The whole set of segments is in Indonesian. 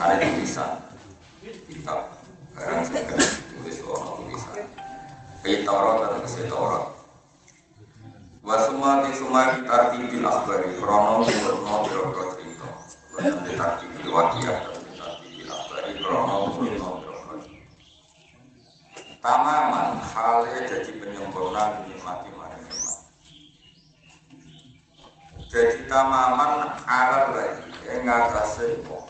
kita, ada tulisan kitab, barang segala tulis orang kese Taurat. Wasuma di suma kita krono cerita. Kita kita Tamaman halnya jadi penyempurna menikmati. Jadi tamaman alat lagi ing ngatasé wong.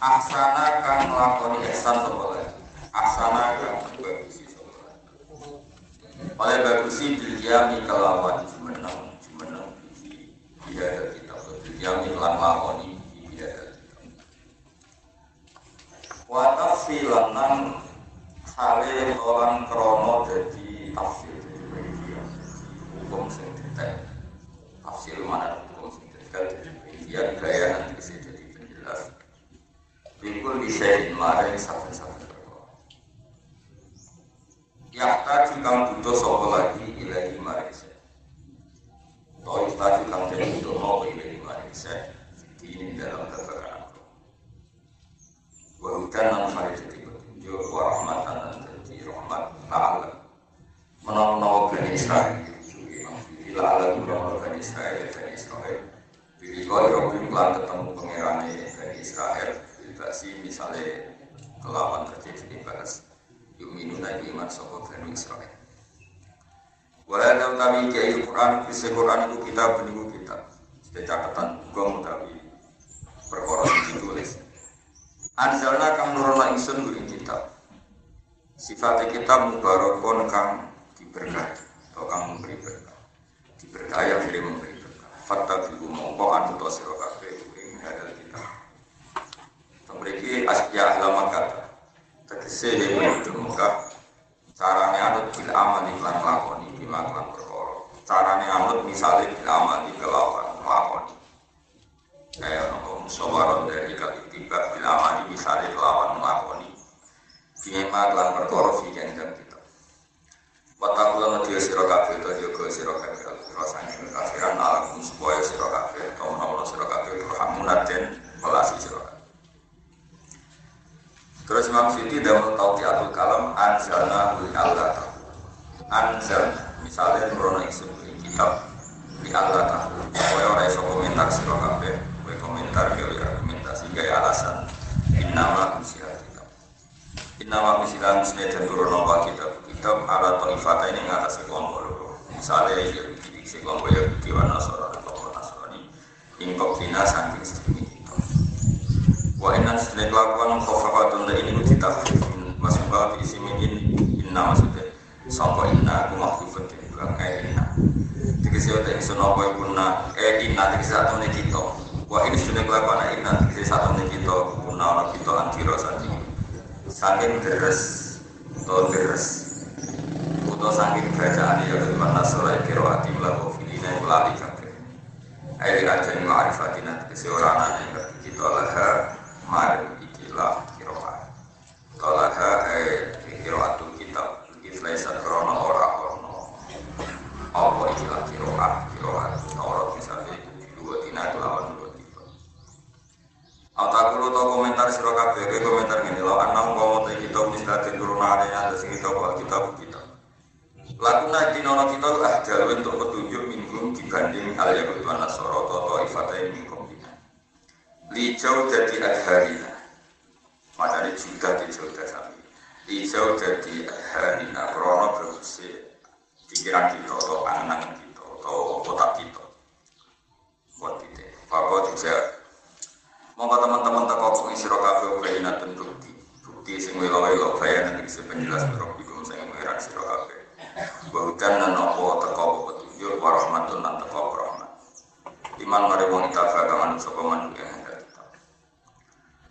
Aksana kang nglakoni ihsan sapa lagi. Aksana kang bagusi sapa. Oleh bagusi bilyami kelawan jumeneng jumeneng iya ada kita bilyami lan lakoni iya ada kita. Wa tafsilan hale orang krono jadi tafsir hukum sing detail tafsir mana hukum sing detail jadi bagian gaya nanti jadi penjelas Bikul bisa dimarahi saben-saben perkara. Yakta jikang butuh sopo lagi ilahi marisa. Toh yakta jikang jadi butuh mau ilahi marisa. Ini dalam kebenaran. Wahudan nang hari jadi petunjuk warahmatan dan jadi rahmat ta'ala. Menawa-nawa Bani Israel. Bila ala menawa Bani Israel, Bani Israel. Bila kau yang ketemu pengerane Bani Israel. Bila si misalnya kelawan terjadi bahas Yuminu nabi iman sopo Bani Israel. Walau kami kiai Quran, bisa Quran itu kita beniku kita. Sudah catatan gong tapi perkara ditulis. Anzalna kang nurono ingsun guring kitab. Sifatnya kita mubarakon kang diberkahi atau kang memberi berkah. Diberkahi diri memberi berkah. Fatta bihu mongko anu to sira kabeh ing hadal kita. Memiliki asya lama kata. Tegese yang menuju Mekah carane anut bil amal iklan lakoni bima klan perkara. Carane anut misalnya bil amal kelawan lakoni kayak nopo musawarah dari kali tiba bila mani misalnya kelawan melakoni Fima lan perkara fi yang dan kita Watakula ngedia siro kabeh to yoga siro kabeh rasanya kafiran alakum supaya siro kabeh atau menawa siro kabeh turhamunat dan melasi siro Terus Imam Siti dalam tauqiatul kalam anzalna bil Allah Anzal misalnya nurono isun kitab di Allah tahu. Supaya orang iso komentar siro kabeh kowe komentar gawe argumentasi gawe alasan. Innama usia kitab. Innama usia musne dan turono wa kitab. Kitab ala ta'ifata ini ngatasi kelompok loro. Misalnya ya di si kelompok ya di wa nasara kelompok nasrani ingkok dina saking sedemi kita wa inna sedene kelakuan khofafatun da ini kitab masuk bab isi min inna maksudnya. Sangka inna? Aku makhufun di bukan kayak inna. Tegese otak ingsun apa iku na eh inna tegese satu nih kita. Wah ini sudah kelakuan inna tegese satu nih kita. Guna ana kita antiro saking saking deres. Atau deres. Atau saking bacaan ya ketuan nasora kiro hati melaku filina yang lali kabeh. Ayo aja nih ma'rifatina tegese orang anak yang kita laha mari ikilah kiro Talaha eh kiro atu kitab Islaisan krono ora orno apa istilah kiroah kiroah Taurat misalnya dua tina kelawan dua tiga Atau kulo tau komentar siro kabeh. Komentar ngene lo anam komo te kita bisa turun ada ada sing kita bawa kita kita. Laku naji nono kita ah jalur untuk petunjuk minggum dibanding hal yang itu nasoro atau ifata yang minggum. kita Lijau jadi adharina Macamnya juga di jauh sami Lijau jadi adharina Krono berusia pikiran kita atau pandangan kita atau otak kita buat kita bahwa juga. Monggo teman-teman tak kok isiro kafe bayina dan bukti. Bukti sing wilo bayan nanti bisa penjelas berok bikum sing mengira siro kafe bahwa dan nopo teko petunjuk warahmatun rahmat iman mari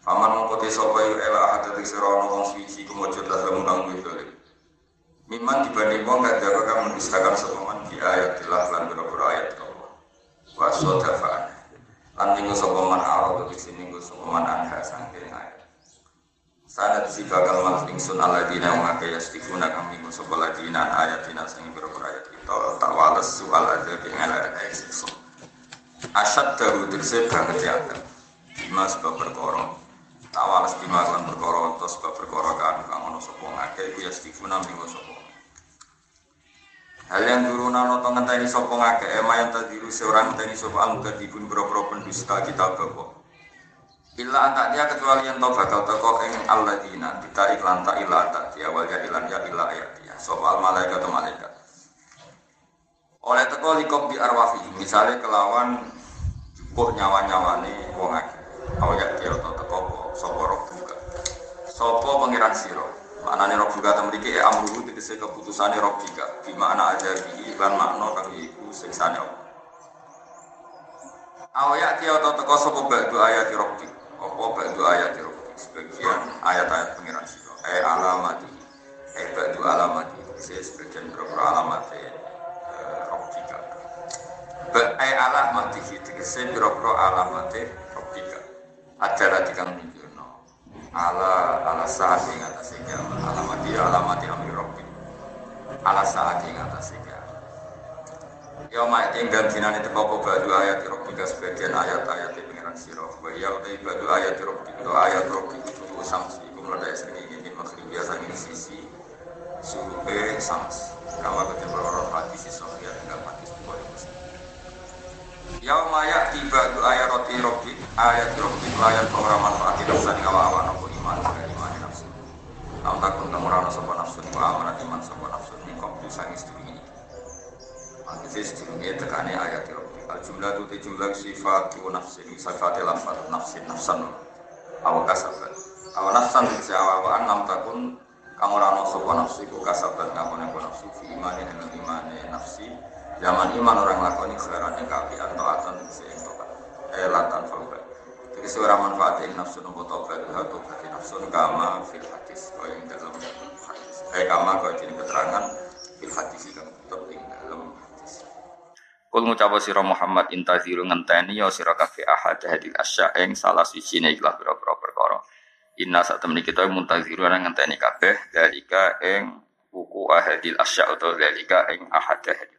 Paman mengkoti sapa yu ela hati tik sira ana wong suci kemujud dalam kang wis Miman dibanding wong gak dapat kamu mendustakan sepaman di ayat tilah lan beberapa ayat Allah. Wa sodafan. Lan minggu sepaman Allah di sini minggu sepaman anha sangking ayat. Sana di bakal mal ingsun aladina wa kaya stikuna kami minggu sebelah dina ayatina sing beberapa ayat kita tak walas soal ada dengan ayat siksa. Asyad dahu terse banget ya kan. Bima sebab Tawalas bima kan berkorong atau sebab berkorong kan kang ono sapa? Ngake iku ya stifuna minggu sapa. Hal yang turuna noto ngenteni sapa ngake ema yang tadiru seorang ngenteni sapa al mukadzibun boro-boro pendusta kita bawa. Illa antak dia kecuali yang tau bakal teko ing alladzina kita iklan tak illa tak dia wal ya ilan ya illa ayat dia. Sapa al malaikat malaikat? Oleh teko likop di arwafi misalnya kelawan jupuk nyawa-nyawane wong akeh. Awak atau teko sapa roh buka? Sapa pangeran sira maknane roh buka ta mriki e amruhu tegese keputusane roh buka di makna ada bi lan makna kang iku siksane Allah. Awak dia atau teko sapa ba'du ayat roh apa ba'du ayat roh sebagian ayat-ayat pangeran sira eh alamat eh ba'du alamat sebagian beberapa alamat Ai alah mati tegese biro-biro alamate robika. Acara dikang. Ala ala saat ing atase kiamat. Alamati alamati amri robbi. Ala saat ing atase kiamat. Ya mak tinggal dinane teko apa badu ayat robika sebagian ayat-ayat pengiran sira. Wa ya utai badu ayat robbi itu ayat robbi itu samsi iku mledak sing ingin makhluk biasa ing sisi suruhe sams. Kama orang sahih tinggal hadis Bukhari Muslim. Yauma ya'ti ba'du ayati rabbi ayat rabbi ayat ora manfaat nafsan kawa awan apa iman dari iman nafsu. Lam takun tamurana sapa nafsu wa amanat iman sapa nafsu ni kok bisa istri ini. Mangkisi sedurunge tekane ayat rabbi. Al jumlah tu jumlah sifat tu nafsin sifat lafal nafsin nafsan. Awa kasabat. Awa nafsan bisa awa lam takun kamu rano sapa nafsu iku kasabat ngakone nafsu fi imane dalam imane nafsi Zaman iman orang lakoni khairan yang kafi atau atan yang tobat. Eh latan faubat. Jadi seorang manfaat yang nafsu nopo tobat itu tobat nafsu kama fil hadis. Kau yang dalam hadis. Eh kama kau jadi keterangan fil hadis yang tetap ing dalam hadis. Kul ngucap sira Muhammad intaziru ngenteni ya sira kafe ahad hadil asya ing salah sijine ikhlas pira-pira perkara. Inna saat temen kita muntaziru ana ngenteni kabeh dalika ing buku ahadil asya atau dalika ing ahad hadil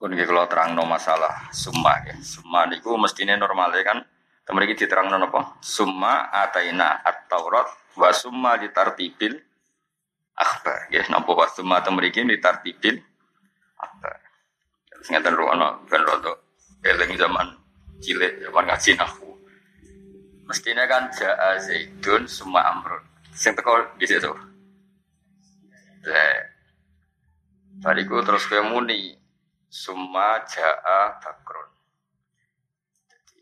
pun kalau terang no masalah summa ya. Summa niku mestinya normalnya kan terang no apa? Summa ataina at-Taurat wa summa ditartibil akhbar ya. Napa wa summa temriki ditartibil akhbar. Terus ngeten ruwono ben rodo eling zaman cilik zaman ngaji nahu. Mestinya kan ja'a Zaidun summa amrun. Sing teko di situ. Bariku terus ke muni Summa ja'a bakrun. Jadi,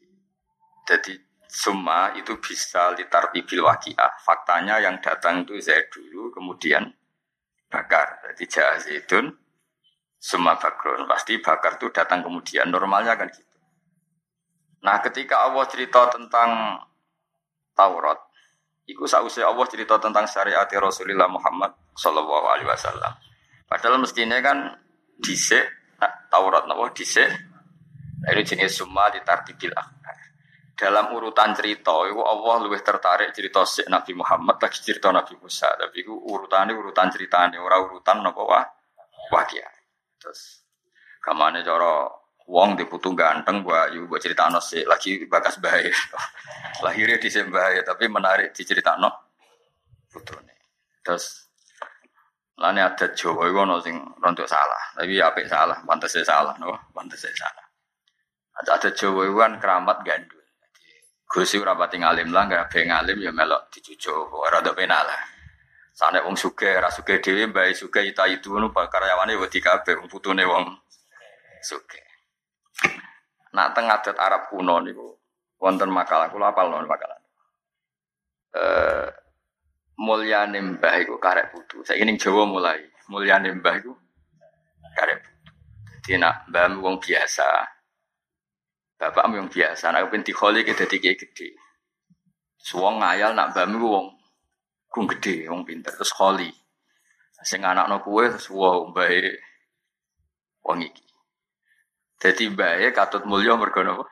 jadi summa itu bisa litartibil wakiah. Faktanya yang datang itu saya dulu, kemudian bakar. Jadi ja'a zaitun, summa bakrun. Pasti bakar itu datang kemudian. Normalnya kan gitu. Nah ketika Allah cerita tentang Taurat, Iku sausai Allah cerita tentang syariat Rasulullah Muhammad Sallallahu Alaihi Wasallam. Padahal mestinya kan Nah, Taurat napa dhisik. Nah, ini jenis summa ditartibil akhbar. Dalam urutan cerita, itu Allah lebih tertarik cerita si Nabi Muhammad lagi cerita Nabi Musa. Tapi itu urutannya urutan ceritanya, orang urutan napa wah wahya. Terus kamane cara wong diputu ganteng gua yuk buat cerita sih lagi bakas bahaya. Lahirnya di bahaya tapi menarik no putune. Terus Lane ada Jawa iku ana sing rontok salah, tapi apik salah, pantes salah, no, pantes salah. Ada ada Jawa iku kan keramat gandul. Gusti ora pati ngalim lah, enggak be ngalim ya melok dicucuk, ora do penala. Sane wong sugih, ora sugih dhewe mbae sugih ita itu ngono karyawane wedi kabeh wong putune wong sugih. Nak teng adat Arab kuno niku wonten makalah kula apal makalah. Eh mulyane mbah iku karek putu. Saiki ning Jawa mulai mulyane mbah iku karek putu. Dadi nak mbah wong biasa Bapak yang biasa, nak pengen dikholi ke dadi gede. Suwong ngayal nak bami wong kung gede, wong pinter terus kholi. Sing anakno kuwe terus wow bae wong iki. Dadi bae katut mulya mergo napa?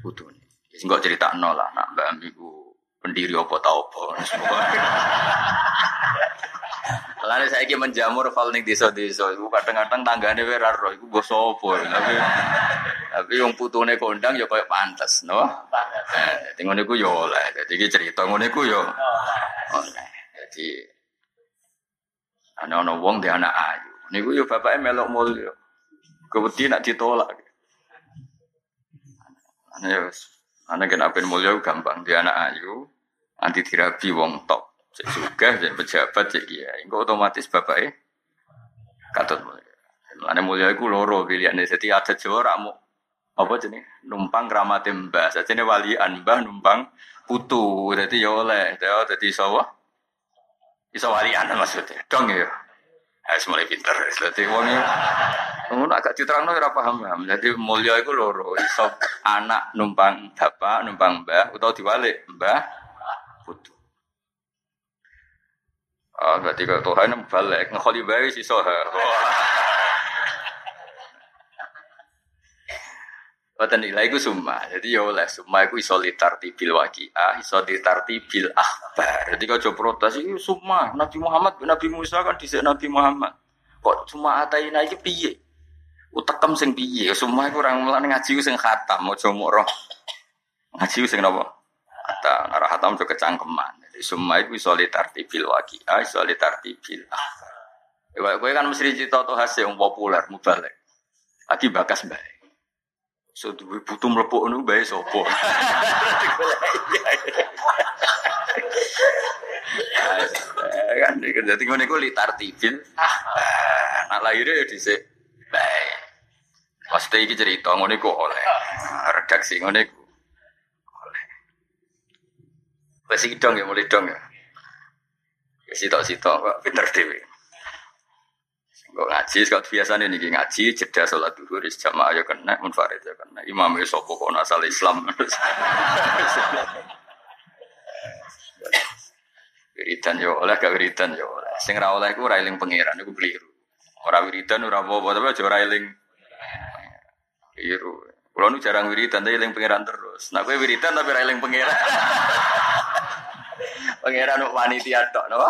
Putune. Wis engko lah nak bami ku pendiri apa ta apa. Lalu saya ingin menjamur fal ning desa-desa, iku kadang-kadang tanggane ra roh, iku mbok sapa. Tapi tapi wong putune kondang ya koyo pantes, no? Eh, ngono ya oleh. Dadi iki cerita ngono iku ya oleh. Dadi ana ana wong di anak ayu. Niku ya bapake melok mulya. Kewedi nak ditolak. Ana ya ana kenapa mulya gampang di anak ayu, anti dirabi wong top. Cek sugih, cek pejabat, cek kiai. Engko otomatis bapaknya katut mulia. Mulane mulia iku loro pilihane. Jadi ada Jawa rak mau apa jenis numpang keramat mbah. Sajane walian mbah numpang putu. Jadi ya oleh, jadi sawa. Iso walian maksudnya. Dong ya. Eh, mulai pinter. Jadi wong Ngono agak diterangno ora paham paham. Jadi mulia iku loro, iso anak numpang bapak, numpang mbah utawa diwalik mbah putu. Ah, berarti kalau Tuhan balik, ngekholi bayi si soha. Watan nilai itu summa. Jadi ya oleh summa itu iso litarti bil waqi'ah, iso litarti bil akhbar. Jadi kalau protes itu summa. Nabi Muhammad, Nabi Musa kan disek Nabi Muhammad. Kok cuma ataina iki piye? Utekem sing piye? Summa itu orang mulane ngaji sing khatam, mau coba roh. Ngaji sing napa? Kata arah khatam juga kecangkeman. Semua itu bisa litartibil waqi'ah, bisa litartibil akhbar. Ya, gue kan mesti cerita tuh hasil yang populer, mubalik. Lagi bakas baik. So duwe butuh mlepuk ngono bae sapa? kan dadi ngene iku litartibil. Nah lahirnya ya dhisik bae. Pasti iki cerita ngono iku oleh. Redaksi ngono iku Wes dong ya mulai dong ya. Ya sitok-sitok kok pinter dhewe. Kok ngaji, kok biasa nih nih ngaji, jeda sholat duhur, jamaah ya kena, munfarid ya kena. Imam ya sopo kok asal Islam. Wiridan ya oleh, gak wiridan ya oleh. Sing ra oleh iku railing pangeran iku keliru. Ora wiridan ora apa-apa, tapi aja railing keliru. Kulo nu jarang wiridan tapi eling pangeran terus. Nah kowe wiridan tapi railing pangeran. Pangeran panitia tok, no?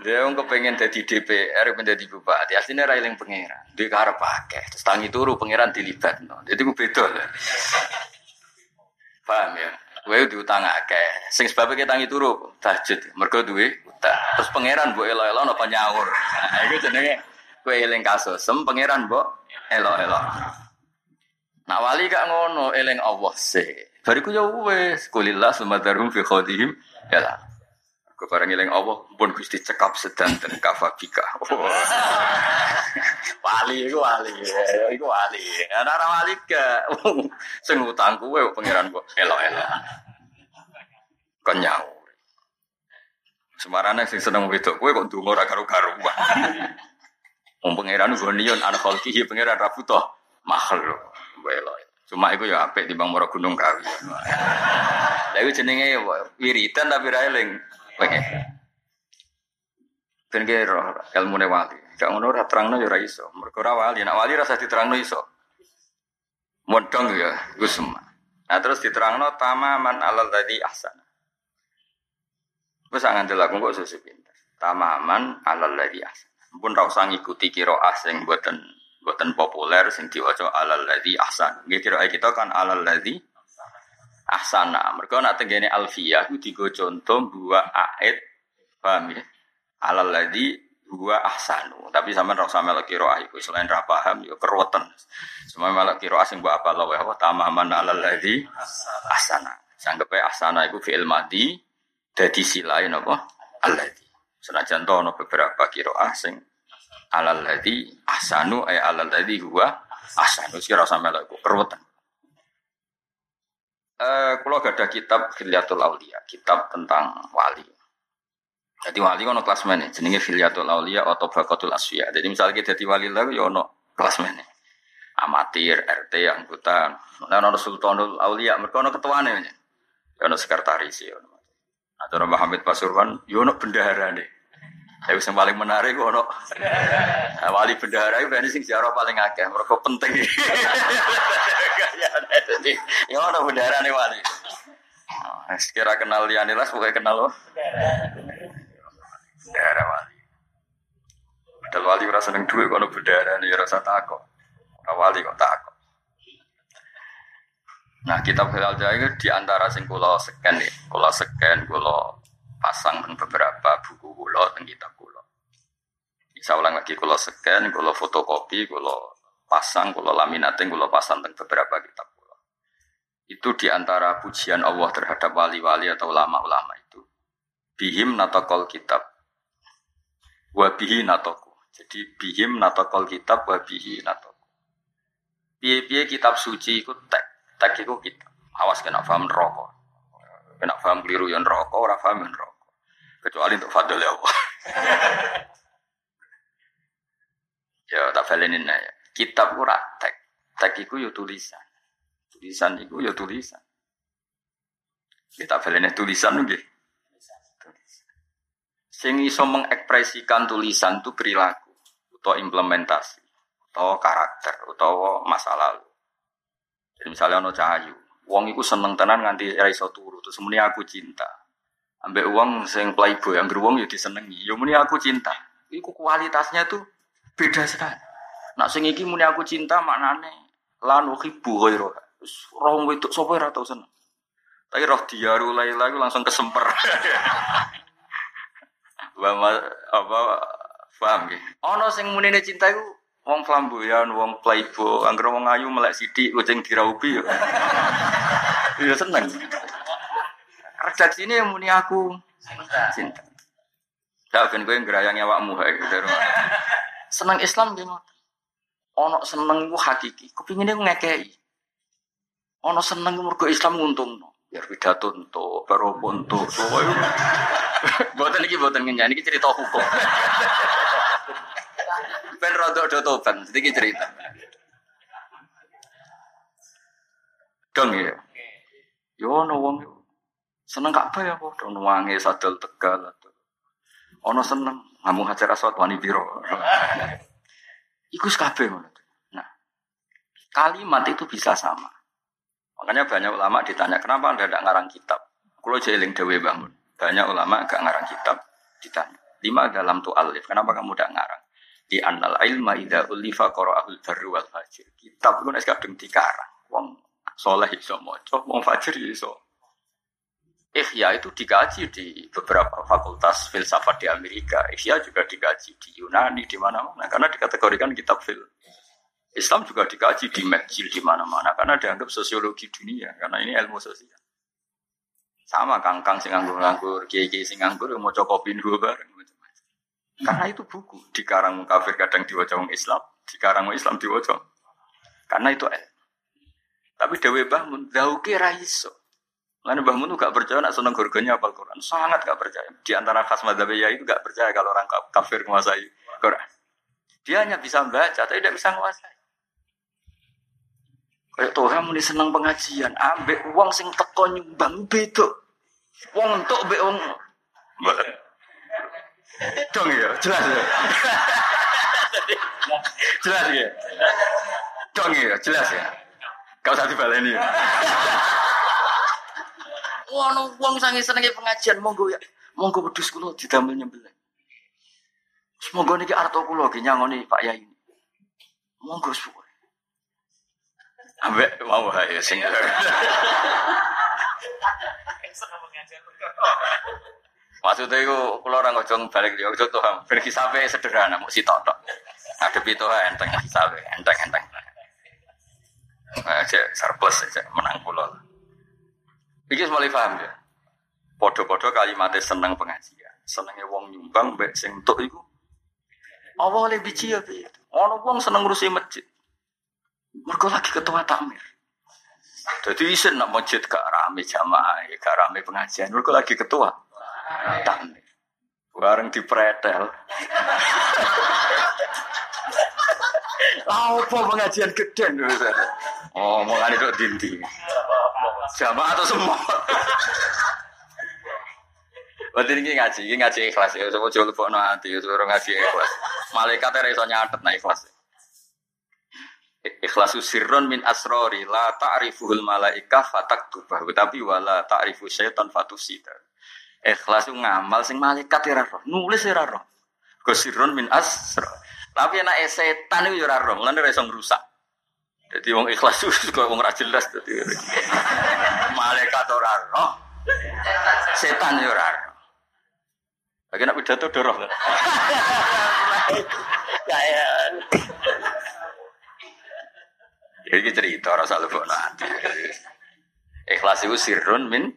Dia orang kepengen jadi DPR, menjadi bupati. Aslinya railing pangeran. Dia karep pakai. Terus tangi turu pangeran dilibat. No. Jadi gue beda. Paham ya? Gue diutang akeh. Sing sebabnya kita tangi turu tahajud. Mergo duwe utang. Terus pangeran bu elo elo napa nyaur. Nah, itu jenenge gue eling kasus. Sem pangeran bu elo elo. Nah wali gak ngono eling Allah sih. Bariku ya wes kulillah sumadarum fi khodihim ya lah. Aku barang eling Allah pun Gusti cekap sedanten kafabika. Oh. wali iku wali. Iku wali. Ana ora wali ke sing utang kuwe pangeran kok elok-elok. Kenyau. Semarane sing seneng wedok kowe kok ndonga ora karo-karuan. Wong pangeran gonion an khalqihi pangeran ra butuh makhluk. Welok. Cuma itu ya apik di Bang Moro Gunung Kawi. Tapi jenenge wiridan tapi railing. Pengen. Ben ilmu ne wali. Gak ngono ora terangno ya ora iso. Mergo ora wali, nek wali rasa diterangno iso. Modong ya, iku. Nah terus diterangno tamaman alal tadi ahsan. Wis ngandel aku kok susu pinter. Tamaman alal tadi ahsan. Pun ra usah ngikuti kira asing mboten buatan populer sing diwaca alal ladzi ahsan. Nggih kira kita kan alal ladzi ahsana. Mereka nak tenggene alfiyah digo contoh dua aid paham ya? Alal ladzi dua ahsanu. Tapi sama ora usah melok kira iku selain ra paham yo keruwetan. Semua melok kira asing mbok apa lawe apa tamaman alal ladzi ahsana. Sanggepe ahsana iku fi'il madi dadi silain apa? Alladzi. Senajan to beberapa kira asing alal ladzi ahsanu ay alal ladzi huwa ahsanu sira sampe iku keruwetan. Eh kula ada kitab Filiatul Aulia, kitab tentang wali. Jadi wali ono kelas mana? Jenenge Filiatul Aulia atau Bakatul Asfiya. Jadi misalnya kita jadi wali lah, ya ono kelas mana? amatir, RT, anggota. Nah, ono Sultanul Aulia, mereka ono ketuane. Ya ono sekretaris ya. Nah, cara Muhammad Pasuruan, yo ono bendahara Tapi yang paling menarik ono nah, wali bendahara itu berarti sing jarah paling akeh, mereka penting. ya ono nih wali. Nah, sekira kenal Lianilas, pokoknya kenal lo. Bendahara wali. Padahal wali rasa seneng duit kalau bendahara nih rasa takut. Wali kok takut. Nah, kitab Hilal Jaya di antara sing kula scan nih, kula scan, kula pasang teng beberapa buku kula teng kitab kula. Bisa ulang lagi kula scan, kula fotokopi, kula pasang, kula laminating, kula pasang teng beberapa kitab kula. Itu di antara pujian Allah terhadap wali-wali atau ulama-ulama itu. Bihim natokol kitab. Wabihi natoku. Jadi bihim natokol kitab, wabihi natoku. Piye-piye kitab suci itu tek Tak itu kita. Awas kena paham rokok. Kena paham keliru yang rokok, orang paham yang rokok. Kecuali untuk fadl ya Allah. ya tak balenin ya. Kitab ku tek. Tek iku yo tulisan. Tulisan iku yo tulisan. Kita balenin tulisan nggih. Sing iso mengekspresikan tulisan itu perilaku atau implementasi atau karakter atau masa lalu. Jadi misalnya ono cahayu, wong iku seneng tenan nganti ra iso turu, terus muni aku cinta. Ambek uang sing playboy, yang wong ya disenengi. Ya muni aku cinta. Iku kualitasnya tuh beda sekali. Nak sing iki muni aku cinta maknane lan uhibbu ghairu. Roh wedok sapa ora tau seneng. Tapi roh diaru laila langsung kesemper. Bama apa paham nggih. Ana sing munine cinta iku Wong flamboyan, wong playboy, angger wong ayu melek sithik kucing diraupi ya. Ya seneng. Redaksi ini yang muni aku cinta. Tak ben kowe ngrayangi awakmu hae gitu. Seneng Islam ki ngoten. Ono seneng ku hakiki, kepingine ku ngekeki. Ono seneng mergo Islam nguntungno. Biar pidato ento, baru ponto. Boten iki boten ngenyan iki cerita hukum ben rodok do toban, sedikit cerita. Dong ya. Yo ono wong seneng gak ya kok dong wangi sadel tegal ono seneng ngamu hajar aswat wani biro. Iku kabeh. Nah, kalimat itu bisa sama. Makanya banyak ulama ditanya kenapa anda tidak ngarang kitab. Kalau jeling dewe bangun, banyak ulama gak ngarang kitab ditanya. Lima dalam tu alif, kenapa kamu tidak ngarang? di annal ilma ida ulifa ahul baru wal fajir. Kitab itu nek kadung dikarang. Wong soleh iso maca, wong fajir iso. Ihya itu dikaji di beberapa fakultas filsafat di Amerika. Ihya juga dikaji di Yunani di mana-mana karena dikategorikan kitab fil. Islam juga dikaji di McGill di mana-mana karena dianggap sosiologi dunia karena ini ilmu sosial. Sama kangkang sing nganggur-nganggur, kiai-kiai sing nganggur mau cokopin dua bareng. Karena itu buku. Di karang kafir kadang diwajah Islam. Di karang Islam diwajah. Karena itu eh. Tapi Dewi Bahmun, dauke raiso. Lalu Bahmun itu gak percaya nak seneng gorgonya apa Quran. Sangat gak percaya. Di antara khas madhabiyah itu gak percaya kalau orang kafir menguasai Quran. Dia hanya bisa membaca, tapi tidak bisa menguasai. Kayak Tuhan muni seneng pengajian, ambek uang sing teko nyumbang beda. Uang untuk be uang Dong ya, jelas ya. jelas ya. Dong ya, jelas ya. Kau usah dibaleni. Wah, no, wong sangi senengi pengajian monggo ya. Monggo wedhus kula didamel nyembelih. Semoga niki arto kula ge nyangoni Pak Yai. Monggo suwe. Ambek mau hae sing. Maksudnya itu kalau orang ngojong balik dia ojo tuh pergi sampai sederhana mau si tok Ada itu enteng sampai enteng enteng. Aja surplus aja menang pulau. Iki mulai paham ya. Podo-podo kalimatnya seneng pengajian, senengnya wong nyumbang, baik sing tok iku. Allah oleh biji ya. Ono wong seneng ngurusi masjid. Mereka lagi ketua takmir. Jadi isin nak masjid gak rame jamaah, gak rame pengajian. Mereka lagi ketua. Takmir. Bareng pretel. Apa pengajian gede Oh, ngane kok dindi. Jamaah atau semua? Berarti ini ngaji, ini ngaji ikhlas ya. Coba coba lupa nanti, suruh ngaji ikhlas. Malaikat era iso nyatet nah ikhlas. Ikhlasu sirron min asrori la ta'rifuhul malaika fataktubah tapi wala ta'rifu syaitan fatusita. Ikhlas itu ngamal sing malaikat ora roh, nulis ora roh. Go sirron min asro. Tapi enak setan itu ora roh, ora iso ngrusak. Jadi wong ikhlas itu kok wong ra jelas dadi. Malaikat ora roh. Setan yo ora roh. Lagi nak pidato doroh. Kayak Jadi cerita rasa lupa nanti. Ikhlas itu sirrun min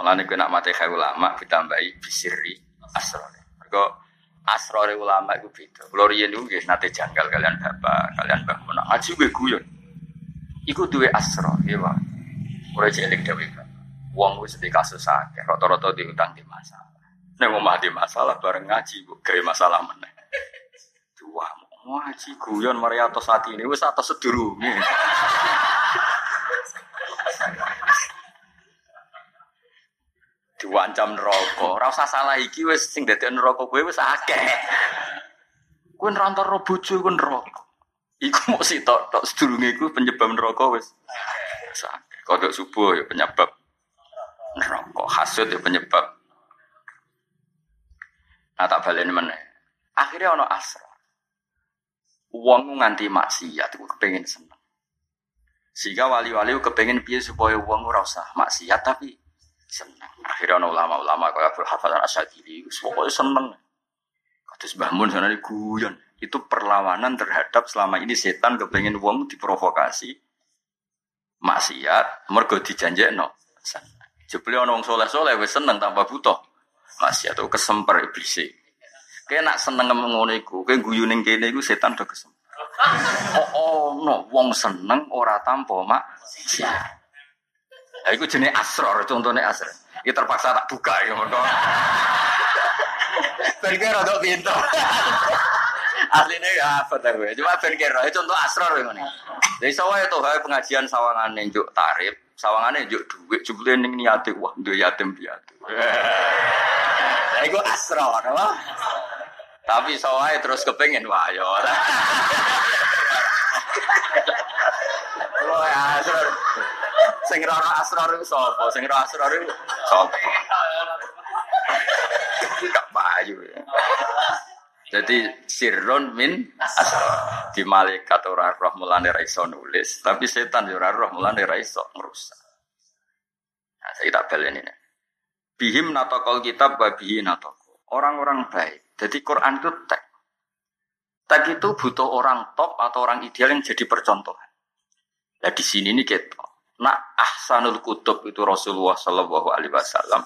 Malah nih nak mati kayak ulama ditambahi bisiri asror. Mereka asror ulama itu beda. Kalau riyen itu nanti janggal kalian bapak, kalian bangun. Aji gue guyon. Iku duwe asror, ya bang. Mulai jelik dewi Wong wis di kasus akeh, rata-rata diutang di masalah. Nek mau di masalah bareng ngaji, gue gawe masalah meneh. Dua ngaji guyon mari atas hati ini wis atas sedurunge. Diwancam neraka. Ora usah salah iki wis sing dadi neraka kowe wis akeh. Kowe nrantar ro bojo kowe neraka. Iku mau sitok tok sedurunge iku penyebab neraka wis. Kodok subuh ya penyebab neraka. Hasud ya penyebab. Nah tak balen mana? Akhirnya ono asra. Uang nganti maksiat itu kepengen seneng. Sehingga wali-wali kepengen piye supaya uang ora usah maksiat tapi seneng. Akhirnya ulama-ulama kayak Abdul Hafal Asyadili, pokoknya seneng. Kados Mbah Mun sana guyon. Itu perlawanan terhadap selama ini setan kepengen uang diprovokasi maksiat mergo dijanjekno. Jebule ono wong soleh-soleh wis seneng tanpa butuh. Maksiat itu kesemper iblis. Kayak nak seneng ngono iku, kayak guyu ning kene iku setan do kesemper. Oh, oh no, wong seneng ora tanpa maksiat. Lah iku jenenge asror, contohnya asror. Ya terpaksa tak buka ya mergo. Ben kira rada pinter. Aslinya ya apa tahu ya, cuma ben kira itu contoh asror ya ngene. Jadi sawah itu pengajian sawangan njuk tarif, sawangan njuk duit, jebule ning niate wah duwe yatim piatu. Lah iku asror, apa? Tapi sawah terus kepengen wah ya ya asror. Sing ora asror iku sapa? Sing ora asror iku sapa? Payu ya. Jadi sirron min asror. Di malaikat ora roh mulane ra iso nulis, tapi setan yo ora roh mulane ra iso ngrusak. Nah, saya tak balen ini. Bihim natokol kitab babihi natoko. Orang-orang baik. Jadi Quran itu tek. Tek itu butuh orang top atau orang ideal yang jadi percontohan. Nah di sini nih kita. Nah ahsanul kutub itu Rasulullah Shallallahu Alaihi Wasallam.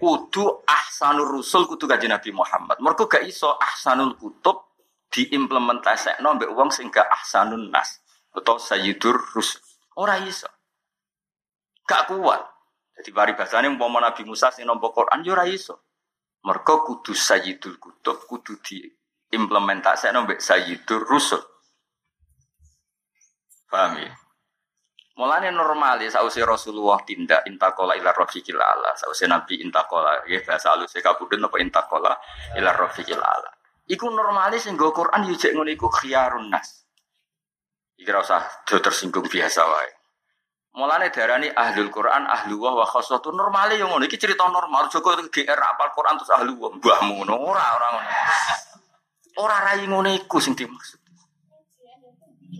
Kudu ahsanul rusul kudu gaji Nabi Muhammad. Mereka gak iso ahsanul kutub diimplementasi nombek uang sehingga ahsanun nas atau sayyidur rusul. Ora iso. Gak kuat. Jadi bari bahasanya mau Nabi Musa sing nombok Quran yo ora iso. Mereka kudu sayyidul kutub kudu diimplementasi nombek sayyidur rusul. Paham ya? Mulane normal ya sausi Rasulullah tindak intakola ila rafiqil ala. Sausi Nabi intakola ya bahasa halus kabudun apa intakola ila rafiqil ala. Iku normalis sing nggo Quran yo jek iku khiyarun nas. Iki ora usah tersinggung biasa wae. Mulane darani ahlul Quran ahlu wa khassatu normale yo ngono iki cerita normal Joko GR apal Quran terus ahlu wa mbahmu ngono ora ora ngono. Ora rai ngono iku sing dimaksud.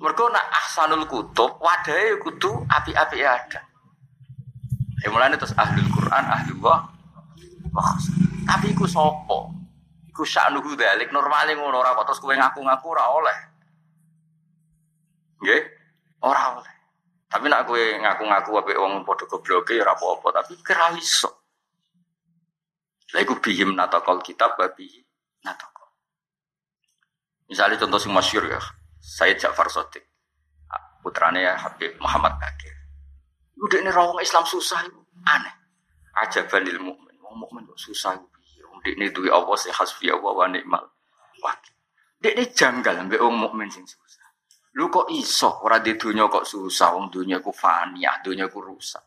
Mergo nak ahsanul kutub wadahe kudu api-api ada. Ya mulane terus ahlul Quran ahlu wa wa Tapi iku sapa? Iku sa'nuhu dalik normale ngono ora kok terus kowe ngaku-ngaku ora oleh. Nggih? Ora oleh. Tapi nak kowe ngaku-ngaku apik wong padha gobloke ora apa-apa, tapi kira iso. Lah iku bihim natakol kitab babi natakol. Misalnya contoh sing masyhur ya, Sayyid Ja'far Sotik. Putrane ya Habib Muhammad Bakir. Udah ini rawang Islam susah itu aneh. Ajaban lil mukmin. Wong mukmin kok susah. Wong ini duwe Allah sing hasbi Allah wa ni'mal wakil. Ini janggal mbek wong mukmin sing susah. Lu kok iso ora di dunia kok susah, wong dunia ku fani, ah ku rusak.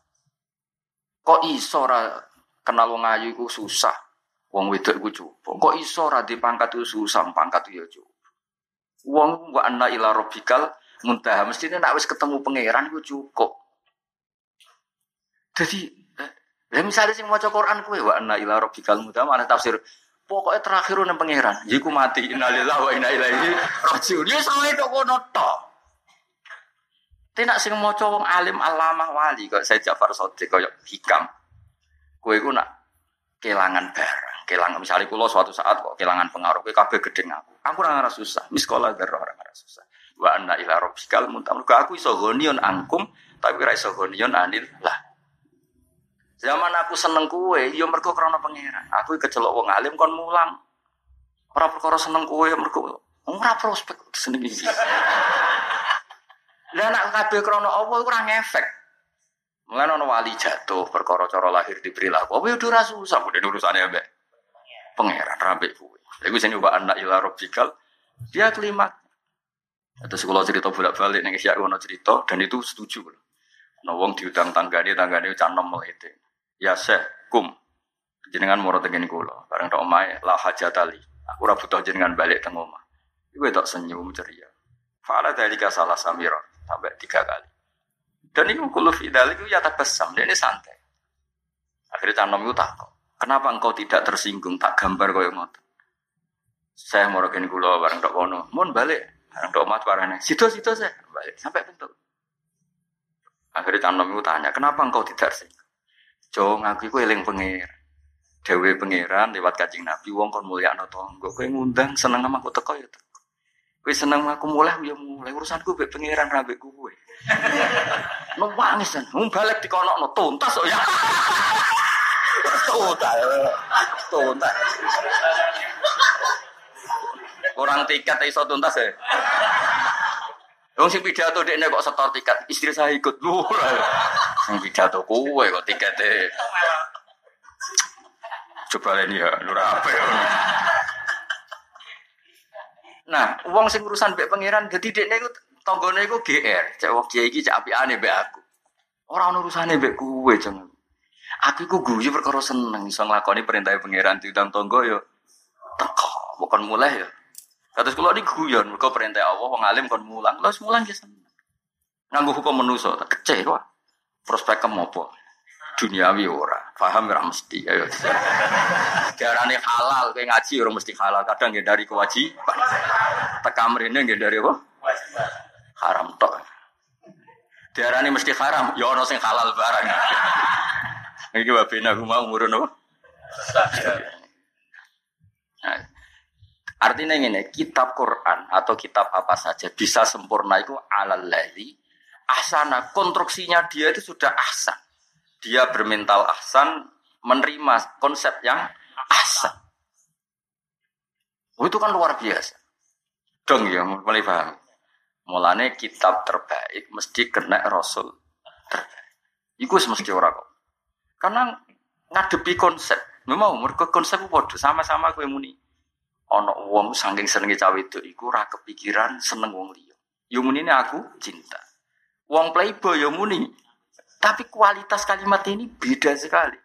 Kok iso ora kenal wong ayu iku susah. Wong wedok iku cukup. Kok iso ora di pangkat itu susah, pangkat itu ya cukup. Wong wa anna ila rabbikal muntaha mestine nek wis ketemu pangeran iku cukup. Jadi, eh, misalnya sing maca Quran kuwe wa anna ila rabbikal muntaha mana tafsir Pokoknya terakhir nang pangeran. Jiku mati innalillahi wa inna ilaihi rajiun. Ya sama itu kono tok. Tidak sing maca wong alim alamah wali kok saya Ja'far Shadiq kaya hikam. Kowe iku nak kelangan barang, kelangan misalnya kulo suatu saat kok kelangan pengaruh kowe kabeh gedeng aku. Aku ora ngarep susah, miskola darah ora ngarep susah. Wa anna ila rabbikal muntam. Aku iso gonion angkum tapi ora iso anil lah. Zaman aku seneng kue, yo mergo krana pangeran. Aku kecelok wong alim kon mulang. Ora perkara seneng kue mergo ora prospek seneng iki. Lah nek kabeh krana apa iku ora ngefek. Mulane ana wali jatuh perkara cara lahir diberi laku. Apa yo ora susah mudhe urusane ambek pangeran rabek kuwe. Iku sing coba anak ila rabbikal dia kelima. Atau sekolah cerita bolak-balik ning Isya ono cerita dan itu setuju. Nah, wong diutang tanggane tanggane canom itu. Ya seh kum. Jenengan moro tengen kula. Bareng tok omahe la hajatali aku ora butuh jenengan balik teng omah. Iku tok senyum ceria. Fala dalika salah samira sampai tiga kali. Dan ini kulo fidal itu ya tak besam. Dia ini santai. Akhirnya canom itu takut kenapa engkau tidak tersinggung tak gambar kau yang ngotot saya mau kene kula bareng tok kono mun balik bareng tok omah barane situ situ saya balik sampai bentuk akhirnya canom itu tanya kenapa engkau tidak tersinggung Jo ngaku iku eling pengir. Dewe pangeran lewat kajing Nabi wong kon mulyakno tangga. Kowe ngundang seneng sama aku teko ya teko. Seneng aku mulai ya mulai urusanku mbek pangeran ra mbek kowe. Nangis kan. Balik dikonokno tuntas kok ya. Tuntas. Tuntas. Orang tiket iso tuntas ya. Wong sing pidato dekne kok setor tiket, istri saya ikut. Lho. Sing pidato kowe kok tikete. Coba ini ya, lur apa ya. Nah, uang sing urusan mbek pangeran dadi dekne iku tanggane iku GR. Cek wong kiai iki cek apikane mbek aku. Ora ono urusane mbek kowe, jangan. Aku iku guyu perkara seneng iso nglakoni perintah pangeran diundang tangga ya teko, bukan mulai ya. Kados kula niku guyon mergo perintah Allah wong alim kon mulang. Lha mulang ki seneng. Nganggo hukum manusa tak kecewa. Prospek kemopo? Duniawi ora. Paham ora mesti. Ayo. Diarani halal kowe ngaji ora mesti halal. Kadang nggih dari kewajiban. Tekam mrene nggih dari apa? Haram tok. Diarani mesti haram, ya ana sing halal barang. Iki wabena mau ngurun apa? Nah, Artinya ini kitab Quran atau kitab apa saja bisa sempurna itu alal ladzi ahsana. Konstruksinya dia itu sudah ahsan. Dia bermental ahsan, menerima konsep yang ahsan. Oh, itu kan luar biasa. Dong ya, mulai paham. Mulane kitab terbaik mesti kena rasul terbaik. Iku mesti orang. Karena ngadepi konsep. Memang mereka konsep itu sama-sama gue muni ono wong saking senenge cawe itu iku ora kepikiran seneng wong liya. Yo muni aku cinta. Wong playboy yo muni. Tapi kualitas kalimat ini beda sekali.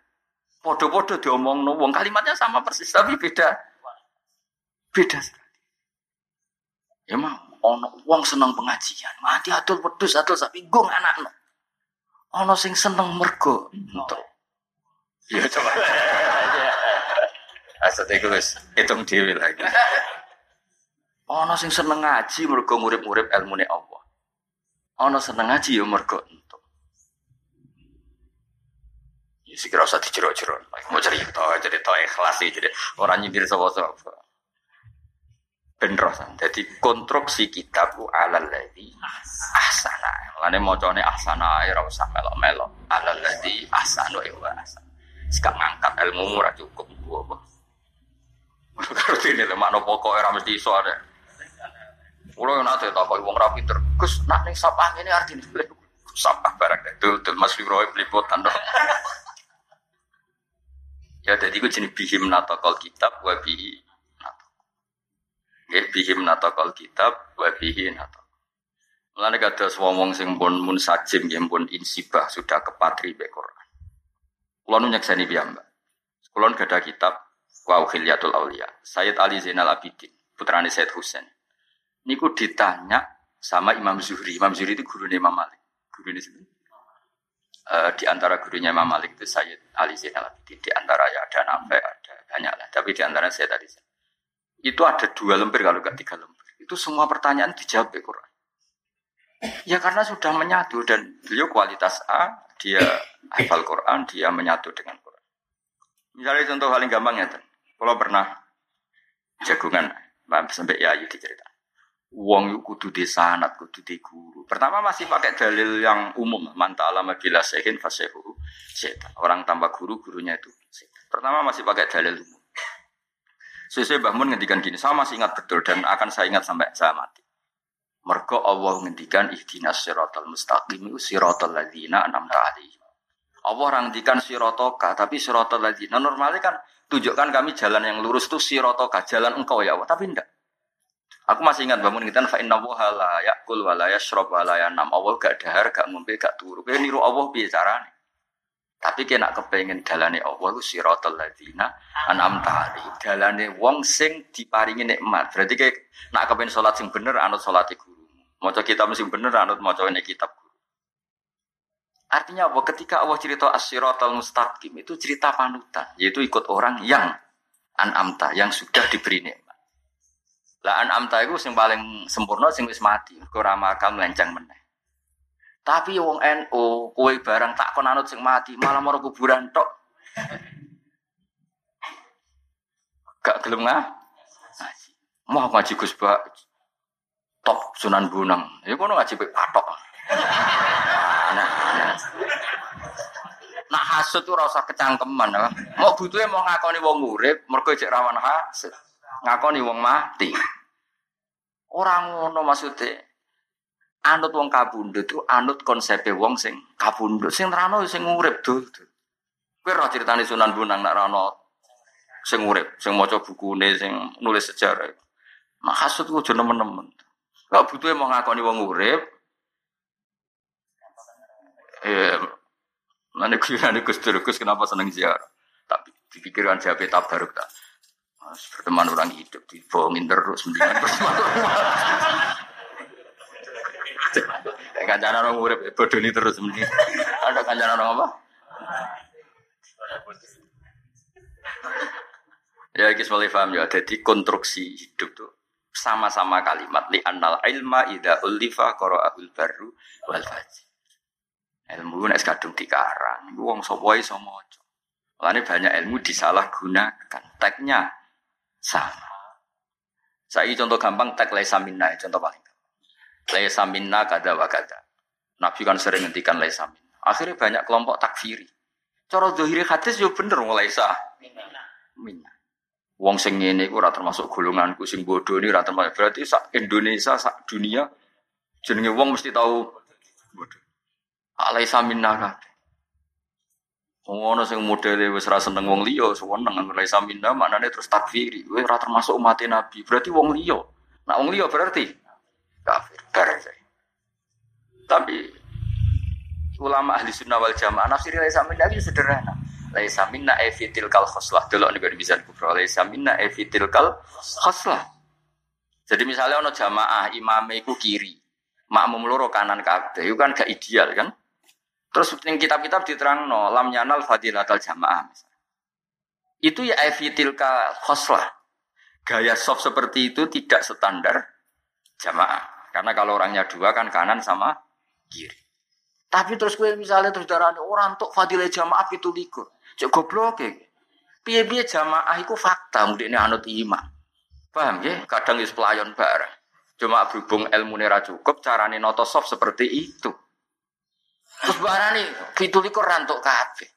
Podo-podo diomong no wong kalimatnya sama persis tapi beda. Beda sekali. Ya mah ono wong seneng pengajian. Mati atul wedhus atul sapi gong anakno. Ono sing seneng mergo entuk. Ya coba. Asal itu wis hitung dhewe lagi. Ana sing seneng ngaji mergo murid-murid ilmune Allah. Ana seneng ngaji ya mergo entuk. Ya sik ora usah dijero-jero. Mau cerita, cerita ikhlas sih jadi orang nyindir sapa-sapa. Ben rosan. Jadi konstruksi kitabku alal ladzi ahsana. Mulane macane ahsana ora usah melok-melok. Alal ladzi ahsana wa ahsan. Sikap ngangkat ilmu ora cukup gua. Karo dene lho makna pokok ora mesti iso ada. Kulo yo nate takok wong ra pinter. Gus, nak ning sapah ngene artine sapah barang dul dul Mas Firoe blipotan dong. Ya jadi gue jenis bihim natokol kitab bihi Nggih bihim nataqal kitab wa bihi nataq. Mulane kados wong sing pun mun nggih pun insibah sudah kepatri be Quran. Kula nu nyekseni piyambak. Kula gada kitab Wa Khilyatul Aulia. Sayyid Ali Zainal Abidin, putrane Sayyid Husain. Niku ditanya sama Imam Zuhri. Imam Zuhri itu gurunya Imam Malik. Guru ini sini. Uh, di antara gurunya Imam Malik itu Sayyid Ali Zainal Abidin. Di antara ya ada Nafi, ada banyak lah. Tapi di antara Sayyid Ali. Itu ada dua lembar kalau enggak tiga lembar. Itu semua pertanyaan dijawab di Quran. Ya karena sudah menyatu dan beliau kualitas A, dia hafal Quran, dia menyatu dengan Quran. Misalnya contoh paling gampang ya, kalau pernah jagungan, sampai ya itu cerita. Wong itu kudu di sanat, kudu di guru. Pertama masih pakai dalil yang umum, manta alama bila sehin fasehu setan. Orang tambah guru, gurunya itu. Pertama masih pakai dalil umum. Sesuai Mbah Mun ngendikan gini, saya masih ingat betul dan akan saya ingat sampai saya mati. Mergo Allah ngendikan ihdinas siratal mustaqim siratal ladzina an'amta alaihim. Allah ngendikan sirotoka, tapi siratal ladzina normalnya kan tunjukkan kami jalan yang lurus tuh sirotoka, jalan engkau ya Allah, tapi enggak. Aku masih ingat bangun kita fa inna wa la yakul wa la yashrab wa la yanam. Allah gak dahar, gak ngombe, gak turu. Kowe niru Allah piye carane? Tapi kena kepengen dalane Allah ku siratal ladzina an'amta alaihim. Dalane wong sing diparingi nikmat. Berarti kayak nak kepengen salat sing bener anut salate guru. Maca kitab sing bener anut maca kitab guru. Artinya apa? Ketika Allah cerita as-siratal mustaqim itu cerita panutan, yaitu ikut orang yang an'amta, yang sudah diberi nikmat. Lah an'amta itu sing paling sempurna sing wis mati, ora makam lencang meneh. Tapi wong NU, kowe barang tak kon anut sing mati, malah mau kuburan tok. Gak gelem ngah? Mau ngaji Gus Bak top Sunan Bunang. Ya kono ngaji pek patok. Nah, nah. Nah hasud tuh rasa kecangkeman, ya. mau butuhnya mau ngakoni wong urip, mergo cek rawan hasud, ngakoni wong mati. Orang ngono maksudnya, anut wong kabundut itu anut konsep wong sing kabundut sing rano sing urip dul. Kowe ora critane Sunan Bonang nak rano sing urip, sing maca bukune, sing nulis sejarah. Ku aja nemen-nemen. Gak butuh mau ngakoni wong urip. Eh, nanti nanti Gus Gus kenapa seneng ziarah? Tapi dipikirkan siapa tabaruk tak. Mas berteman orang hidup dibohongin terus mendingan berteman Kancanan orang urip bodoni terus mending. Ada kancanan orang apa? Ya kita mulai paham ya. Jadi konstruksi hidup tuh sama-sama kalimat li annal ilma ida ulifa qara'ahul baru wal fajr. Ilmu nek kadung dikarang, wong sapa iso maca. Mulane banyak ilmu disalahgunakan. Teknya sama. Saya contoh gampang tek laisa minna, contoh paling Laisa minna kada wa kada. Nabi kan sering ngendikan laisa minna. Akhirnya banyak kelompok takfiri. Cara dohiri hadis yo bener laisa minna. Wong sing ngene iku ora termasuk golonganku sing bodoh ini ora termasuk berarti sak Indonesia sak dunia jenenge wong mesti tahu bodoh. Alaisa minna kabeh. Ngono sing modele wis ora seneng wong liya, seneng alaisa minna maknane terus takfiri. Wis ora termasuk umat Nabi. Berarti wong liya. Nah wong liya berarti kafir. Bareng Tapi ulama ahli sunnah wal jamaah nafsir laisa minna itu sederhana. Laisa minna evitil kal khoslah. Delok nih bisa kubro. Laisa minna evitil kal khoslah. Jadi misalnya ono jamaah imame iku kiri, makmum loro kanan kabeh, itu kan gak ideal kan? Terus ning kitab-kitab diterangno lam yanal fadilatal jamaah. Itu ya evitil kal khoslah. Gaya soft seperti itu tidak standar jamaah. Karena kalau orangnya dua kan kanan sama kiri. Tapi terus gue misalnya terus darah orang untuk fadilah jamaah itu likur. Cek goblok ya. Piye-piye jamaah itu fakta mungkin anut iman. Paham ya? Kadang is pelayan bareng. Cuma berhubung ilmu nera cukup, carane noto soft seperti itu. Terus barang nih, fitul likur rantuk kafe.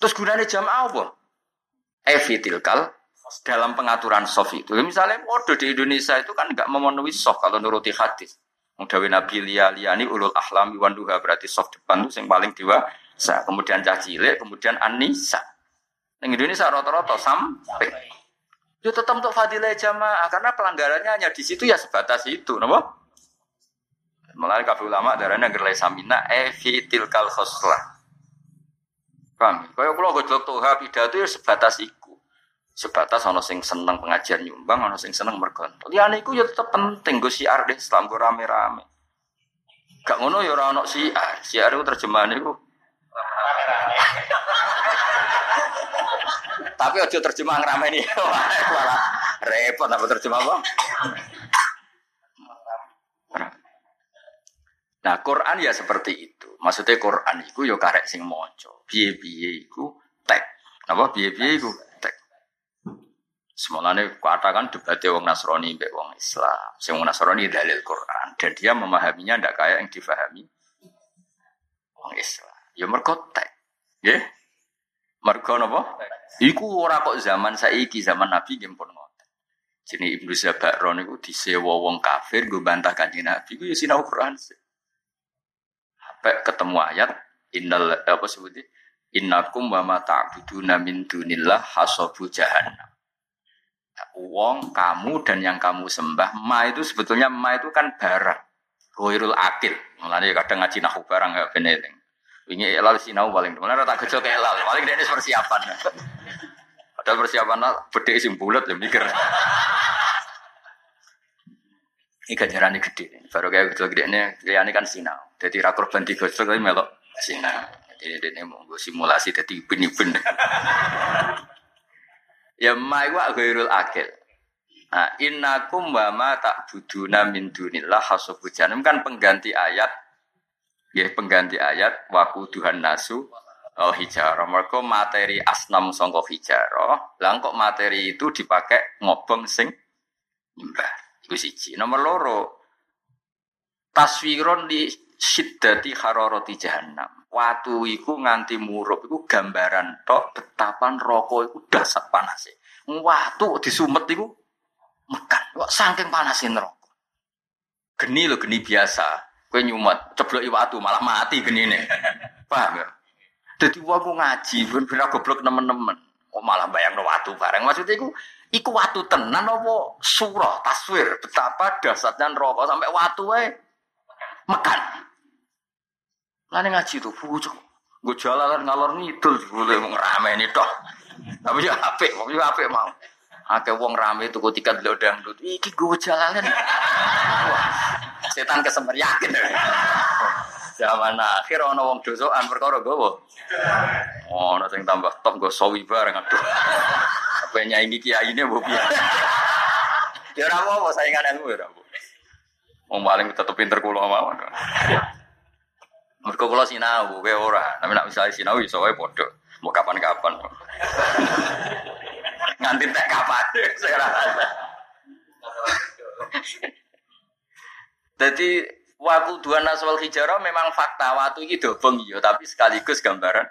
Terus gunanya jamaah apa? Evitilkal dalam pengaturan soft itu. Misalnya waduh di Indonesia itu kan nggak memenuhi soft kalau nuruti hadis. Mudawi Nabi Lia Liani ulul ahlami wanduha berarti soft depan itu yang paling dewasa. Kemudian cah cilik, kemudian anisa. Yang Indonesia rata-rata sampai. Ya tetap untuk fadilah jamaah karena pelanggarannya hanya di situ ya sebatas itu, napa? Mulai kafe ulama darahnya gerlai samina evitil kal khoslah. Paham? Kaya kula gojlok toha pidato ya sebatas iku. Sebatas ana sing seneng pengajian nyumbang, ana sing seneng mergon. Liyane iku ya tetep penting go siar deh Islam go rame-rame. Gak ngono ya ora ana siar. Siar itu terjemahan iku Tapi ojo terjemah ngrameni. Malah repot apa terjemah apa? Nah, Quran ya seperti itu. Maksudnya Quran itu ya karek sing maca. Piye-piye iku tek. Apa piye-piye iku tek. Semulanya katakan debatnya wong Nasrani mbek wong Islam. Sing wong Nasrani dalil Quran dan dia memahaminya ndak kayak yang difahami wong Islam. Ya mergo tek. Nggih. Mergo napa? Iku ora kok zaman saiki zaman Nabi nggih pun ngoten. Jenenge Ibnu Zabakro niku disewa wong kafir nggo bantah Kanjeng Nabi ku ya sinau Quran. Sampai ketemu ayat innal apa sebutnya innakum wa ma ta'buduna min dunillah hasabu jahannam. Wong kamu dan yang kamu sembah ma itu sebetulnya ma itu kan barang. Ghairul akil. Mulane kadang ngaji nahu barang ya bener. Wingi elal sinau paling. Mulane tak gejo ke elal. Paling ini persiapan. Padahal persiapan lah beda sing bulat ya mikir. Ini ganjaran ini gede. Baru kayak gede gede ini, ini kan sinau. Jadi rakur banti gosok tapi melok sinau. Jadi ini mau simulasi jadi ibin-ibin. Ya ma iku ghairul akil. Nah, innakum wa ma ta'buduna min dunillah hasabu janam kan pengganti ayat. Ya, pengganti ayat waku Tuhan nasu Oh hijaro, mereka materi asnam songko hijaro, lah kok materi itu dipakai ngobong sing nyembah. Iku siji. Nomor loro, taswiron di siddati haroroti jahannam. Watu iku nganti murup iku gambaran tok betapa rokok iku dasar panas. Watu disumet iku mekan. Kok saking panasin rokok. Geni lo geni biasa. Kue nyumet, ceblok watu malah mati geni nih. Paham ya? Jadi wong ngaji ben-ben goblok nemen-nemen. Oh malah bayang waktu bareng. Maksudnya iku iku waktu tenan apa surah taswir betapa dasarnya rokok sampai waktu wae mekan. Lane ngaji tuh pucuk. Gue jalan ngalor ngidul boleh ngerame ini toh. Tapi ya apik, wong ya apik mau. Akeh wong rame tuku tiket lho dangdut. Iki gue jalan. Setan kesemper yakin. Zaman akhir ana wong dosokan perkara gowo. Oh, ana sing tambah top go sawi bareng aduh. Apa nyanyi kiai ini mbok piye? Ya ora apa saingan ilmu ya ora apa. Wong paling tetep pinter kula mawon. Mergo kula sinau, kowe ora. Tapi nek misalnya sinau iso wae padha. Mau kapan-kapan. Nganti tek kapan saya rasa. Jadi Waktu dua naswal hijrah memang fakta waktu ini dobong iya, tapi sekaligus gambaran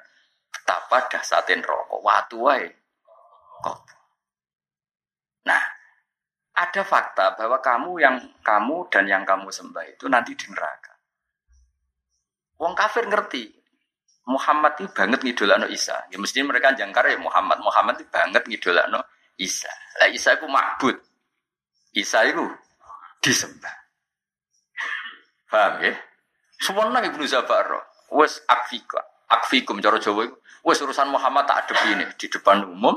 betapa dahsatin rokok. Waktu wae. Nah, ada fakta bahwa kamu yang kamu dan yang kamu sembah itu nanti di neraka. Wong kafir ngerti. Muhammad itu banget ngidolakno Isa. Ya mesti mereka jangkar ya Muhammad. Muhammad itu banget ngidolakno Isa. Lah Isa itu makbud. Isa itu disembah. Paham ya? Semuanya Ibnu Zabar. Wes akfika, akfikum cara Jawa itu. Wes urusan Muhammad tak ada ini di depan umum.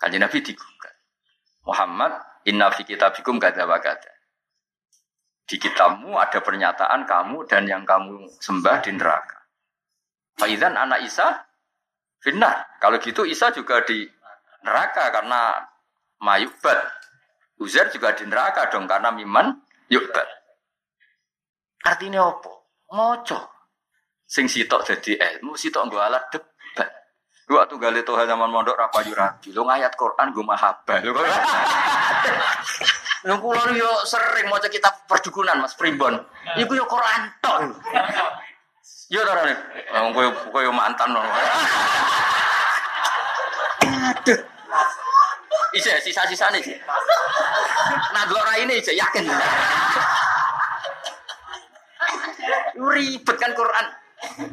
Kanjeng Nabi digugat. Muhammad inna fi kitabikum gada wa gada. Di kitabmu ada pernyataan kamu dan yang kamu sembah di neraka. Faidan anak Isa finnar. Kalau gitu Isa juga di neraka karena mayubat. Uzair juga di neraka dong karena miman yubat. Artinya apa? Ngoco. Sing sitok jadi ilmu, sitok nggo alat debat. Waktu gali Tuhan zaman mondok rapa rapi. Lu ngayat Quran gue mahabah. Lu Lu kula yo sering maca kitab perdukunan Mas Primbon. Iku yo Quran tok. Yo ora nih. Wong koyo koyo mantan. Aduh. Ise sisa-sisa nih. Nah, dua ini ise yakin. Ribet kan Quran.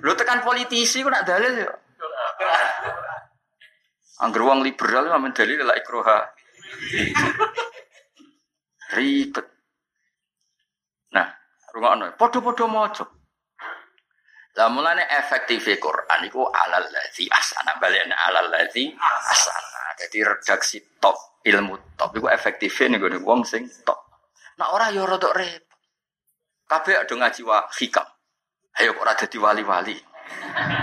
Lu tekan politisi kok nak dalil ya. Angger wong liberal amen dalil la ikroha Ribet. Nah, rungokno, padha-padha maca. Lah mulane efektif Quran iku alal ladzi asana balen alal ladzi asana. Jadi redaksi top ilmu top iku efektifnya nih gue wong sing top. Nah ora yo rodok repot. Kabeh ada ngaji wa hikam. Ayo ora dadi wali-wali.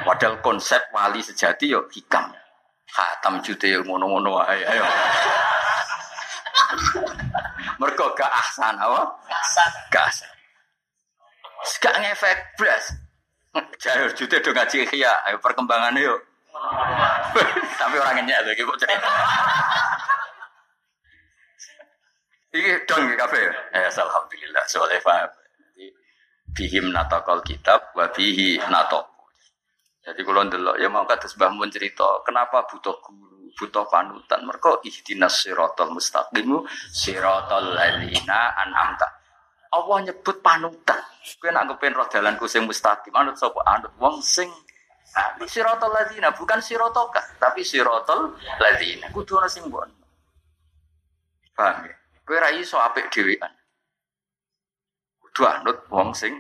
Padahal konsep wali sejati yo hikam. Khatam jute ngono-ngono wae. Ayo. Mergo gak ahsan apa? Gak ahsan. Gak ngefek blas. Jauh jute do ngaji ya, ayo perkembangannya yuk. Tapi orangnya lagi kok cerita. Iki dong kafe ya. Ya alhamdulillah soalnya paham. Bihim natakal kitab wa bihi natok. Jadi kalau ndelok ya mau kata sebah mun cerita kenapa butuh guru, butuh panutan. Mereka ihdinas siratal mustaqimu siratal ladzina an'amta. Allah nyebut panutan. Kowe nak kepen roh dalanku sing mustaqim, anut sapa anut wong sing siratal ladzina bukan sirotoka, tapi siratal ladzina. Kudu ana sing mbok. Paham ya? Kowe ra iso apik dhewean. Kudu anut wong sing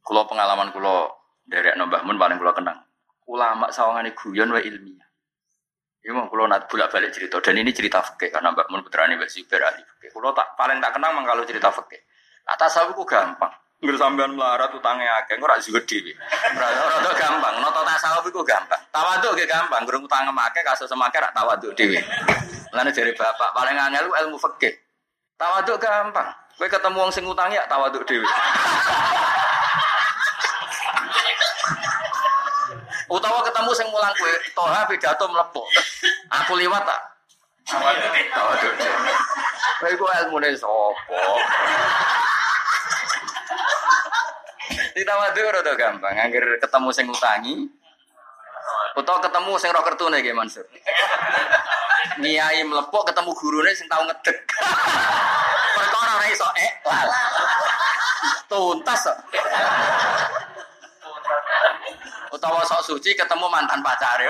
Kulo pengalaman kulo dari Mbah Mun paling kulo kenang. Ulama sawangane guyon wa ilmiah. Ini mau kulo nat bolak balik cerita dan ini cerita fakih karena Mbak Mun putrane Mbak Zubair ahli fakih. Kulo tak paling tak kenang kalau cerita fakih. Nah tasawuf ku gampang. Nggak sampean melarat utangnya akeh, ora zuhud dhewe. Ora gampang, noto tasawuf iku gampang. Tawaduk ge gampang, gurung utang akeh kasus semake rak tawaduk dhewe. Lan dari bapak paling angel ilmu fikih. Tawaduk gampang. Kowe ketemu wong sing utangi ya tawaduk dhewe. Utawa ketemu sing mulang kue, toha pidato melepuh. Aku liwat tak? Tawaduk. Kowe iku ilmune sapa? Ditawadu rada gampang, angger ketemu sing utangi. Utawa ketemu sing roh kertune nggih Mansur. Niai melepok ketemu gurune sing tau ngedek. Perkara ora iso eh. Tuntas. Utawa sok suci ketemu mantan pacare.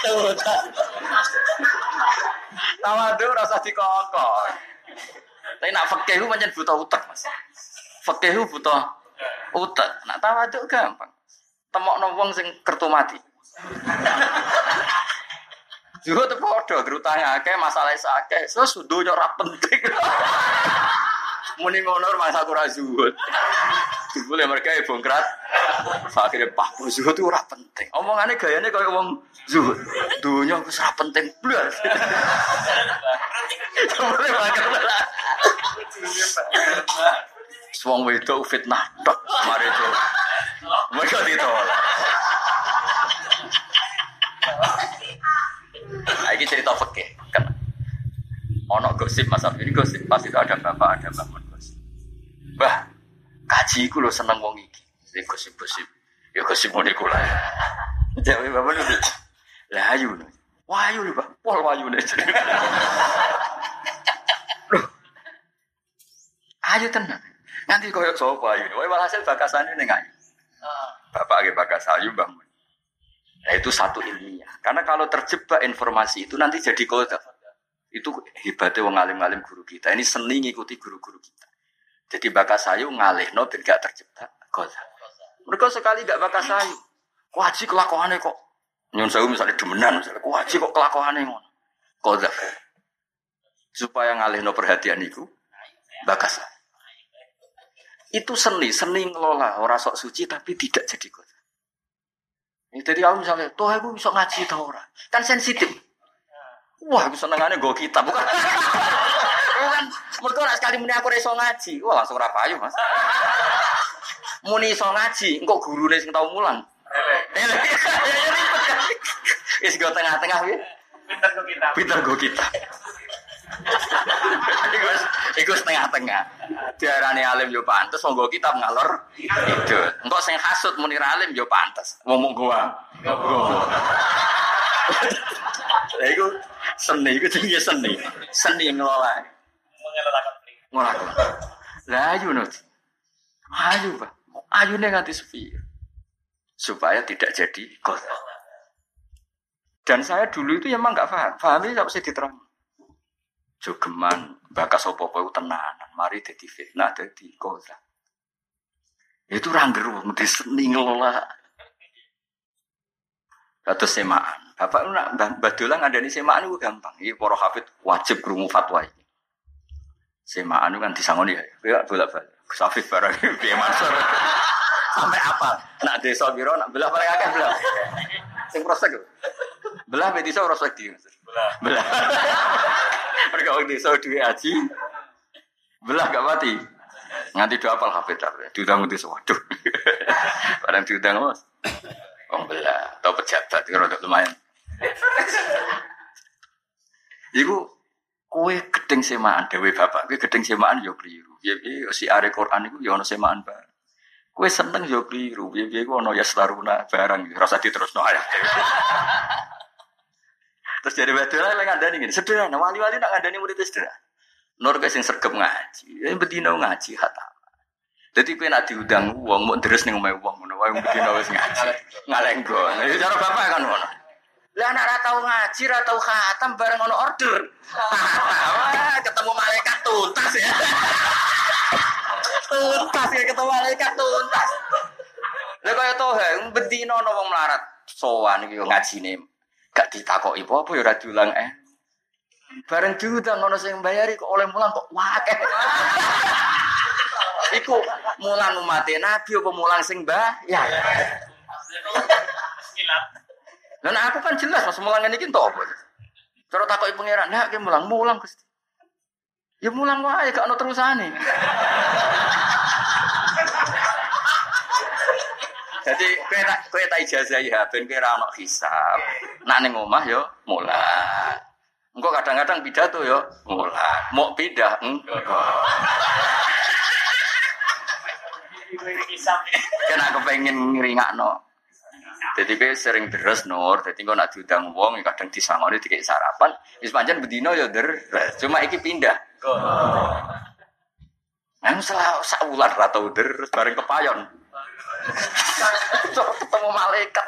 Tuntas. Tawadu rasa dikongkon. Tapi nak fakih macam butuh utak mas. Fakih butuh utak. Nak tawaduk gampang. Temok wong sing kertu mati. Juga tuh podo, gerutanya akeh, masalah akeh. So ora penting. Muni ngono masa kurang zuhud. Mereka ya bongkrat. Akhirnya pak zuhud itu ora penting. Omongannya gayanya kayak wong zuhud. Dunia itu ora penting. Blas. Lah. Wong wedok fitnah tok mari itu. Mereka ditolak. Nah, ini cerita fakih. Kan ono gosip Mas ini gosip pas itu ada bapak ada bangun gosip. Bah, kaji ku lo seneng wong iki. Ini gosip-gosip. Ya gosip mau kula. Bapak itu lah ayu. Wahyu nih pak, pol. Loh, ayu tenang. Nanti koyok sopo ayu. Wah walhasil bakasannya nih ayu. Bapak lagi bakas ayu bangun. Nah itu satu ilmiah. Karena kalau terjebak informasi itu nanti jadi kota. Itu hebatnya wong alim-alim guru kita. Ini seni ngikuti guru-guru kita. Jadi bakas sayu ngalih no biar gak terjebak kota. Mereka sekali gak bakas sayu. Wajib kelakuannya kok. Nyun sayu misalnya demenan misalnya. Wajib kok kelakuannya ngono. Kota. Supaya ngalih no perhatian itu. Sayu. Itu seni, seni ngelola orang sok suci tapi tidak jadi kota. Jadi aku misalnya, toh aku bisa ngaji tau ora. Kan sensitif. Wah, aku senengannya gue kita bukan. Bukan. Mereka nak sekali muni aku iso ngaji. Wah, langsung ora payu, Mas. Muni iso ngaji, engkau guru sing tau mulang. Wis go tengah-tengah piye? Pinter kok kita. Pinter go kita. Iku iku setengah-tengah. Diarani alim yo pantes, wong go kitab ngalor itu. Engkau sing hasud muni alim yo pantes. Ngomong gua. Lah iku seni iku jenenge seni. Seni ngelola. Ngono. Lah ayo no. Ayo, Pak. Ayo nganti sepi. Supaya tidak jadi kota. Dan saya dulu itu emang nggak paham. Pahami nggak usah diterang. Jogeman, bakas opo-opo itu tenanan. Mari jadi fitnah, jadi koza. Itu ranggeru, di seni ngelola. Atau semaan. Bapak lu nak badulang ada di semaan itu gampang. Ini para hafid wajib kerungu fatwa ini. Semaan itu kan disangoni ya. Ya bolak balik. Safif barang dia masuk. Sampai apa? Nak desa biro, nak belah paling akeh belah. Sing prosek. Belah be desa prosek di. Belah. Belah. Mereka wong desa duwe aji. Belah gak mati. Nganti do apal hafid tapi diundang desa waduh. Barang diundang Mas. Wong belah, atau pejabat rada lumayan. Iku kue gedeng semaan dewe bapak, kue gedeng semaan yo keliru. Piye piye si are Quran iku yo ono semaan bareng. Kue seneng yo keliru, piye piye ku ono yaslaruna barang, rasa diterusno ayat. Terus jadi betul lah ngandani gini, sederhana, wali-wali nak ngandani murid sederhana. Nur guys yang sergap ngaji, yang betina ngaji hatam. Jadi kue nak diundang uang, mau terus nih ngomong uang, mau uang betina wes ngaji, ngalenggon. Cara bapak kan ngono. Lah anak ra tau ngaji, ra tau khatam bareng ono order. Wah, ketemu malaikat tuntas ya. tuntas ya ketemu malaikat tuntas. Lah kaya to he, bendina ono wong melarat sowan iki ngajine. Gak ditakoki apa-apa ya ora diulang eh. Bareng diundang ono sing bayari kok oleh mulang kok wakeh. Iku mulang umat Nabi apa mulang sing bayar? Silat. Dan aku kan jelas mas mulang ini kinto apa? Cara takoki pangeran, nah ki mulang mulang Gusti. Ya mulang wae gak ono terusane. Jadi kowe tak kowe tak ijazahi ha ben kowe ora ono hisab. Nak ning omah yo mulang. Engko kadang-kadang pidato yo mulang. Mau pindah enggak. Ini kisah. Kena kepengen ngeringakno. Jadi kowe sering deres nur, jadi kau nak diundang wong ya kadang disangoni dikek sarapan, wis pancen bedino ya deres. Cuma iki pindah. Nang salah saulan ra tau deres bareng kepayon. Ketemu malaikat.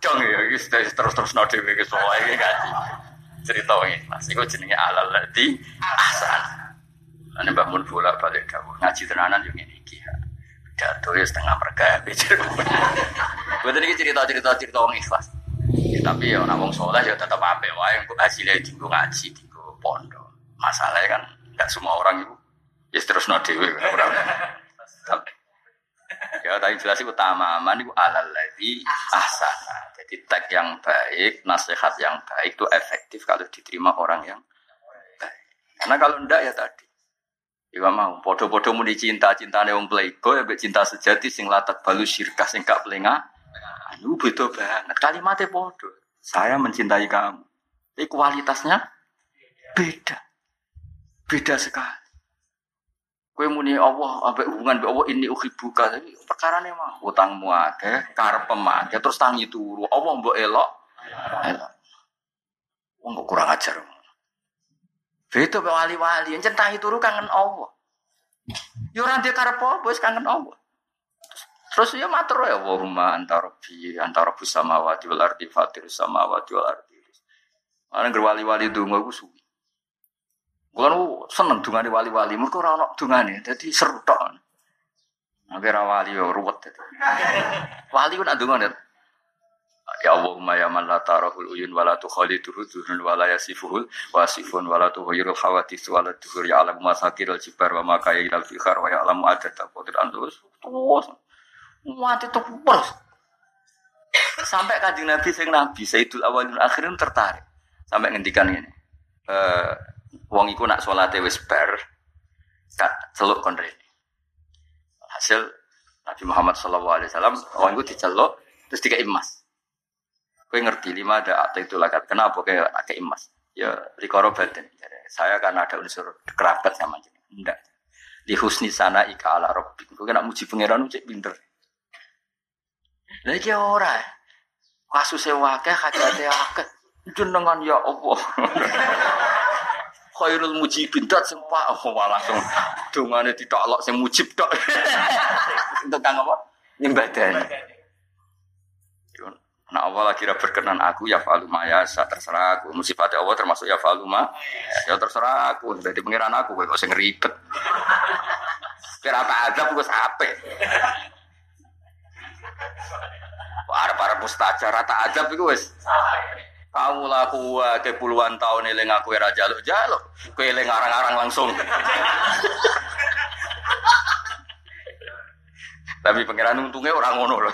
Dong ya iki terus-terus no dhewe ke soal iki gaji. Cerita ini, Mas, iku jenenge alal ladi ahsan. Lan Mbah Mun bolak balik dawuh, ngaji tenanan yo ngene iki. Jatuh ya setengah mereka bicara. Betul ini cerita-cerita cerita orang ikhlas. Ya, tapi ya nak wong soleh ya tetap apa wae yang hasilnya tinggu ngaji tinggu pondok. Masalahnya kan nggak semua orang itu ya terus no dewi. Ya tadi jelas itu utama aman itu alal lagi ahsana. Jadi tag yang baik, nasihat yang baik itu efektif kalau diterima orang yang baik. Karena kalau enggak ya tadi Ya mau, podo-podo muni cinta cintane wong playboy, ambek cinta sejati sing latat balu syirkah sing gak pelenga. Anu beda banget. Kalimatnya podo. Saya mencintai kamu. Tapi kualitasnya beda. Beda sekali. Kue muni Allah, ambek hubungan ambek Allah ini uhibuka. Tapi perkara nih mah utangmu akeh, karepem akeh, terus tangi turu. Allah mbok elok. Elok. Wong kok kurang ajar. Beda be wali-wali, yang centangi turu kangen Allah. Yo ora ndek karep apa, wis kangen Allah. Terus ya matur ya Allahumma anta rabbi anta rabbus samawati wal ardi fatir samawati wal ardi. Ana wali-wali donga iku suwi. Bukan seneng dungane wali-wali, mergo ora ono dungane, dadi seru tok. Agar wali yo ruwet dadi. Wali ku nak dungane. Ya Allahumma ya man la tarahul uyun wa la tukhaliduhu dhuhrun wa la yasifuhul wasifun wa la tuhayyirul hawadis wa la tuhur ya alam masakirul jibar wa makaya ilal fikhar wa ya alam adata qadir andus terus. Mati terus. Sampai kanjeng Nabi sing Nabi Sayyidul Awalin Akhirin tertarik. Sampai ngendikan ini eh wong iku nak salate wis bar gak celuk kon rene. Hasil Nabi Muhammad sallallahu alaihi wasallam iku diceluk terus dikai emas Kue ngerti lima ada atau itu lakat. Kenapa kayak pakai emas? Ya rikoro batin. Saya karena ada unsur kerabat sama jadi Enggak. Di husni sana ika ala robbi. Kue kena muji pangeran cek pinter. Lagi ora. Kasus sewake hajate akeh. Jenengan ya Allah. Khairul mujibin dat sing pak oh langsung dungane ditoklok sing mujib tok. Untuk kang apa? Nyembah Nah Allah lagi berkenan aku ya falu maya terserah aku. Musibate Allah termasuk ya falu ma ya terserah aku. Dadi pangeran aku kok sing ribet. Kira apa ada gue sape. Para para mustajab rata adab iku wis kamu laku ke puluhan tahun eling aku era jaluk jaluk, kowe eling arang-arang langsung. Tapi pangeran untungnya orang ngono loh.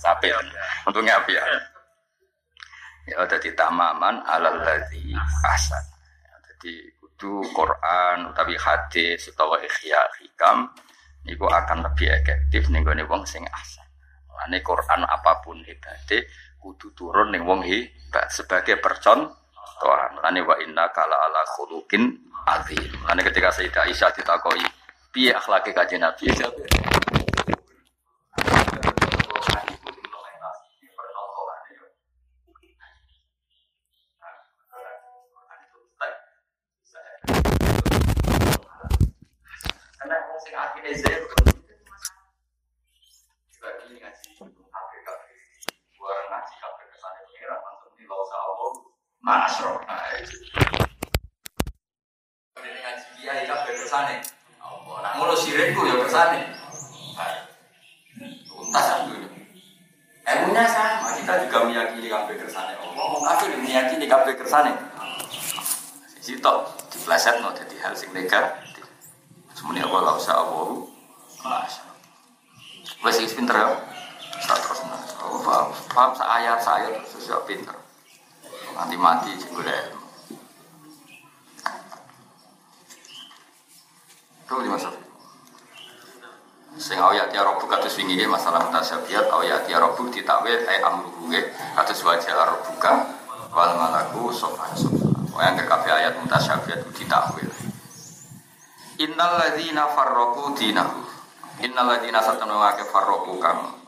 Sampai untungnya apa ya? Ya jadi tamaman alal ladzi asan. Jadi kudu Quran utawi hadis utawa ikhya hikam niku akan lebih efektif ning gone wong sing asan. Lane Quran apa pun ibadate kudu turun ning wong hebat sebagai percontohan. Lane wa inna kala ala khuluqin azim. Lane ketika Sayyidah Aisyah ditakoi piye akhlake kanjeng Nabi zero Bagi ngaji ngaji kabeh kesane pengira langsung di lawa Allah. Masro. Ini ngaji. Nah ngono sirikku ya. Ilmunya sama, kita juga meyakini kabeh kersane Allah. Kabeh meyakini. Sisi tok dipleset no jadi hal sing negatif. Semuanya Allah la usah Allah. Masya Wes iki pinter ya. Sa terus oh, paham, paham sa ayat sa ayat terus pinter. Nanti mati golek ilmu. Tuh di masa sing ayat ya robbuk kados wingi masalah mutasyabihat ayat ya robbuk ditakwil ay amruhu nggih kados wajah rabbuka wal malaku sofa sofa. Yang ke kabeh ayat mutasyabihat ditakwil. Innal ladzina farraqu dinahum. Innal ladzina satana wake farraqu kang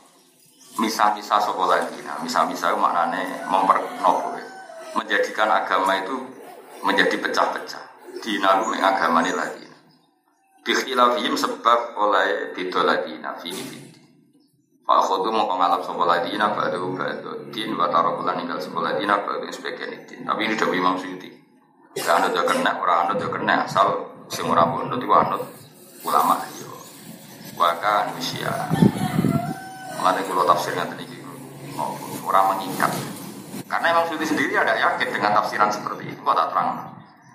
misah-misah sapa ladzina. Misah-misah maknane mempernopo menjadikan agama itu menjadi pecah-pecah. Dinahum ing agamane ladzina. Bikhilafihim sebab oleh beda ladzina fihi. Fa khodu mongko ngalap sapa ladzina ba'du ba'du din wa tarakulan ninggal sapa ladzina ba'du sebagian din. Tapi ini dari Imam Suyuti. Ya anut yo kena, ora anut yo kena asal sing ora pondok iku anut ulama yo. Waka manusia. Mulane kula tafsir ngaten iki ora mengikat. Karena Imam Suyuti sendiri ada yakin dengan tafsiran seperti itu kok tak terang.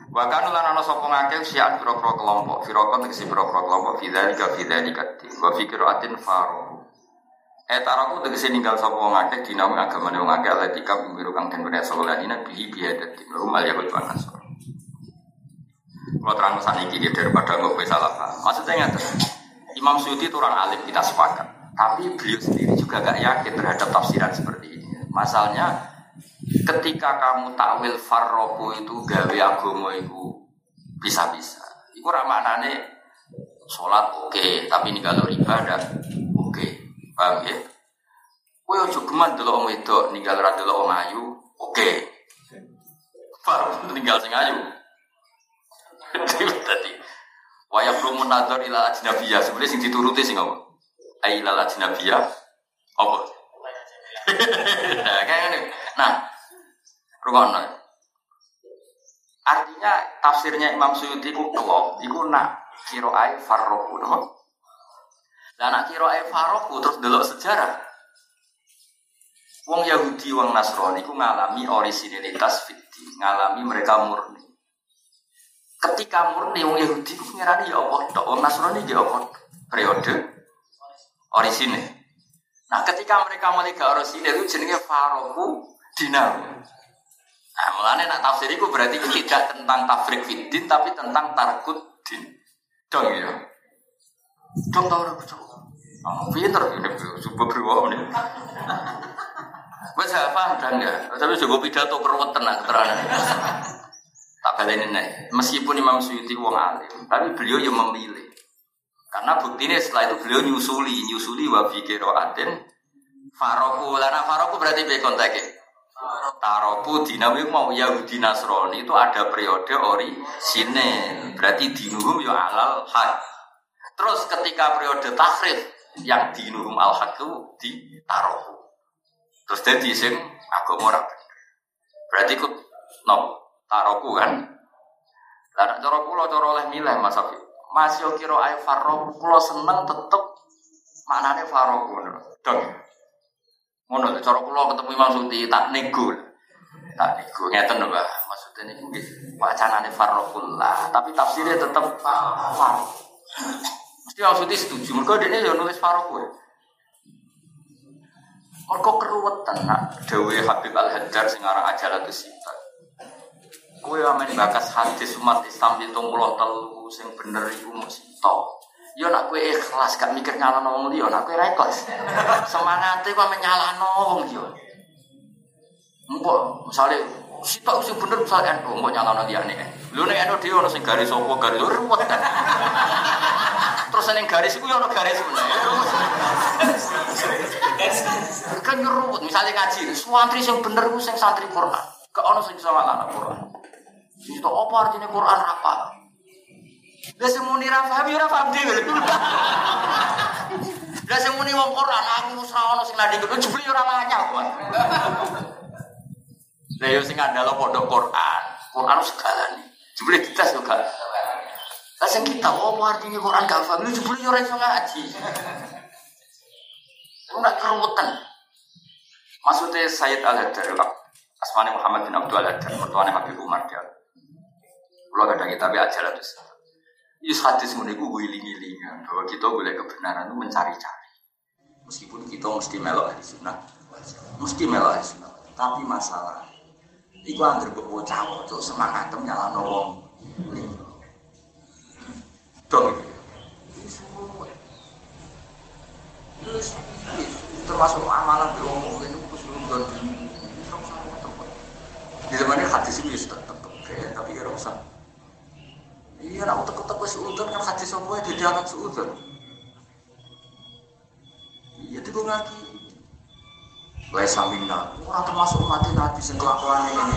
Bahkan ulan ana sapa ngakeh sian pira-pira kelompok, firaqon tegese pira-pira kelompok fidzalika fidzalika wa fi qiraatin faru. Etaraku tegese ninggal sapa ngakeh dinawi agamane wong akeh alatika pemiru kang den sapa ladina bihi biadati rumah ya panas. Kalau terang saniki iki daripada nggak salah paham. Maksudnya ngaten. Imam Suyuti itu orang alim kita sepakat. Tapi beliau sendiri juga gak yakin terhadap tafsiran seperti ini. Masalahnya ketika kamu takwil farroku itu gawe agama itu bisa-bisa. Iku ramanane sholat oke, tapi ini kalau ibadah oke. Paham ya? Kowe aja geman delok wong wedok ninggal ra delok wong ayu, oke. Paham tinggal sing ayu. Tadi wayak belum menador ila ajnabiyah sebenarnya sing dituruti sing? Ai ila ajnabiyah apa? nah, kayak gini. Nah, Rungono. Artinya tafsirnya Imam Suyuti ku kelop, iku nak kiroai farroku, no? Dan nak kiroai farroku terus delok sejarah. Wong Yahudi, wong Nasrani ku ngalami orisinilitas fiti, ngalami mereka murni. Ketika murni wong Yahudi ku ngirani ya Allah, tok wong Nasrani ya Allah. Periode orisinil. Nah, ketika mereka mulai ke orisinil itu jenenge farroku dinamu. Nah, mulane nak tafsir itu berarti tidak tentang tafrik fiddin tapi tentang tarkut din. Dong ya. Dong tau ora bocah. Kamu pinter coba beruang nih. Wes paham dan ya. Tapi coba pidato keruwet tenang keterangan. Tak baleni nih. Meskipun Imam Suyuti wong alim, tapi beliau yang memilih. Karena buktinya setelah itu beliau nyusuli, nyusuli wa fi qiraatin faroku. Lana faroku berarti be kontaknya. Taroku dinawi mau Yahudi Nasrani itu ada periode ori sine berarti dinuhum ya alal hak. Terus ketika periode takrif yang dinuhum al hak itu di taroku. Terus dadi sing agama ora bener. Berarti ikut no taroku kan. Lah nek cara kula cara oleh milih Mas Abi. Mas yo kira ae farroku kula seneng tetep maknane farroku ngono. Dong. Ngono cara kula ketemu Imam Suti tak nego. Tak nego ngeten lho, Mbak. Maksudnya niku nggih wacanane farrokullah, tapi tafsirnya tetep far. Mesti Imam Suti setuju. Mergo dene yo nulis farroku. Mergo keruwetan nak dawe Habib Al-Haddar sing aran Ajalatus Sita. Kowe amen bakas hadis umat Islam 73 sing bener iku mung sita. Yo nak kowe ikhlas gak mikir nyalano wong liya, nak kowe ra ikhlas. Semangate kok menyalano wong liya. Mbok misale sitok sing bener misale NU mbok nyalano liyane. Lho nek NU dhewe ono sing garis apa garis ruwet. Terus ning garis iku yo ono garis meneh. kan ngerubut misalnya ngaji santri yang bener ku sing santri Quran ke ono sing sama anak Quran itu apa artinya Quran apa lah semuni ra paham ya ra paham dhewe semuni wong Quran aku wis ono sing nadi kudu jebule ora lanyah kok lah yo sing andalo pondok Quran. Quran segalane jebule dites juga lah sing kita apa artinya Quran gak paham lu jebule ora iso ngaji. Enggak keruwetan. Maksudnya Sayyid Al-Hadar, Asmani Muhammad bin Abdul Al-Hadar, mertuanya Habib Umar dia. Kalau ada kitab ajar itu. Ini hadis meniku gue iling-ilingan bahwa kita boleh kebenaran itu mencari-cari. Meskipun kita mesti melok di sunnah, mesti melok di sunnah. Tapi masalah, Iku anggere kok bocah bocah semangat nyalano wong. Dong. termasuk amalan di omong itu keseluruhan di zaman hadis sudah tetap tapi ya usah iya nak utek utek wes udon kan hadis apa ya diangkat seudon iya itu ngaji Lai samina, orang termasuk mati nabi sing kelakuan ini.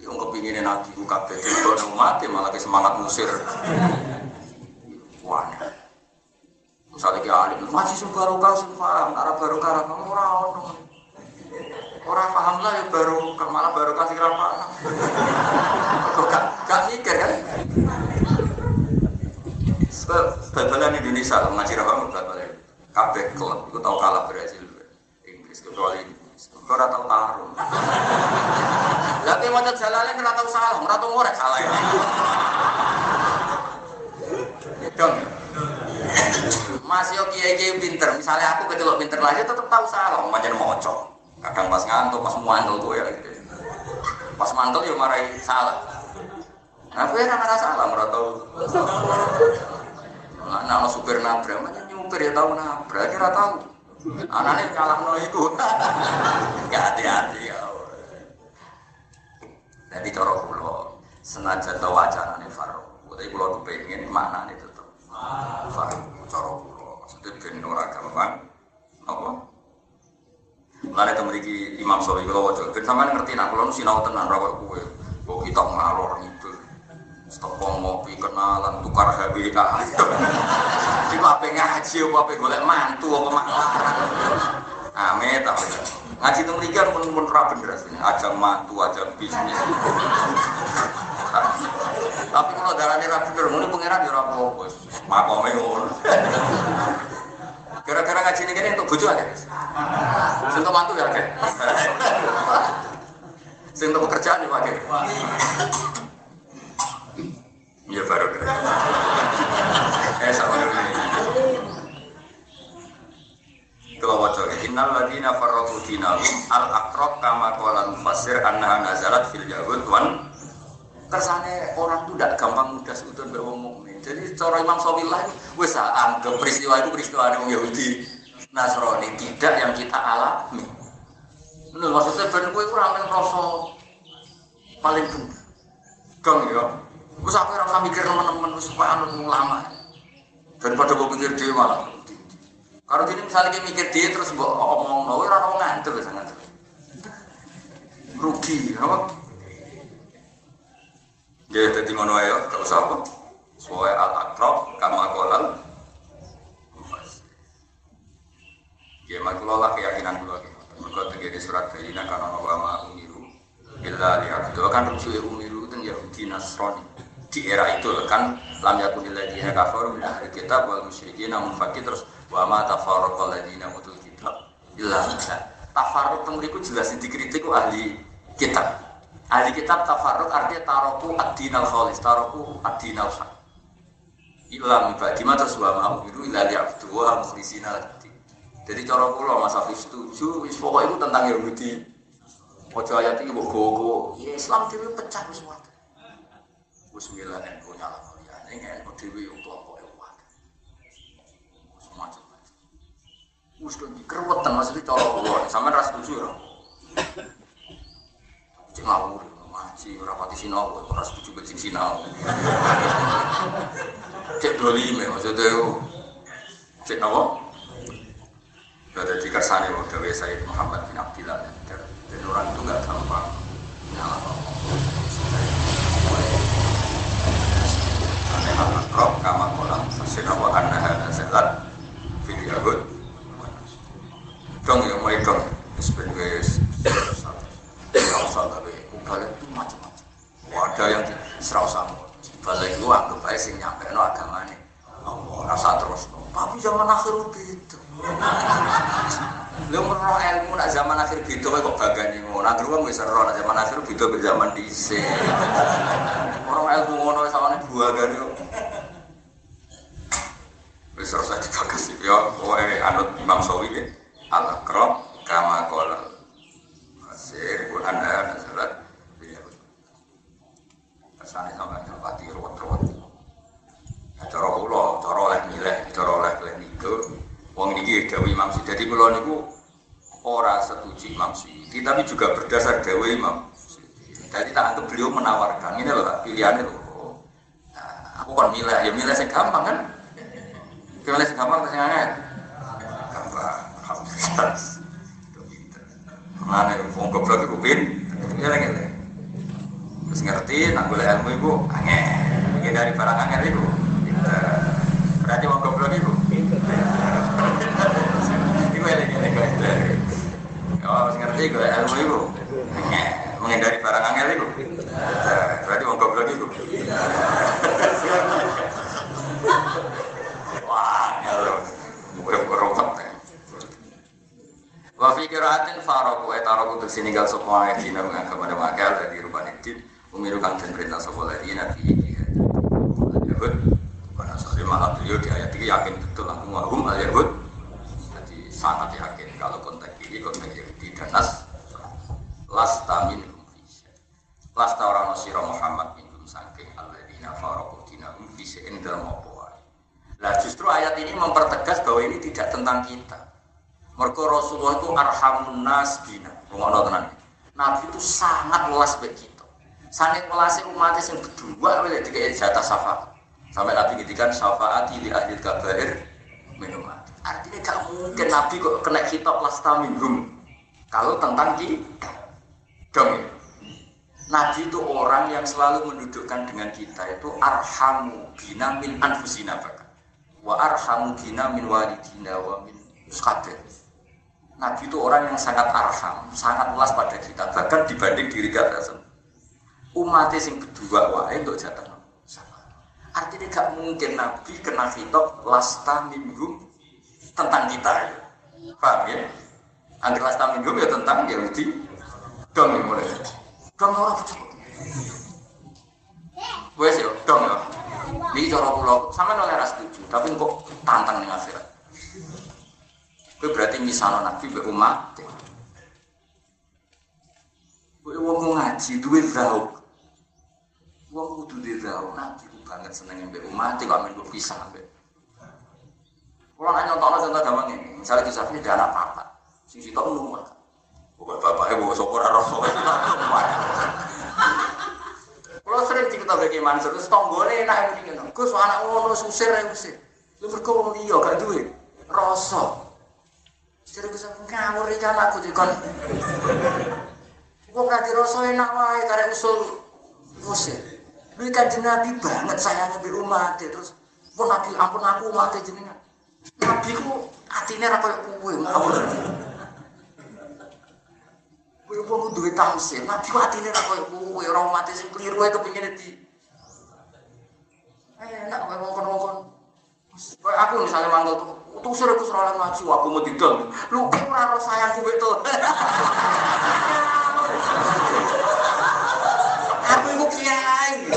Yang kepingin nabi buka bete, kalau mati malah semangat musir. Wah, Misalnya kayak alim, masih sing baru kau sing paham, arah baru kau kamu orang ono. Orang paham lah ya baru, malah baru kasih paham. Kok gak gak mikir kan? Bal-balan Indonesia ngaji raham bal-balan. Kabeh klub, gue tau kalah Brazil, Inggris kecuali Inggris. Gue ora tau taruh. Tapi mau jalannya ora tau salah, ora tau ngorek salah ya. Dong. Mas yo kiai kiai pinter, misalnya aku kecelok pinter lagi tetap tahu salah, macam moco. Kadang pas ngantuk, pas muandel tuh ya gitu. Pas mantel yo marahi salah. Nah, aku ya nggak salah, tahu. Anak lo supir nabrak, macam nyupir ya tahu nabrak, kira tahu. Anaknya kalah no itu. Gak hati-hati ya. Jadi corok pulau, senajan wacana nih Faro. Tapi kepengen mana nih tetap. Faro, corok pulau. Maksudnya ben ora gampang. Apa? Mulane temen iki Imam Syafi'i kula waca, ben sampean ngerti nak kula sinau tenan ra. Kok kita ngalor gitu. Stopong ngopi kenalan tukar HBK. Iku ape ngaji apa golek mantu apa mak larang. Ame ta. Ngaji teng mriki kan pun pun ra asline. Ajang mantu, ajang bisnis. Tapi kalau darahnya ra bener, ngono pangeran ya ora apa-apa. Makome ngono. Gara-gara ngaji ini untuk akeh. Sing untuk mantu ya akeh. Untuk pekerjaan ya akeh. Iya baru kira. Eh sama dulu ini. Kalau wajah innal ladina farraqu dinahum al aqrab kama qala mufassir annaha nazalat fil yahud wan kersane orang tuh tidak gampang mudah mbek wong mukmin. Jadi cara Imam Syafi'i wis anggap peristiwa itu peristiwa wong Yahudi Nasrani tidak yang kita alami. Menurut maksudnya ben kowe ora men rasa paling bener. Dong ya. Wis aku ora usah mikir teman-teman wis supaya anut ulama. Daripada gue pikir dia malah. Kalau gini misalnya dia mikir dia terus mbok omong no, ora ono ngantuk wis ngantuk. Rugi, apa? Ya, jadi ngono ayo, gak usah apa. Soalnya al-akrab, kama kolal. Ya, makulah keyakinan kula dari surat Bayina karena wa ma umiru illa liya'budu kan rujuk umiru itu Yahudi Nasrani di era itu kan? Lam yakun alladziina kafaru min ahli kitab wal musyrikin namun fakir terus wa ma tafarraqal ladzina utul kitab illa tafarruq teng mriku jelas dikritik ahli kitab. Ahli kitab tafarruq artinya taroku ad-dinal khalis taroku ad-dinal haq. Ilam ma terus wa ma umiru illa liya'budu wa mukhlisina jadi cara kula Mas Hafiz setuju wis iku tentang Yahudi. Ojo ayat ini mbok ya Islam dhewe pecah wae. Wis mila nek punya lah kalian, ini nek dhewe yo kelompok e wae. Macam-macam. Wis kan dikeruwetan maksudnya cara kula, sampean ra setuju ora? Cek ngawur, ngaji ora pati sinau, ora setuju becik sinau. Cek dolime maksudnya yo. Cek nawa? Berada di kersane Dawe Said Muhammad bin Abdillah dan orang itu nggak gampang nyala aneh akrab kama kolam fasina wa anna hada zalat fil yahud dong yang mulai dong nggak usah tapi balik itu macam-macam ada yang serau sama balik itu anggap aja sing nyampe no agama ini Allah rasa terus tapi zaman akhir itu Lu meroh ilmu nak zaman akhir beda kok bagani ngono. Nak wong wis nak zaman akhir beda be zaman dhisik. Meroh ilmu ngono sawane bagani kok. Wis ora dibagas ya, kowe anut Imam Sawi ya. Al-Aqrab kama qala. Masir ku anda salat. Kesane sampe nyepati ruwet-ruwet. Cara kula, cara oleh milih, cara oleh milih niku Wong niki Dawi Imam. Jadi kula niku ora setuju Imam Suyuti, tapi juga berdasar Dawi Imam. Jadi tak anggap beliau menawarkan ini loh pilihannya loh. Nah, aku kan milih, ya milih sing gampang kan? Milih sing gampang sing angel. Gampang, alhamdulillah. Mana wong goblok iku pin? Ya lagi Terus ngerti, nak golek ilmu iku angel. dari barang angel iku. Berarti wong goblok iku. Iku eleng-eleng gue. Oh, ngerti gue ilmu iku. Menghindari barang angel iku. Berarti wong goblok iku. Wah, ngelo. Gue berompat. Wa fi qiraatin faraku etaraku untuk sininggal sapa dina menganggap pada makal dari rubani din umiru kang den perintah sapa ladina fi Yahud karena sorry malah beliau di ayat ini yakin betul aku wahum al Yahud jadi sangat yakin Nas lasta minhum lasta orang nasira Muhammad minhum sangking alladzina faraku dinahum fi se'in dalam apa Nah justru ayat ini mempertegas bahwa ini tidak tentang kita Mereka Rasulullah itu arhamun nas bina. Rumah tenan. Nabi itu sangat welas bagi kita. Sangat welas umatnya yang berdua oleh tiga jatah syafaat. Sampai Nabi ngedikan syafaat di ahli kabair minum Artinya gak mungkin Nabi kok kena kitab lasta minhum. Kalau tentang kita. Dong. Nabi itu orang yang selalu mendudukkan dengan kita itu arhamu bina min anfusina bahkan. Wa arhamu bina min walidina wa min skadir. Nabi itu orang yang sangat arham, sangat luas pada kita, bahkan dibanding diri kita sendiri. Umatnya yang kedua wae untuk jatah. Artinya gak mungkin Nabi kena kitab lasta minggu tentang kita. Paham ya? Angger lasta minggu ya tentang Yahudi. Dong ya mulai. Dong orang cukup. Wes yo, dong ya. Ini cara pulau, sama oleh ras setuju, tapi kok tantang nih akhirat. Itu berarti misalnya Nabi be umat. Wong ngaji duwe zauk. Wong kudu duwe. Nabi ku banget seneng mbek umat kok amen kok pisah mbek. Kalau nanya contohnya contoh gampang ini, misalnya kisah ini ada anak papa, sing sitok numah. Bukan bapaknya bawa sopor arah. Kalau sering cerita bagi Mansur, terus tonggolnya enak yang begini. Gus anak ngono susir ya usir. Lu berkau liya gak duwe. Rasa. Jadi bisa ngawur ikan aku juga. Gue gak dirasa enak wae karena usul usir. Lu ikan Nabi banget sayangnya di rumah terus pun nabi ampun aku umat jenengan. Nabi ku hatinya apa kowe ngawur. Kowe wong duwe tamsil, nabi atine ra koyo kowe ora mati sing kliru ae kepengin di. Eh, enak kowe ngomong-ngomong. Kowe aku misalnya mantul tuh, tuh sore aku seroleh ngaji, aku mau didol. Lu kowe ora sayang kowe tuh. Aku iku kiai.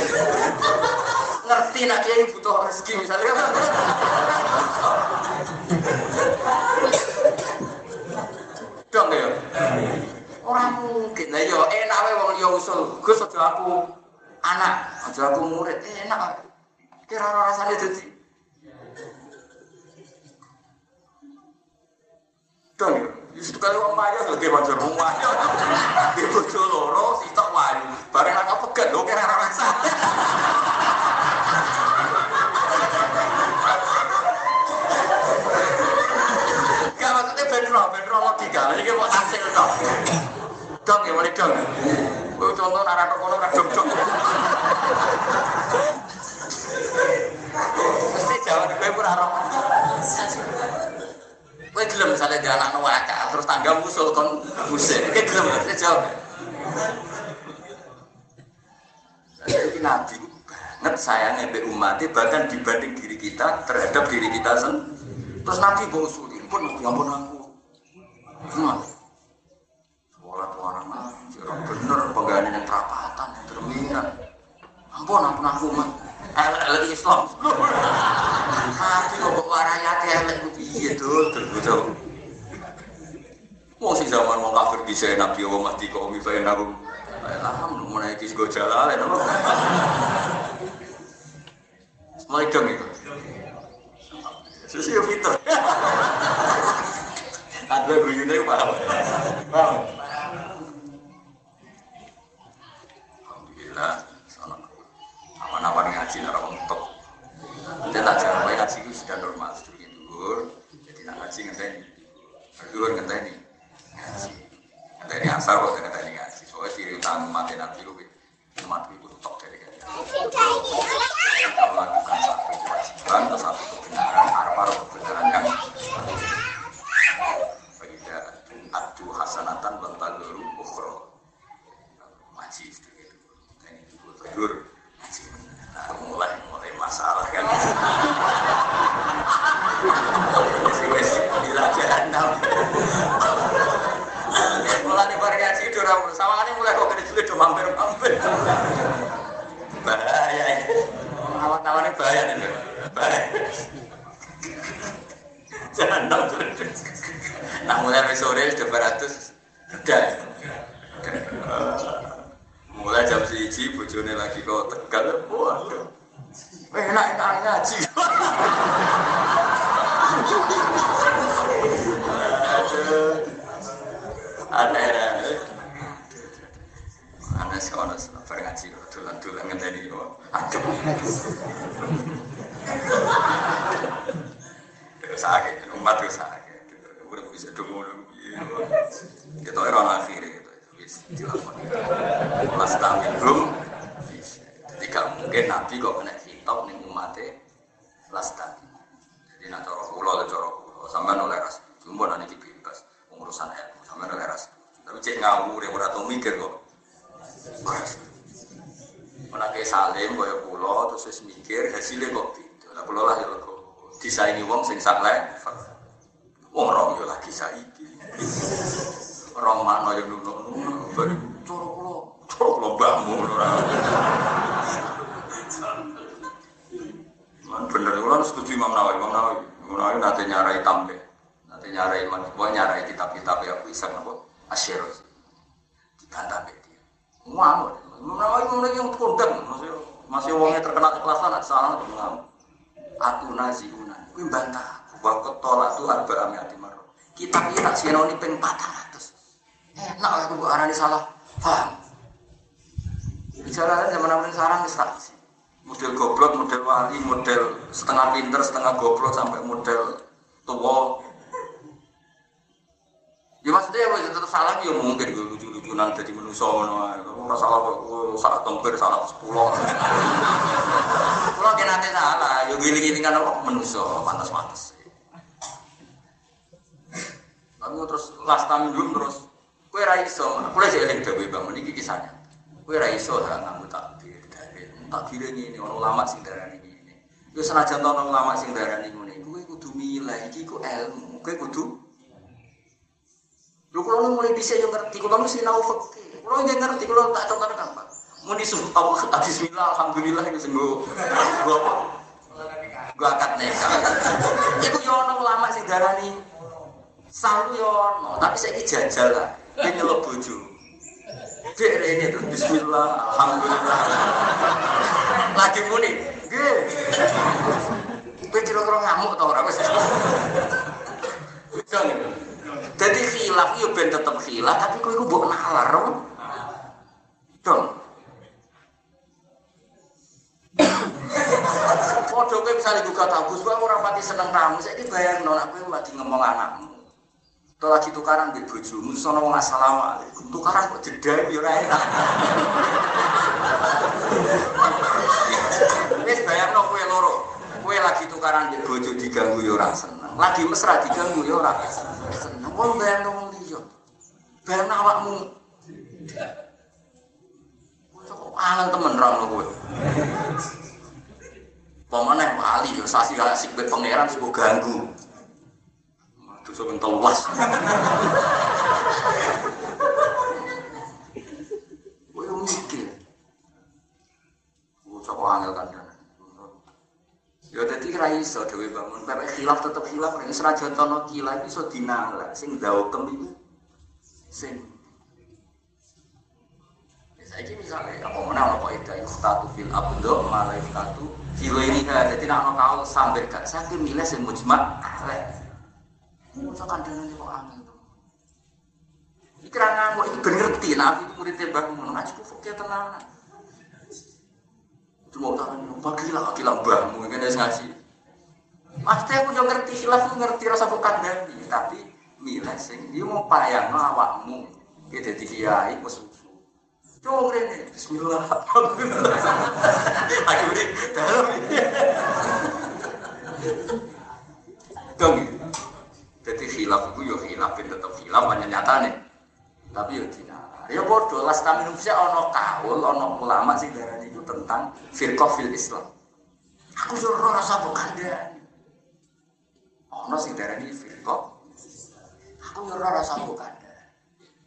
Ngerti nak kiai butuh rezeki misalnya. Dong ya. Orang mungkin lah yo enak wae wong liya usul. Gus aja aku anak, aja aku murid. Eh, enak. Kira ora rasane dadi. Ya. Justru kalau wong maya lagi wajar rumah. Di bojo loro sitok wayu. Bareng ana pegat lho kira rasane. Gak maksudnya benro, benro logika. Ini mau hasil dong. Dong ya, mulai. Kau contoh narator kono kan dong dong. Mesti jawab gue pun arah. Gue gelem misalnya dia anak nuwaka, terus tangga musul kon musik. Gue gelem, mesti jawab. Jadi nabi banget sayangnya be umatnya bahkan dibanding diri kita terhadap diri kita sendiri. Terus nabi mau usulin pun ya ampun aku. Cuma sholat orang aja orang bener penggalan yang perapatan yang terminat. Ampun ampun aku mah. Elek Islam. Nabi kok kok warayat elek iya tuh terus Mau sing zaman wong kafir bisa nabi wa mati kok mi fa enakum. Alhamdulillah mulai kis go jalan apa. Mulai dong itu. Susi yo pinter. Ada guyune paham. Paham. Salam. Aman-aman ngaji nara untuk. Kita tak ngaji itu sudah normal dulu. Jadi ngaji. Ngaji. Kok ngenteni ngaji. Soalnya ciri utama mati nabi lu mati itu dari kan. Melakukan Faidah adu hasanatan bantaguru ukhro Ngaji Nah mulai mulai masalah kan. Wes bila jahanam Mulai ngaji udah ramu Sama ini mulai kok kena udah mampir-mampir. Bahaya ini. Awan-awannya bahaya nih Bahaya. Jahanam Nah mulai sore sudah beratus Udah Mulai jam siji bojone lagi kok tegal Waduh Enak enak ngaji Aduh Aneh sih ono bar ngaji dolan-dolan ngenteni kok adem. Sakit, umat itu sakit. Udah bisa dong Kita orang akhir. Wis dilakoni. Mas tamin belum. Jadi gak mungkin Nabi kok kena hitop ning umatnya lastan. Jadi nak cara kula le cara kula sampean oleh ras. Cuma nanti bebas pengurusan ilmu sampean oleh ras. Tapi cek ngawur yang ora tau mikir kok. Menake salim kaya kula terus wis mikir hasilnya kok beda. Lah kula lah ya kok disaingi wong sing sak level. Wong rong yo lagi saiki. Rong makna yo nuno-nuno. Bari cara kula, cara kula mbahmu ora. Man bener kula setuju Imam Nawawi. Imam Nawawi, Imam Nawawi nate nyarai tambe. Nate nyarai man, kok nyarai kitab-kitab ya bisa napa? Asyir. Dibantah be dia. Ngamuk. Imam Nawawi Nawawi yang kondang, masih masih wongnya terkena kekelasan salah tuh ngamuk. Aku naziunan, kuwi bantah. Wa qatala tu arba amiati marro. Kitab iki tak sinoni ping 400. Enak aku mbok arani salah. Paham? Bicara zaman sekarang wis tak isi. Model goblok, model wali, model setengah pinter, setengah goblok sampai model tua. Ya maksudnya ya wis tetep salah ya mungkin gue lucu-lucunan jadi manusia ngono ae. Ora salah gue salah tempir, salah 10. Kalau dia nanti salah, yo giling-gilingan apa manusia pantas-pantas. Lalu terus last time dulu terus Kue raiso, aku lagi eling dewi bang, ini kisahnya. Kue raiso ha ngamu takbir dari takbir ini orang ulama sing darah ini ini. Yo senajan to orang ulama sing darah ini ini, kue kudu milah, iki ku ilmu, kue kudu. Lu kalau mulai bisa yang ngerti, kalau nu sinau fakir, kalau yang ngerti, kalau tak contohnya gampang. Mau disuruh apa? Bismillah, alhamdulillah itu sembuh. Gua apa? Gua akad nikah. Iku yo ono ulama sing darani Salu yo ono, tapi saya jajal lah. Ini nyelok bojo. Dek ini tuh Bismillah, Alhamdulillah. Lagi muni, nggih. Kowe kira-kira ngamuk tau ora wis. Jadi khilaf yo ben tetep khilaf, tapi kowe iku mbok nalar. Dong. Podo kowe misalnya juga tabus, kowe ora pati seneng tamu, saiki bayangno nek kowe lagi ngomong anakmu. Tuh lagi tukaran di bojomu, sono wong assalamualaikum. Tukaran kok jeda ya ora enak. Wis bayangno kowe loro. Kowe lagi tukaran di bojo diganggu ya ora seneng. Lagi mesra diganggu ya ora seneng. Wong bayangno wong liya. Bayangno awakmu. Kok angel temen ra kowe. Pemane wali yo sasi asik be pangeran sing ganggu. Dosa pentol was. Kowe mikir. Kok kok angel kan. Ya dadi ra iso dhewe bangun. Bapak khilaf tetep khilaf nek senajan tono khilaf iso dinalak sing daokem iku sing Saiki misalnya apa mana apa itu yustatu fil abdo malah fil ini jadi nak ono kau sampai gak sakit milih sing mujmat elek. Masa kandangane kok to. Iki ra ngamuk iki ben ngerti nah itu tembak ngono ngaji ku fakir tenanan. Cuma tak bagi lah gila mbahmu ngene wis ngaji. Maksudnya aku juga ngerti khilaf aku ngerti rasa bukan dari tapi milih sing dia mau payang awakmu. Kita dadi kiai musuh Coba ini, Bismillah. Aku ini dalam ini. Khilaf itu ya khilaf, tetap khilaf, hanya nih. Tapi ya dinalar. Ya bodoh, las minum saya ono kaul, ono ulama sih darah itu tentang firqah fil Islam. Aku suruh rasa bukan. Ono darah ini firqah. Aku suruh rasa bukan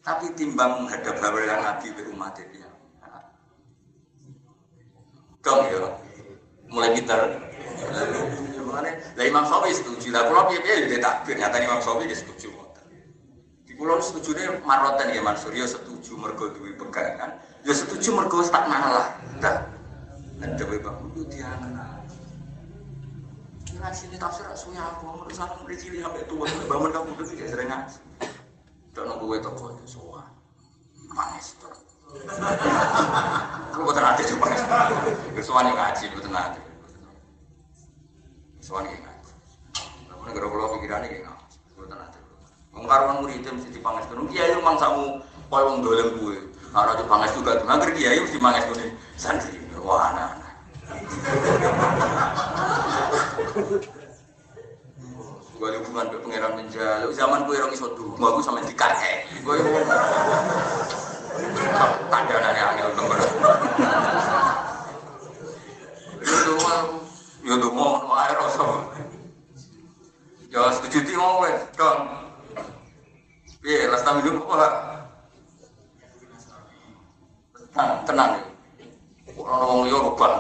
tapi timbang menghadap dengan Nabi ke umat dia. Dong ya, mulai pintar. Lah Imam Syafi'i setuju. Lah kalau piye piye dia takbir, nyata Imam Syafi'i dia setuju. Di pulau setuju nih maroten ya Mansur, ya setuju mergo duwe pegangan, ya setuju mergo tak nalah. Dah, ada beberapa itu dia kenal. Nah, sini tafsir asunya aku, menurut saya mulai cilik sampai tua, bangun kamu udah tidak sering ngaji. Dono kowe teko itu sowan. Manis to. Aku boten ate coba. Sowan ngaji boten ate. Sowan ngaji. Namun gara kula pikirane ki ngaji. Ate. Wong karo murid mesti dipangestu. Kiai mangsamu koyo wong dolem kowe. Ora dipangestu gak ngger kiai mesti mangestu santri. Wah anak-anak. Gue hubungan ke pangeran menjaluk zaman gue orang iso dulu, gue sama dikake. Gue tanda nanya angel. Itu mah, ya tuh mau air rasa. Ya setuju ti mau wes, dong. Last time hidup apa? Tenang, tenang. Orang-orang liya rubah.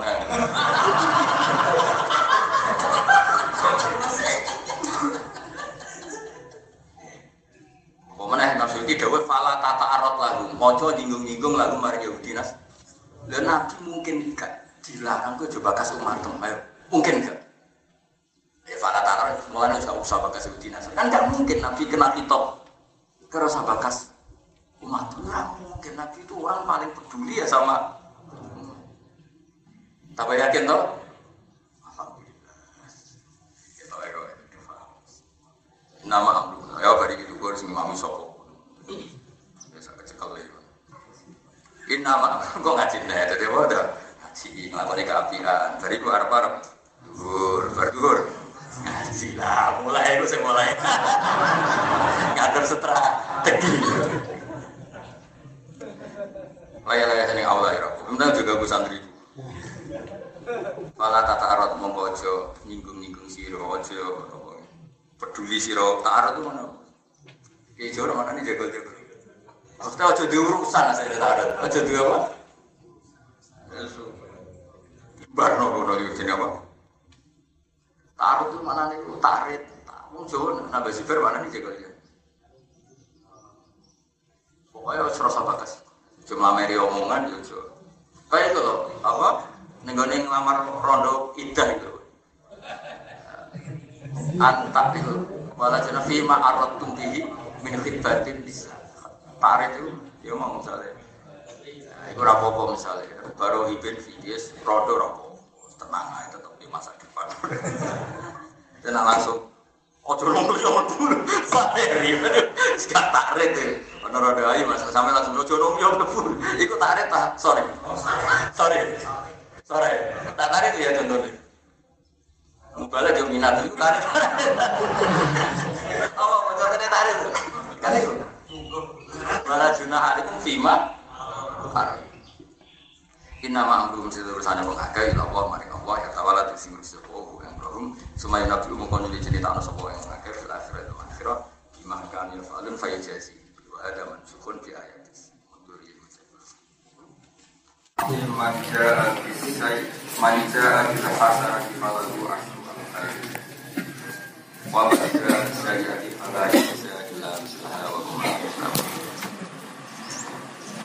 Nafsu itu dawe fala tata arot lagu, mojo dinggung-dinggung lagu mari Yahudi nas. Dan nabi mungkin gak dilarang ke coba kas umat ayo mungkin gak? Ya fala tata mulai usah usah bakas Yahudi nas. Kan gak mungkin nabi kena kitop kerasa bakas umat. Orang mungkin nabi itu orang paling peduli ya sama. Tapi yakin toh? Nama Abdullah, ya bari gitu gue harus ngimami sopo. Biasa kecekal ya. Ini nama, kok ngaji jadi apa ada ngaji, ngelakuin keapian. Bari gue harap-harap, dur, berdur. Ngaji lah, mulai gue saya mulai. Ngatur setelah tegi. Laya-laya sini Allah ya Rabbu. Kemudian juga gue santri. Malah tata arat mongko ojo nyinggung-nyinggung siro ojo peduli siro tak arat itu mana? Kayak jauh mana nih jago-jago. Maksudnya ojo diurusan saya tak arat. Ojo di apa? Barno kono iki jenenge apa? Tarut itu mana nih? Tarit. Wong Jawa nambah sifir mana nih jago ya? Pokoknya rasa batas. Cuma meri omongan Jawa. Kayak itu loh, apa? Nenggone ngelamar rondo idah itu. Antak itu. Wala jana fima arot tuntihi min khidbatin bisa. Tarit itu, ya mau misalnya. Nah, Itu rapopo misalnya. Baru hibin videos, rondo rapopo. Tenang aja tetap di masa depan. Dan langsung Ojo nunggu yo dulu. Saheri. Gak tarik ya. Ono roda ayu Mas, sampe langsung ojo nunggu yo dulu. Iku tarik ta? Sorry. Sorry. Sorry. Tak tarik ya contohnya. Mubalak yo minat. Itu tarik. Apa contohnya tarik? Kan itu. Junah alaikum fima. Inna ma'amrum sedurusane wong akeh ila Allah maring Allah ya tawala sing sepo yang belum. Sumaya nabi umum di cerita ana sapa yang akeh fil akhirat wa akhirah. Bima kan ya falun fa yajazi wa ada man sukun fi ayat mundur ya Manja manja hasanati falahu ashru wa manja sayyati falahu sayyati wa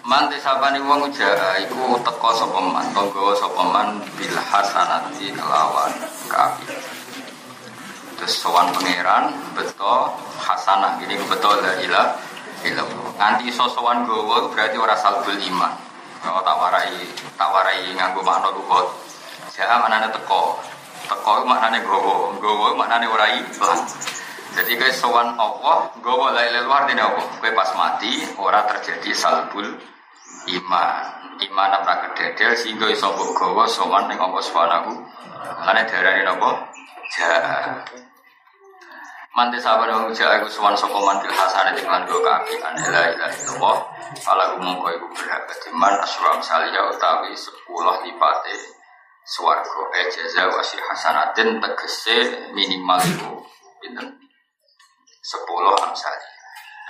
Man desapani wong ujara iku teko sapa man, tangga sapa man bil hasanati kelawan kaapi. Terus sowan pangeran beto hasanah gini beto la ilah illallah. Nganti iso sowan gowo berarti ora salbul iman. Kalau tak warai tak warai nganggo makna lugat. Jaha manane teko. Teko maknane gowo, gowo maknane ora ikhlas. Jadi guys sowan Allah, gowo la ilaha illallah dene apa? Kowe pas mati ora terjadi salbul iman iman ora kededel sehingga iso mbok gawa sowan ning Allah Subhanahu Lane diarani napa? Ja. Mante sabar wong ja iku sowan sapa man bil hasanah ing lan go kaapian la ilaha illallah. Fala mongko iku berhak kediman asram salia utawi 10 lipate swarga e jaza wa si hasanatin tegese minimal pinten? 10 amsal.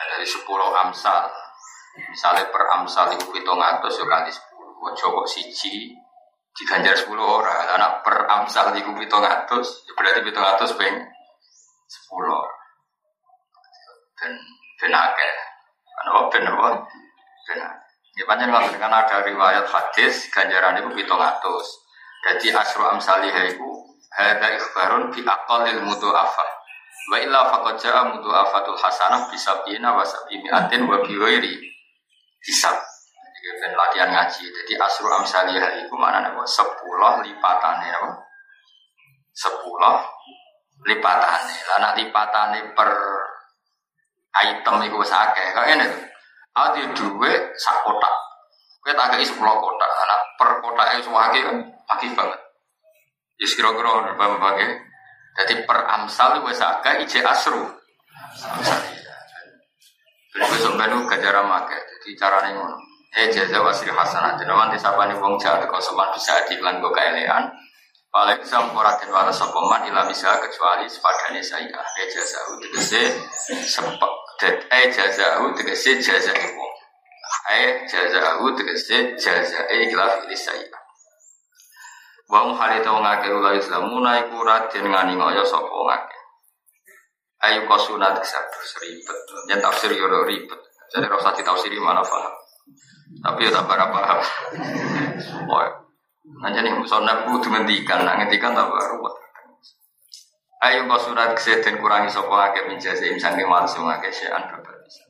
Dari 10 amsal Misalnya per amsal itu pitung atus ya kali sepuluh. Ojo siji diganjar sepuluh orang. Karena per amsal itu pitung atus, ya berarti pitung atus peng sepuluh. Ben ben akeh. Kenapa ben apa? Ben Ya panjang karena ada riwayat hadis ganjaran itu pitung atus. Jadi asru amsalih itu hadza ikhbarun bi aqallil mudu'afah. Wa illa faqad ja'a mudu'afatul hasanah bi sab'ina wa sab'imi'atin wa bi ghairi. Jadi latihan ngaji. Jadi asru amsaliyah itu mana nih? Sepuluh lipatannya apa? Sepuluh lipatannya. Lah nak lipatannya per item itu sakit. Kau ini tuh. Ada dua sak kotak. Kita sepuluh kotak. Karena per kotak itu wakil kan wakil banget. Ya kira-kira berbagai. Jadi per amsal itu sakit ije asru. Jadi besok benu gajaran makai. Jadi caranya ngono. Eh jaza wasir hasanah. Man disapani wong jahat kau seman bisa diklan go kaelean. Paling bisa mengkorakin waras sopeman ilah bisa kecuali sepadane saya. Eh jaza tegese sepek. Eh jaza tegese jaza ibu. Eh jaza tegese jaza ilah filis saya. Wa muhalita wong akeh ulah Islamuna iku ngani ngoyo sapa ngake. Ayo kau sunat kesabur seribet. Yang tafsir yo ribet. Jadi rasa ditafsiri mana paham. Tapi ya tak para paham. Oh, nanti nih musonab kudu ngendikan, nak ngendikan tak ruwet. Ayo kau surat kesehatan kurangi sopo ake menjadi imsan ke langsung ake syian bisa.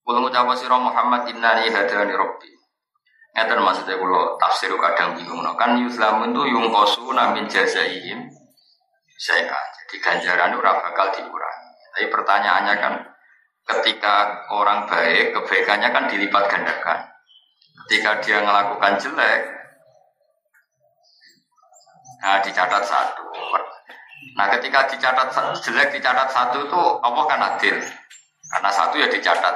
Kulo ngucap sira Muhammad innani hadani rabbi. Ngeten maksudnya kalau tafsir kadang bingung. No. Kan Yuslamun itu yung kosu namin jazaihim saya Jadi ganjaran itu bakal dikurangi. Tapi pertanyaannya kan ketika orang baik kebaikannya kan dilipat gandakan. Ketika dia melakukan jelek, nah dicatat satu. Nah ketika dicatat jelek dicatat satu itu Allah kan adil. Karena satu ya dicatat.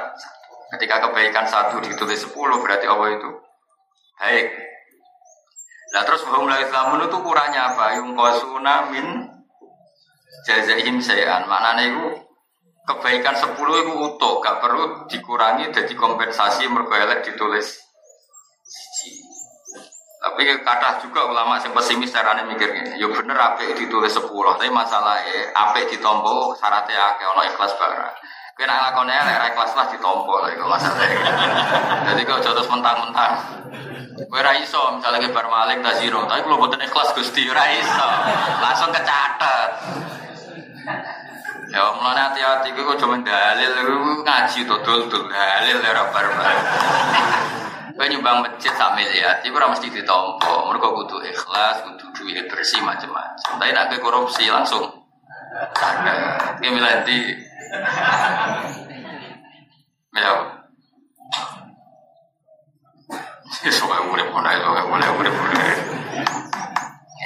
Ketika kebaikan satu ditulis sepuluh berarti Allah itu baik. Nah terus bahwa mulai Islam itu kurangnya apa? Yung kosuna min jazaihim sayan. Mana itu kebaikan sepuluh itu utuh, gak perlu dikurangi jadi kompensasi merkoelek ditulis tapi kata juga ulama yang pesimis caranya mikir gini, yo bener apik ditulis sepuluh, tapi masalahnya apik ditompo syaratnya akeh ono ikhlas barang. Kena lakonnya lek ikhlas lah ditompo lah masalahnya. Jadi kau jatuh mentang-mentang. Kowe ra iso misalnya ke bar malik ta zero, tapi kalau boten ikhlas Gusti ra iso. Langsung kecatet. Ya mulane hati-hati kowe kok cuma dalil ngaji to dul-dul dalil ora bar-bar. Kowe nyumbang masjid sak miliar, iku ora mesti ditampa. Mergo kudu ikhlas, kudu duit bersih macam-macam. Tapi nek korupsi langsung ada. Ki milanti. Ya. Sesuai urip ngono ae, boleh urip.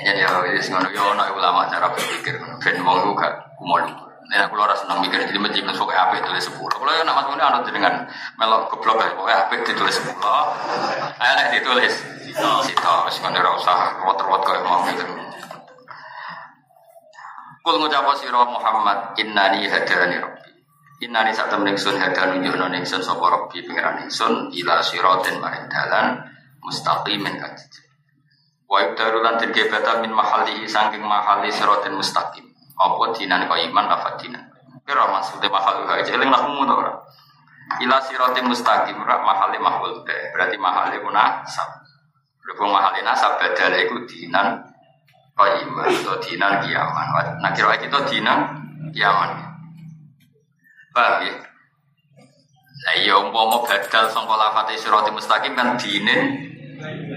Jadi ya wis ngono yo ana ulama cara berpikir ngono. Ben wong ku gak. Nek aku ora seneng mikir jadi masuk kayak apa tulis sepuluh. Kalau yang nama ini ada dengan melok goblok ya, pokoknya apa ditulis sepuluh. Ayo nek ditulis sito, wis kan ora usah ruwet-ruwet mau gitu. Kul ngucap sira Muhammad innani hadani rabbi. Innani sak temen ingsun hadan nunjukno ingsun sapa rabbi pangeran ingsun ila siratin maring dalan mustaqimin kang Wa ibdaru lan den min mahalihi saking mahali siratin mustaqim. Apa dinan kau iman apa dinan? Kira maksudnya mahal gak jeling nak mu ora. Ila sirati mustaqim rak mahali mahul be. Berarti mahali nasab. Berhubung mahali nasab badale iku dinan kau iman atau dinan kiaman. Nah kira kita dinan kiaman. Paham ya? Lah iya umpama badal sangka lafate sirati mustaqim kan dinin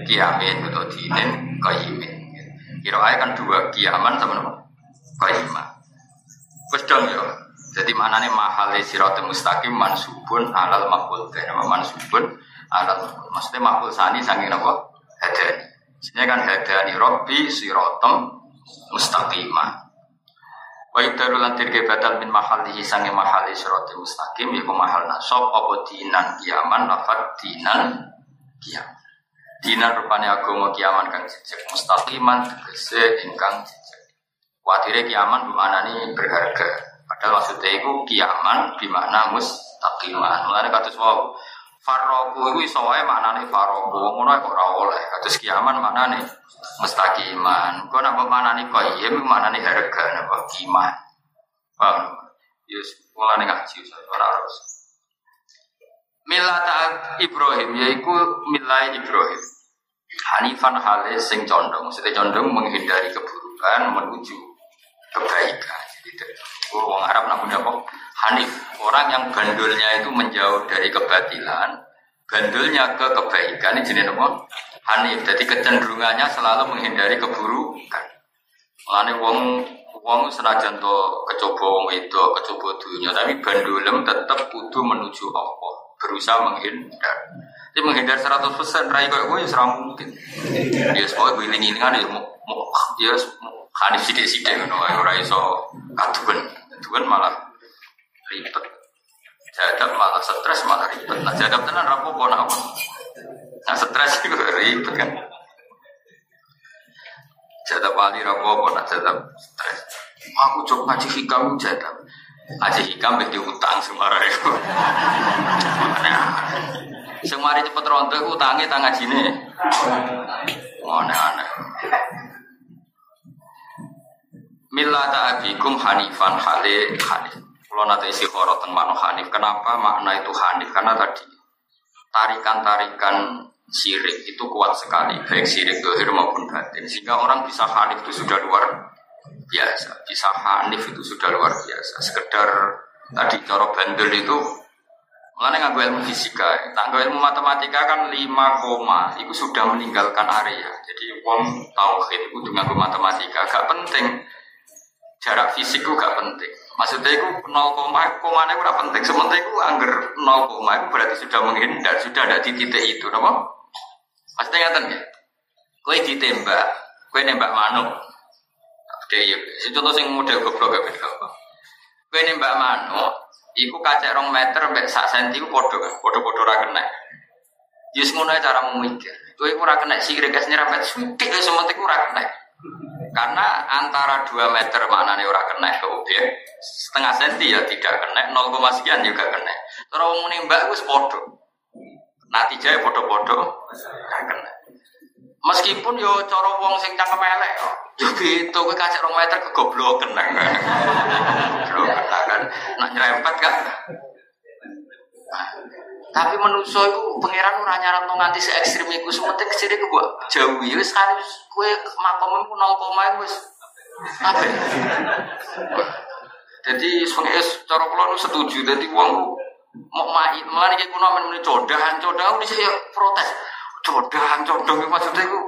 kiamin atau dinin qaimin. Kira kan dua kiaman sama nama qaimah. Wis dong ya. Jadi maknanya mahal siratul mustaqim mansubun alal maqbul nama mansubun alal maqbul. Maksudnya maqbul sani sangi apa? Hadani. Sini kan hadani robbi siratum mustaqimah. Wa ibdaru lantir batal min mahalihi sangi mahali siratul mustaqim Iku mahal nasab apa dinan kiaman lafad dinan kiaman. Dinan rupanya agama kiaman kang jejak mustaqiman tegese ingkang Khawatirnya kiaman bimana nih berharga. Padahal maksudnya itu kiaman bimana mustaqiman. Mulanya kata semua Faroku itu iso wae maknane faroku. Ngono kok ora oleh. Kados kiaman maknane mustaqiman. Kok napa maknane qayyim maknane harga napa kiman. Paham? Yes, mulane ngaji ora harus. Milata Ibrahim yaiku milai Ibrahim. Hanifan hale sing condong, maksudnya condong menghindari keburukan menuju kebaikan. Jadi orang Arab namanya apa? Hanif, orang yang bandulnya itu menjauh dari kebatilan, bandulnya ke kebaikan ini jenis apa? Hanif. Jadi kecenderungannya selalu menghindari keburukan. Mulane wong wong senajan to kecoba wong itu, kecoba dunia, tapi bandulem tetap kudu menuju Allah, berusaha menghindar. Jadi menghindar 100% rai kok gue serang mungkin. Ya semua gue ini kan ya mau ya Hanif sidik-sidik ngono ora iso kaduwen. Kaduwen malah ribet. Jadab malah stres malah ribet. Nah jadab tenan nak apa? Nah stres itu ribet kan. Jadab wali rapopo nak jadab stres. Aku coba ngaji hikam jadab. Ngaji hikam beti utang semara itu. Semari cepet rontok utangnya tangga jine. Aneh-aneh. Millata abikum hanifan hale hanif. Kalau nanti isi khoro teng mano hanif. Kenapa makna itu hanif? Karena tadi tarikan-tarikan sirik itu kuat sekali, baik sirik dohir maupun batin. Sehingga orang bisa hanif itu sudah luar biasa. Bisa hanif itu sudah luar biasa. Sekedar tadi coro bandel itu Mulanya nggak ilmu fisika, tak ilmu matematika kan 5 koma, itu sudah meninggalkan area. Jadi wong tauhid itu dengan matematika gak penting jarak fisik itu gak penting. Maksudnya itu 0, koma itu gak penting. Sementara itu angger 0, itu berarti sudah menghindar, sudah ada di titik itu, apa? Maksudnya ngerti ya? Kue ditembak, kue nembak manuk. Oke, ya. Contoh yang model goblok gak beda. Kue nembak manuk, Iku kacek rong meter mbek sak senti ku podo kan, podo-podo ra kena. Yus ngono ae cara mikir. Kowe iku ora kena sirik es nyerempet wis sementing ora kena. Karena antara 2 meter maknanya ora kena ke objek, setengah senti ya tidak kena, 0, sekian juga kena. Terus wong mbak wis podo. Natijah podo-podo ora kena. Meskipun yo cara wong sing cangkem elek yo. Yo gitu kowe kacek 2 meter kegobloken kan. Kegobloken kan. Nak nyerempet kan. Tapi manusia itu pangeran ora nyaratno nganti se ekstrim iku sementing ke sini ku mbok jauhi wis harus kowe makommu 0, wis apa? Jadi sebagai cara kula setuju dadi wong mau mai malah iki kuno men muni codahan codahan ini saya protes. Codahan itu maksudnya itu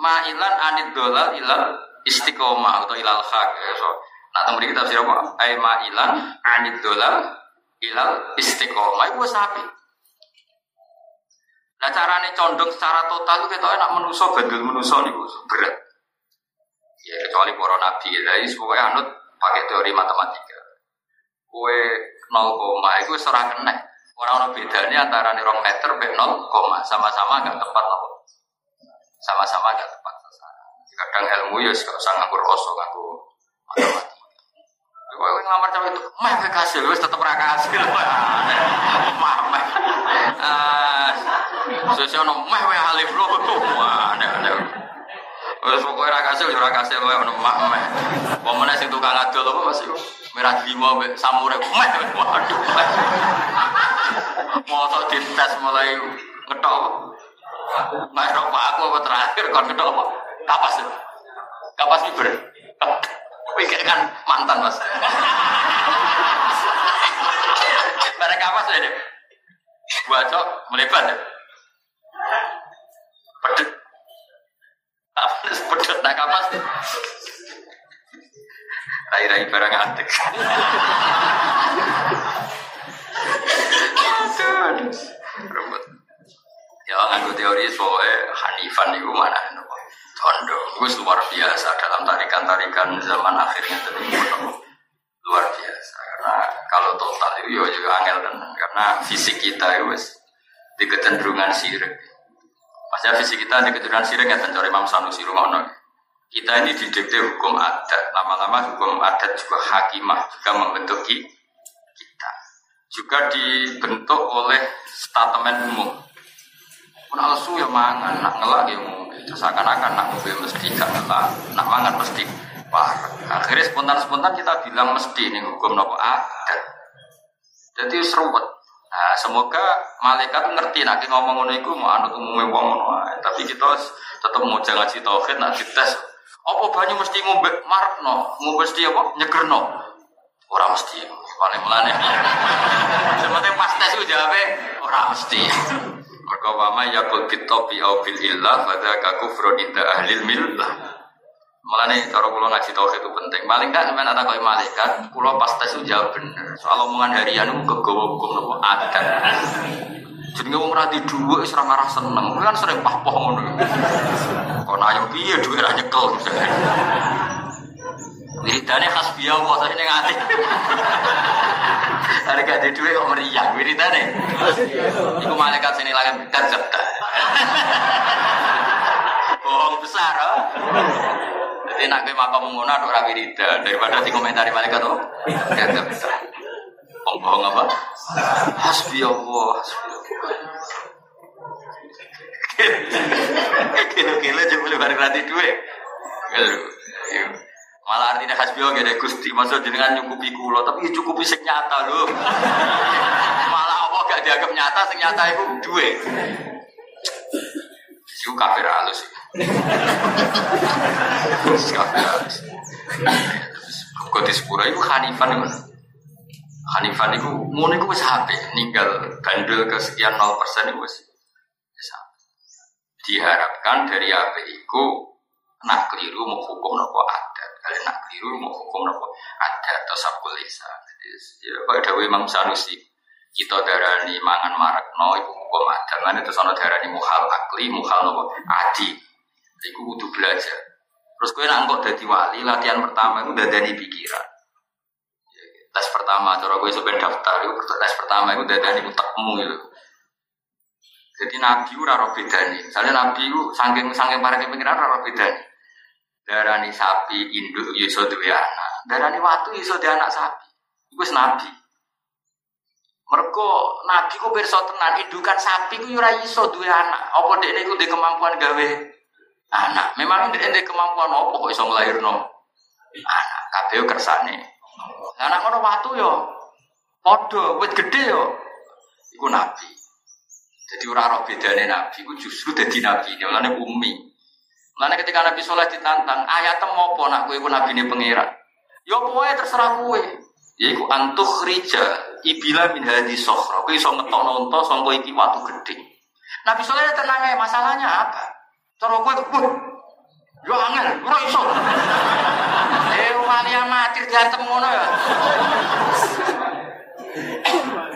mailan anid dolal ilal istiqomah atau ilal hak ya so. Nah, temen kita tafsir apa? Ai mailan anid dolal ilal istiqomah itu sapi. Nah carane condong secara total itu kita enak menuso bandel menuso nih berat. Ya kecuali para nabi jadi pokoknya anut pakai teori matematika. Kue 0, itu serang kena. Orang-orang bedanya antara nih rong meter be 0, sama-sama gak tepat loh. Sama-sama gak tepat. Kadang ilmu ya gak usah ngaku rosok ngaku matematika. Kau yang ngamar cawe itu, mah hasil, wes tetap raka hasil, mah mah. Sesuk ono meh wae halif lho aneh. Wes pokoke ra kasil yo ra kasil wae ono mak meh. Wong meneh sing tukang adol apa Mas iku? Merah lima mbek samure meh waduh. Moto dites mulai ngetok. Nek rokok aku apa terakhir kon ngetok apa? Kapas. Kapas fiber. Pikir kan mantan Mas. Ya deh. Buat cok melebat ya. Pedet. Apa pedet nak kapas? Rai-rai barang antik. Rumput. Ya nganggo teori soal Hanifan itu mana Tondo, itu luar biasa dalam tarikan-tarikan zaman akhirnya tadi luar biasa karena kalau total itu ya juga angel kan karena fisik kita itu di kecenderungan sirik. Maksudnya fisik kita di kecenderungan sirik ya tencori Imam Sanusi Rumono. Kita ini didikte hukum adat, lama-lama hukum adat juga hakimah juga membentuk kita. Juga dibentuk oleh statement umum. Pun alsu ya mangan, nak ngelak ya umum. Seakan-akan nak mobil mesti gak ngelak, nak mangan mesti parah. Akhirnya spontan-spontan kita bilang mesti ini hukum nopo adat. Jadi seruat. Nah, semoga malaikat ngerti nanti ngomong ngono iku mau anut umumnya wong ngono Tapi kita tetap mau jangan ngaji tauhid nak dites. Apa banyu mesti ngombe markno, ngombe mesti apa nyegerno. Ora mesti. Paling melane. Sementing pas tes ku jawabe ora mesti. Mergo wama yakul kitabi au bil illah fadzaka kufrun inda ahli millah. Mulane cara kula ngaji tauhid itu penting. Paling kan sampean tak koyo malaikat, kula pas tes jawab bener. Soal omongan harian itu kegawa hukum nopo adat. Jenenge wong ora dhuwit wis ora marah seneng. Kuwi kan sering pah-pah ngono. Kok ayam piye dhuwit ra nyekel. Wiridane hasbi Allah tapi ning ati. Hari gak dhuwit kok meriang wiridane. Iku malaikat sini lagi dan. Bohong besar, oh. Jadi nak ngono ada orang wiridan daripada di komentari malaikat tuh. Ya enggak bisa. Bohong apa? Hasbi Allah, hasbi Allah. Kilo-kilo aja boleh bareng nanti dua. Malah artinya hasbi Allah gede gusti maksud jenengan nyukupi kulo tapi cukupi sing nyata lho. Malah apa gak dianggap nyata sing nyata itu dua. Itu kafir halus. Kafir halus. Kok di sepura itu Hanifan itu. Hanifan itu mau itu wis HP, ninggal bandel ke sekian 0% itu wis Diharapkan dari HP itu nak keliru mau hukum nopo Kalian nak keliru mau hukum nopo adat atau sabul lisa. Ya, Pak Dawi Imam Sanusi kita darani mangan marak no ibu hukum adat mana itu sono darani muhal akli muhal nopo? Adi. Ibu butuh belajar. Terus gue nangkok dari wali latihan pertama itu dadani pikiran. Tes pertama cara gue sebenarnya daftar itu tes pertama itu dari utakmu gitu jadi nabi ora roh bedane misalnya nabi itu saking saking para kepikiran ora roh bedane darani sapi induk ya iso duwe anak darani watu ya iso duwe anak sapi itu nabi mereka nabi ku pirsa tenan indukan sapi ku ya ora iso duwe anak apa dekne ku duwe kemampuan gawe anak memang ndek kemampuan apa kok iso nglahirno anak kabeh kersane Anak ngono watu yo. Padha wit gedhe yo. Iku nabi. Jadi ora roh bedane nabi iku justru dadi nabi. Mulane umi. Mulane ketika Nabi Soleh ditantang, ayat apa nak kowe iku nabine pangeran. Yo pokoke terserah kowe. Yaiku antuh rija ibila min hadi sokhra. Kowe iso ngetokno unta sangka iki watu gedhe. Nabi Soleh tenang ae, masalahnya apa? Cara kowe Yo angel, ora iso. Eh wali amatir diantem ngono ya.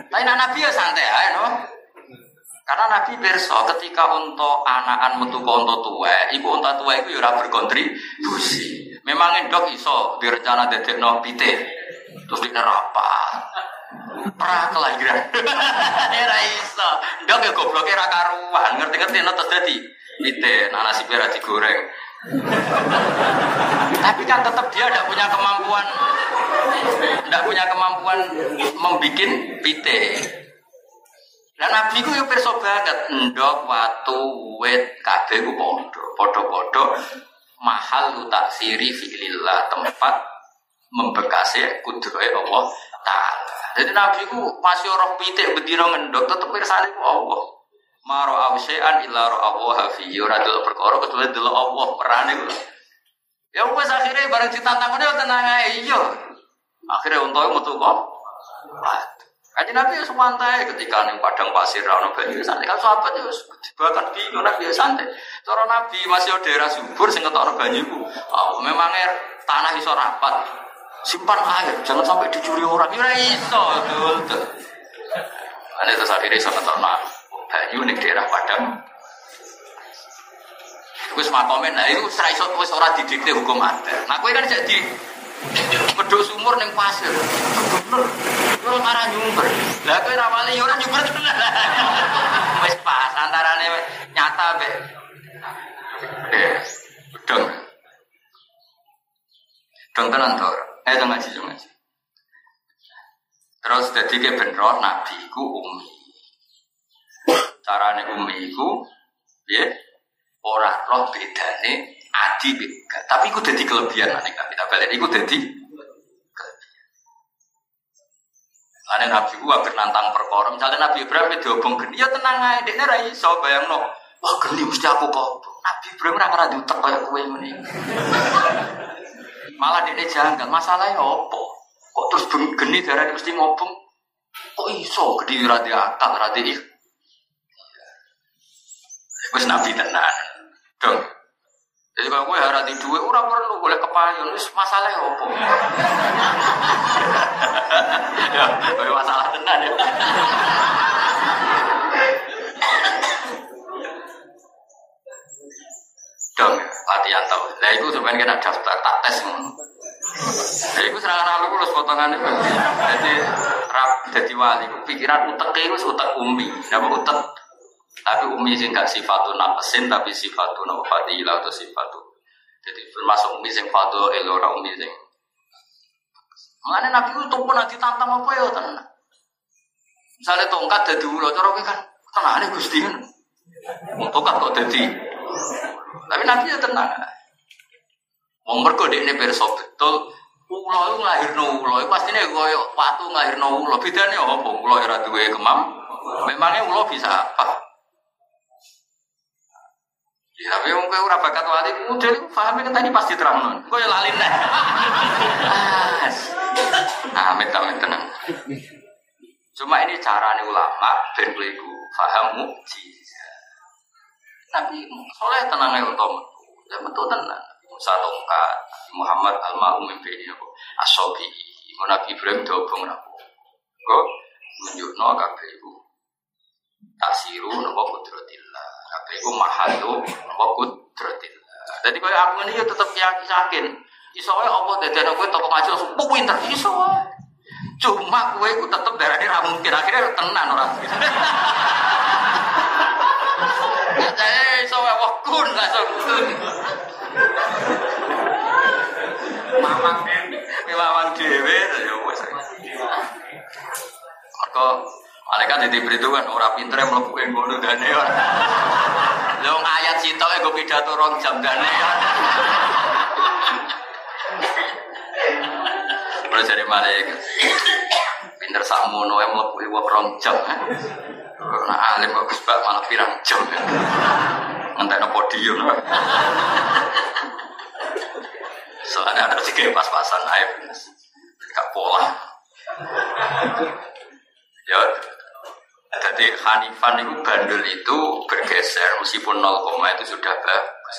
Tapi Nabi ya santai ae no. Karena Nabi berso ketika untuk anakan metu ke untuk tua, ibu untuk tua itu ya berkontribusi. Memang endok iso direncana dedek no pite, terus rapat. Pra kelahiran. Era iso. Ndok ya gobloknya ra karuan, ngerti-ngerti no terus dadi pite, nah nasi digoreng. Tapi kan tetap dia tidak punya kemampuan, tidak punya kemampuan membuat pite. Dan Nabi ku yang perso banget, ndok watu wet kabeh ku podo podo mahal lu siri filillah tempat membekasi kudroy Allah Taala. Jadi Nabi ku masih orang pite berdiri ngendok tetap persane ku Allah. Maro awsean illa Allah fi ora delok perkara kecuali delok Allah perane ku. Ya wes akhirnya bareng ditantang ngene tenang ae iya. Akhirnya untuk metu kok. Kaji Nabi ya santai ketika ning padang pasir ana banyu santai kan sahabat ya bahkan bingung Nabi ya santai. Cara Nabi masih daerah subur sing ketokno banyu ku. Oh, memang air tanah iso rapat. Simpan air, jangan sampai dicuri orang. Ya iso. Ane terus akhirnya sama ngetokno banyu ning daerah Padang. Wis makomen, nah itu serai iso wis ora didikte hukum adat. Nah kowe kan jadi medhok sumur ning pasir. Bener. Marah nyumber. Lah kowe ra wali ora nyumber tenan. Wis pas antarane nyata be. Dong. Dong tenan to. Eh dong ngaji ngaji. Terus jadi ke benro nabi ku umi. Carane umi iku ya ora roh bedane adi. Tapi iku dadi kelebihan nek kita balik iku dadi Ane Nabi ku agar nantang perkara, misalnya Nabi Ibrahim itu diobong geni, ya tenang aja, dia rai so bayang no, wah geni mesti aku kok. Nabi Ibrahim ora ngara diutek kayak kue ini. Malah dia janggal, masalahnya apa? Kok terus geni darah mesti ngobong? Kok iso gede rada akal, rada ik? Wes nabi tenan. Dong. Jadi kalau gue harap di dua, orang perlu boleh kepayun. Wes masalah ya opo. ya, boleh masalah tenan ya. Dong, latihan tau. Nah, itu sebenarnya kena daftar tak tes. Nah, itu serangan aku lulus potongan itu. Jadi rap, jadi wali. Pikiran utek itu utek umi. Nama utek tapi umi sing gak sifatu napesin tapi sifatu napa fadilah atau sifatu. Jadi termasuk umi sing fatu elora umi sing. Mengenai Nabi itu pun nanti tantang apa ya tenan. Misalnya tongkat dari ulo, cara kan tenang nih gusti kan. Tongkat kok jadi. Tapi Nabi ya tenang. Wong mergo ini perso betul ulo itu nglahirno ulo, pasti nih koyo watu nglahirno ulo. Bedane apa? Ulo ora duwe kemam. Memangnya ulo bisa apa? Ya, tapi yang kau ora bakat wali mudah itu pahami kan tadi pasti terang. Kau ya lalin dah. Ah, amit amit tenang. Cuma ini cara nih ulama ben ibu paham mukjizat. Nabi soleh tenang ya untuk metu. Ya metu tenang. Musa tongkat Muhammad almarhum mimpin aku asobi. Nabi Ibrahim dobong aku. Kau menunjukno kabeh ibu. Tasiru nopo kudratillah. Kabeh mahalu wa kudratillah. Jadi kaya aku ini ya tetep yakin yakin. Iso wae Allah dadekno kowe toko ngaji langsung pinter. Iso wae. Cuma kue ku tetep darahnya ra mungkin akhirnya tenan orang. Saya iso wakun langsung. Mamang mamang dhewe ya wis. Mergo malaikat diberi kan ora pinter mlebu ing ngono dane ora. Lho ayat sitoke go pidato rong jam ya. Terus dari malaikat pinter sakmono yang mlebu wong rong jam. Nah, alim kok Gus Bak malah pirang jam. ya. Ngentekno podium. Soalnya ada tiga pas-pasan aib. Gak pola. Ya, jadi Hanifan itu bandel itu bergeser meskipun 0, itu sudah bagus.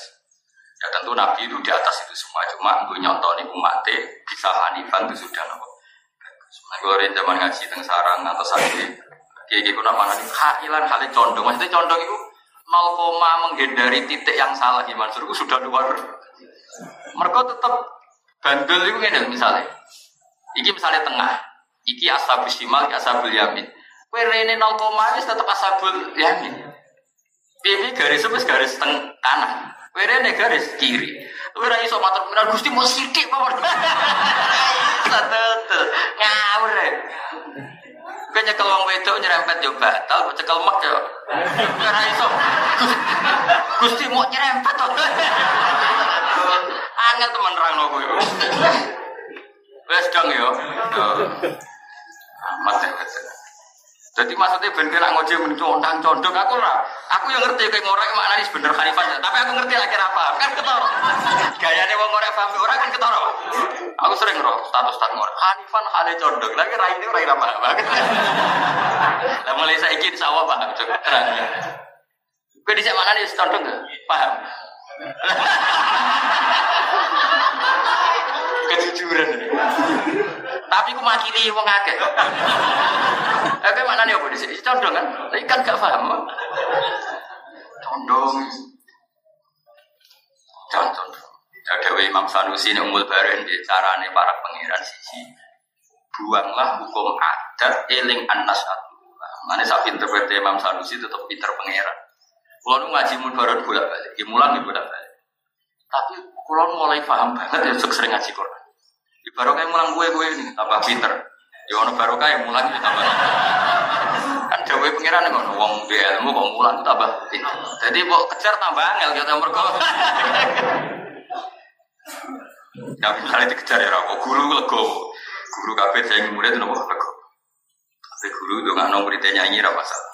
Ya tentu Nabi itu di atas itu semua. Cuma gue nih mati bisa Hanifan itu sudah nopo bagus. Nah, zaman ngaji teng sarang atau sakit kayak gitu nama nanti hailan hal condong. Maksudnya condong itu 0, menghindari titik yang salah gimana suruh sudah luar mereka tetap bandel itu ini misalnya. Iki misalnya tengah. Iki asabul shimal iki asabul yamin Kue rene 0, wis tetep asabul yamin. Piye garis wis garis teng kanan. Kue rene garis kiri. Kue ra iso matur pengiran Gusti mau sithik pawon. Tetel ngawur. ya. Kue nyekel wong wedok nyerempet yo batal, kok cekel mek yo. Kue ra iso. Gusti mau nyerempet to. Angel temen rangno kowe. Wes dong yo. Amat ya. Jadi maksudnya ben kena ngoje men condang condong aku ora. Aku yang ngerti kayak ngorek maknanya bener khalifah. Tapi aku ngerti akhir apa. Kan ketara. Gayane wong ngorek paham ora kan ketara. Aku sering roh status status ngorek. Hanifan hale condong. Lagi raine ora ira paham banget. Lah mulai saiki insyaallah paham cok. Kowe dicek maknanya wis condong gak? Paham. Kejujuran. Tapi aku makili wong akeh. Eh nih apa di sini? Condong kan? Tapi kan gak paham. Condong. Condong. Dewi Imam Sanusi ini umul baren di carane para pangeran sisi. Buanglah hukum adat eling anas satu. Mana saya pinter Imam Sanusi tetap pinter pangeran. Kalau ngaji mudarat bolak balik, ya mulang ya balik. Tapi kalau mulai paham banget ya sering ngaji Quran. Ibarat kayak mulang gue gue ini tambah pinter. Ya ono barokah yang mulang itu tambah. Kan dewe pengiran ngono wong di ilmu kok mulang tambah pinter. Jadi kok kejar tambah angel kita mergo. Ya misalnya dikejar ya kok guru lego. Guru kabeh saya murid nopo lego. Tapi guru itu nggak nomor nyanyi ra masalah.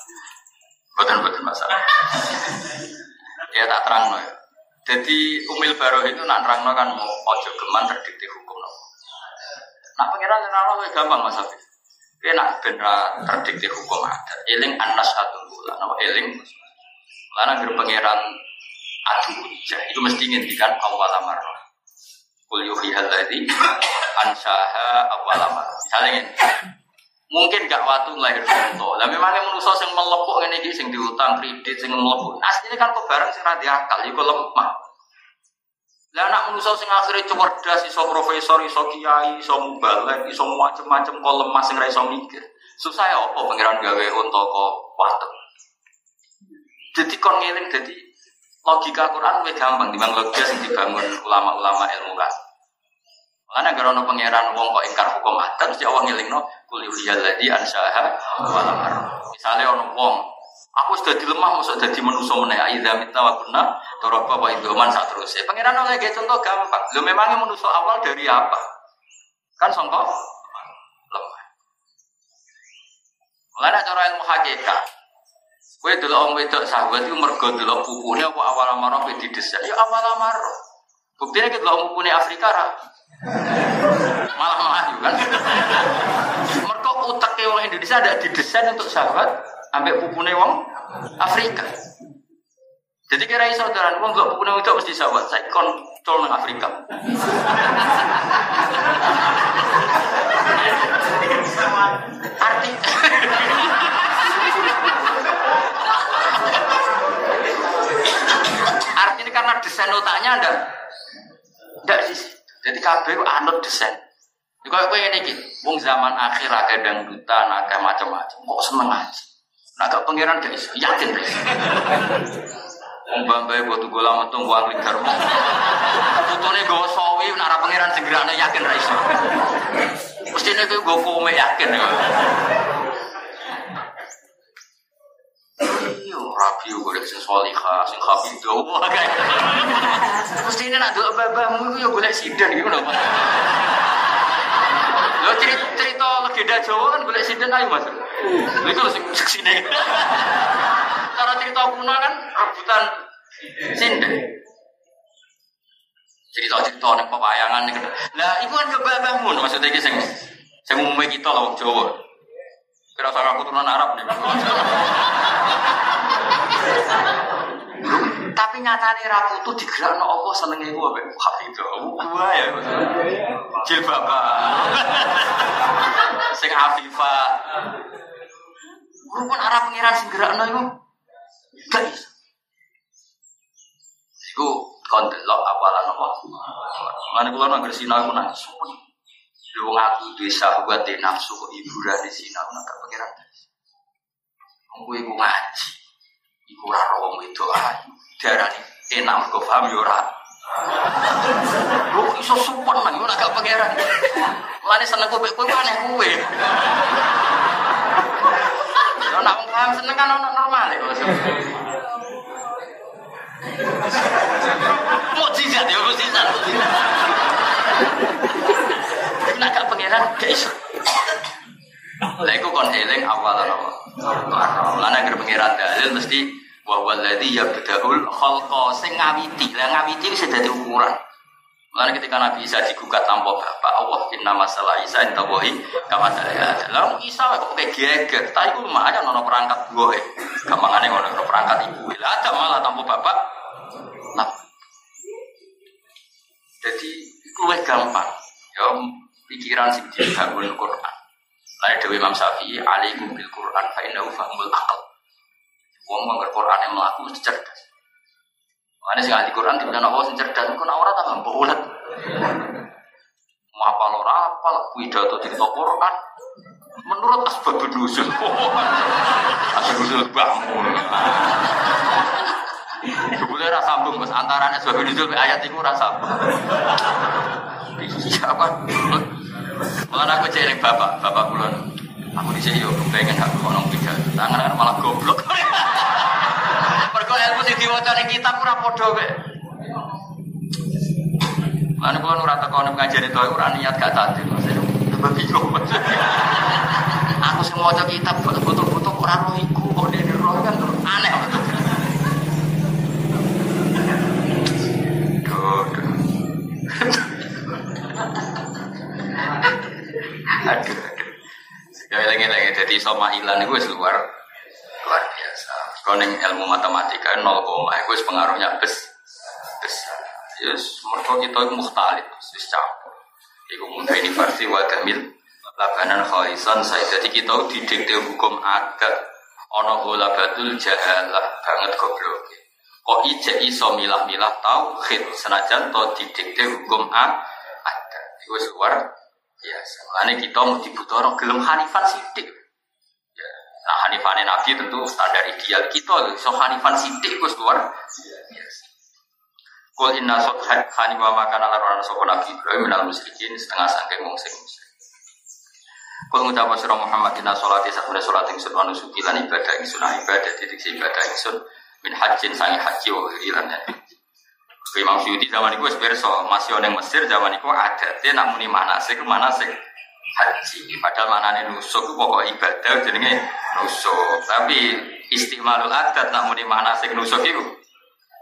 Betul betul masalah. Ya tak terang ya. Jadi umil baroh itu nak terang kan mau ojo geman terdikti hukum no. Nak pengiran nerangno kayak gampang mas Habib. Dia nak benar terdikti hukum adat. Eling anas satu bulan, nama eling. Karena ger pangeran adu hujah itu mesti ngendikan awal amarah. Kul yuhi halladhi ansaha awal amarah. Misalnya ini, mungkin gak waktu lahir contoh. Lah memangnya manusia sing melepuk ngene iki sing diutang kredit sing melepuk. Asline kan kok barang sing ra iku lemah. Lah anak manusia sing akhirnya cerdas iso profesor, iso kiai, iso mubalek, iso macem-macem kok lemah sing ra iso mikir. Susah ya apa pangeran gawe unta kok watek. Jadi kon ngeling jadi logika Quran lebih gampang dibanding logika yang dibangun ulama-ulama ilmu kan. Karena agar ono pangeran wong kok ingkar hukum adat mesti Allah ngelingno kul yuhiyalladzi ansaha walam Misalnya ono wong aku sudah dilemah masuk jadi manusia meneh aidza mitna wa kunna turaba wa idoman sak terus. Pangeran oleh kayak contoh gampang. Lho memangnya manusia awal dari apa? Kan songkok lemah. Mulane cara ilmu hakikat. Kowe delok wong wedok sahabat itu mergo delok pupune apa awal amarah kowe didesak. Ya awal amarah. Buktinya kita delok pupune Afrika ra. Malah maju kan. Mergo uteknya wong Indonesia ada didesain untuk sahabat ambek pupune wong Afrika. Jadi kira saudara, wong gak pupune itu mesti sahabat. Saya kontrol nang Afrika. Arti Artinya karena desain otaknya ada, enggak sih. Jadi itu anut desain. Juga kowe ini gitu, wong zaman akhir akeh dangdutan, akeh macam-macam. Kok seneng aja. Nah, gak pangeran gak yakin gak bambai buat tuh lama tuh wang ligar. Fotonya gue sawi, nara pangeran segera yakin iso. Mesti ini gue kome yakin ya. Iya, rapi gue sing solihah, sing hafidah, wah kayak. Mesti ini nak doa babamu, gue sidan gitu loh. Lo cerita, cerita legenda Jawa kan boleh sinden ayo mas. Itu sing sini. Cara cerita kuno kan rebutan sinden. Cerita-cerita nih pewayangan nih. Lah, itu kan coba bangun maksudnya ini sing sing umumnya kita lah Jawa. Kira sama aku turunan Arab nih. Tapi nyatanya rapu tuh digerak no Allah senengnya gue be Hafidah. Gua ya. Jilbaba. Sing Afifa. Gue pun arah pengiran sing gerak no itu. Gak bisa. Iku kon delok apalan apa. Mana kula nang sinau aku nangis. Lu ngaku desa buat nafsu kok hiburan di sini aku nang pengiran. Gue iku ngaji. Iku ora wong itu ayu. Darani enak mergo paham yo ora. Lu iso sumpah nang ora gak pangeran. Lane seneng kowe kowe aneh kowe. Yo nak paham seneng kan ono normal ya. Mujizat ya mujizat. Nak gak pangeran gak iso. Lah iku kon eling awalan apa? Lan nek pangeran dalil mesti wa walladzi yabda'ul khalqa sing ngawiti. Lah ngawiti wis dadi ukuran. Mulane ketika Nabi Isa digugat tanpa bapak Allah inna masalah Isa inta wahi kama. Lah Isa kok kayak geger, tapi ku lumayan ono perangkat gue. Gampangane ngono ono perangkat ibu. Lah ada malah tanpa bapak. Nah. Jadi luwih gampang. Ya pikiran sing dibangun Quran. Lah Dewi Imam Syafi'i alaikum bil Quran fa innahu fahmul aql. Wong mangger Quran yang melaku mesti cerdas. Mana sih ahli Quran tidak nak sing cerdas, kok nak ora tambah bulat. Mau apa ora apa pidato cerita Quran. Menurut asbab nuzul. Asbab nuzul bangun. Boleh rasa sambung mas antara asbab nuzul ayat itu rasa sambung. Siapa? Malah aku cek bapak, bapak kulon. Aku di sini pengen aku ngomong pidato. Tangan malah goblok. Mergo ilmu sing diwaca ning kitab ora padha kowe. Lan kula ora teko nek ngajari to ora niat gak tadi. Tambah bingung. Aku sing maca kitab foto-foto ora roh iku kok dene roh kan aneh. Aduh. Ya lagi-lagi jadi soma ilan itu luar luar biasa. Koning ilmu matematika 0, itu pengaruhnya bes besar. Yes, mereka kita itu muhtalif, wis campur. Iku mudah ini versi wadamil labanan khalisan saya jadi kita didikte hukum adat ono batul jahalah banget goblok. Kok ije iso milah-milah tauhid senajan to didikte hukum adat. Iku luar biasa. Makanya kita mau dibutuh orang gelem hanifan sidik. Nah hanifan Nabi tentu standar ideal kita. So hanifan sidik itu luar. Kul inna sot hanifah makan ala rana sopo Nabi Ibrahim minal musyrikin setengah sangking wong sing. Kul ngucap surah Muhammad inna sholati sakmina sholat ingsun wa nusuki lan ibadah ingsun nah ibadah titik ibadah ingsun min hajin sangi haji wa ya. Imam Syuuti zaman itu berso masih orang Mesir zaman itu ada dia nak muni manasik manasik haji. Padahal mana nih nusuk pokok ibadah jadinya nusuk. Tapi istimalul adat nak muni manasik nusuk itu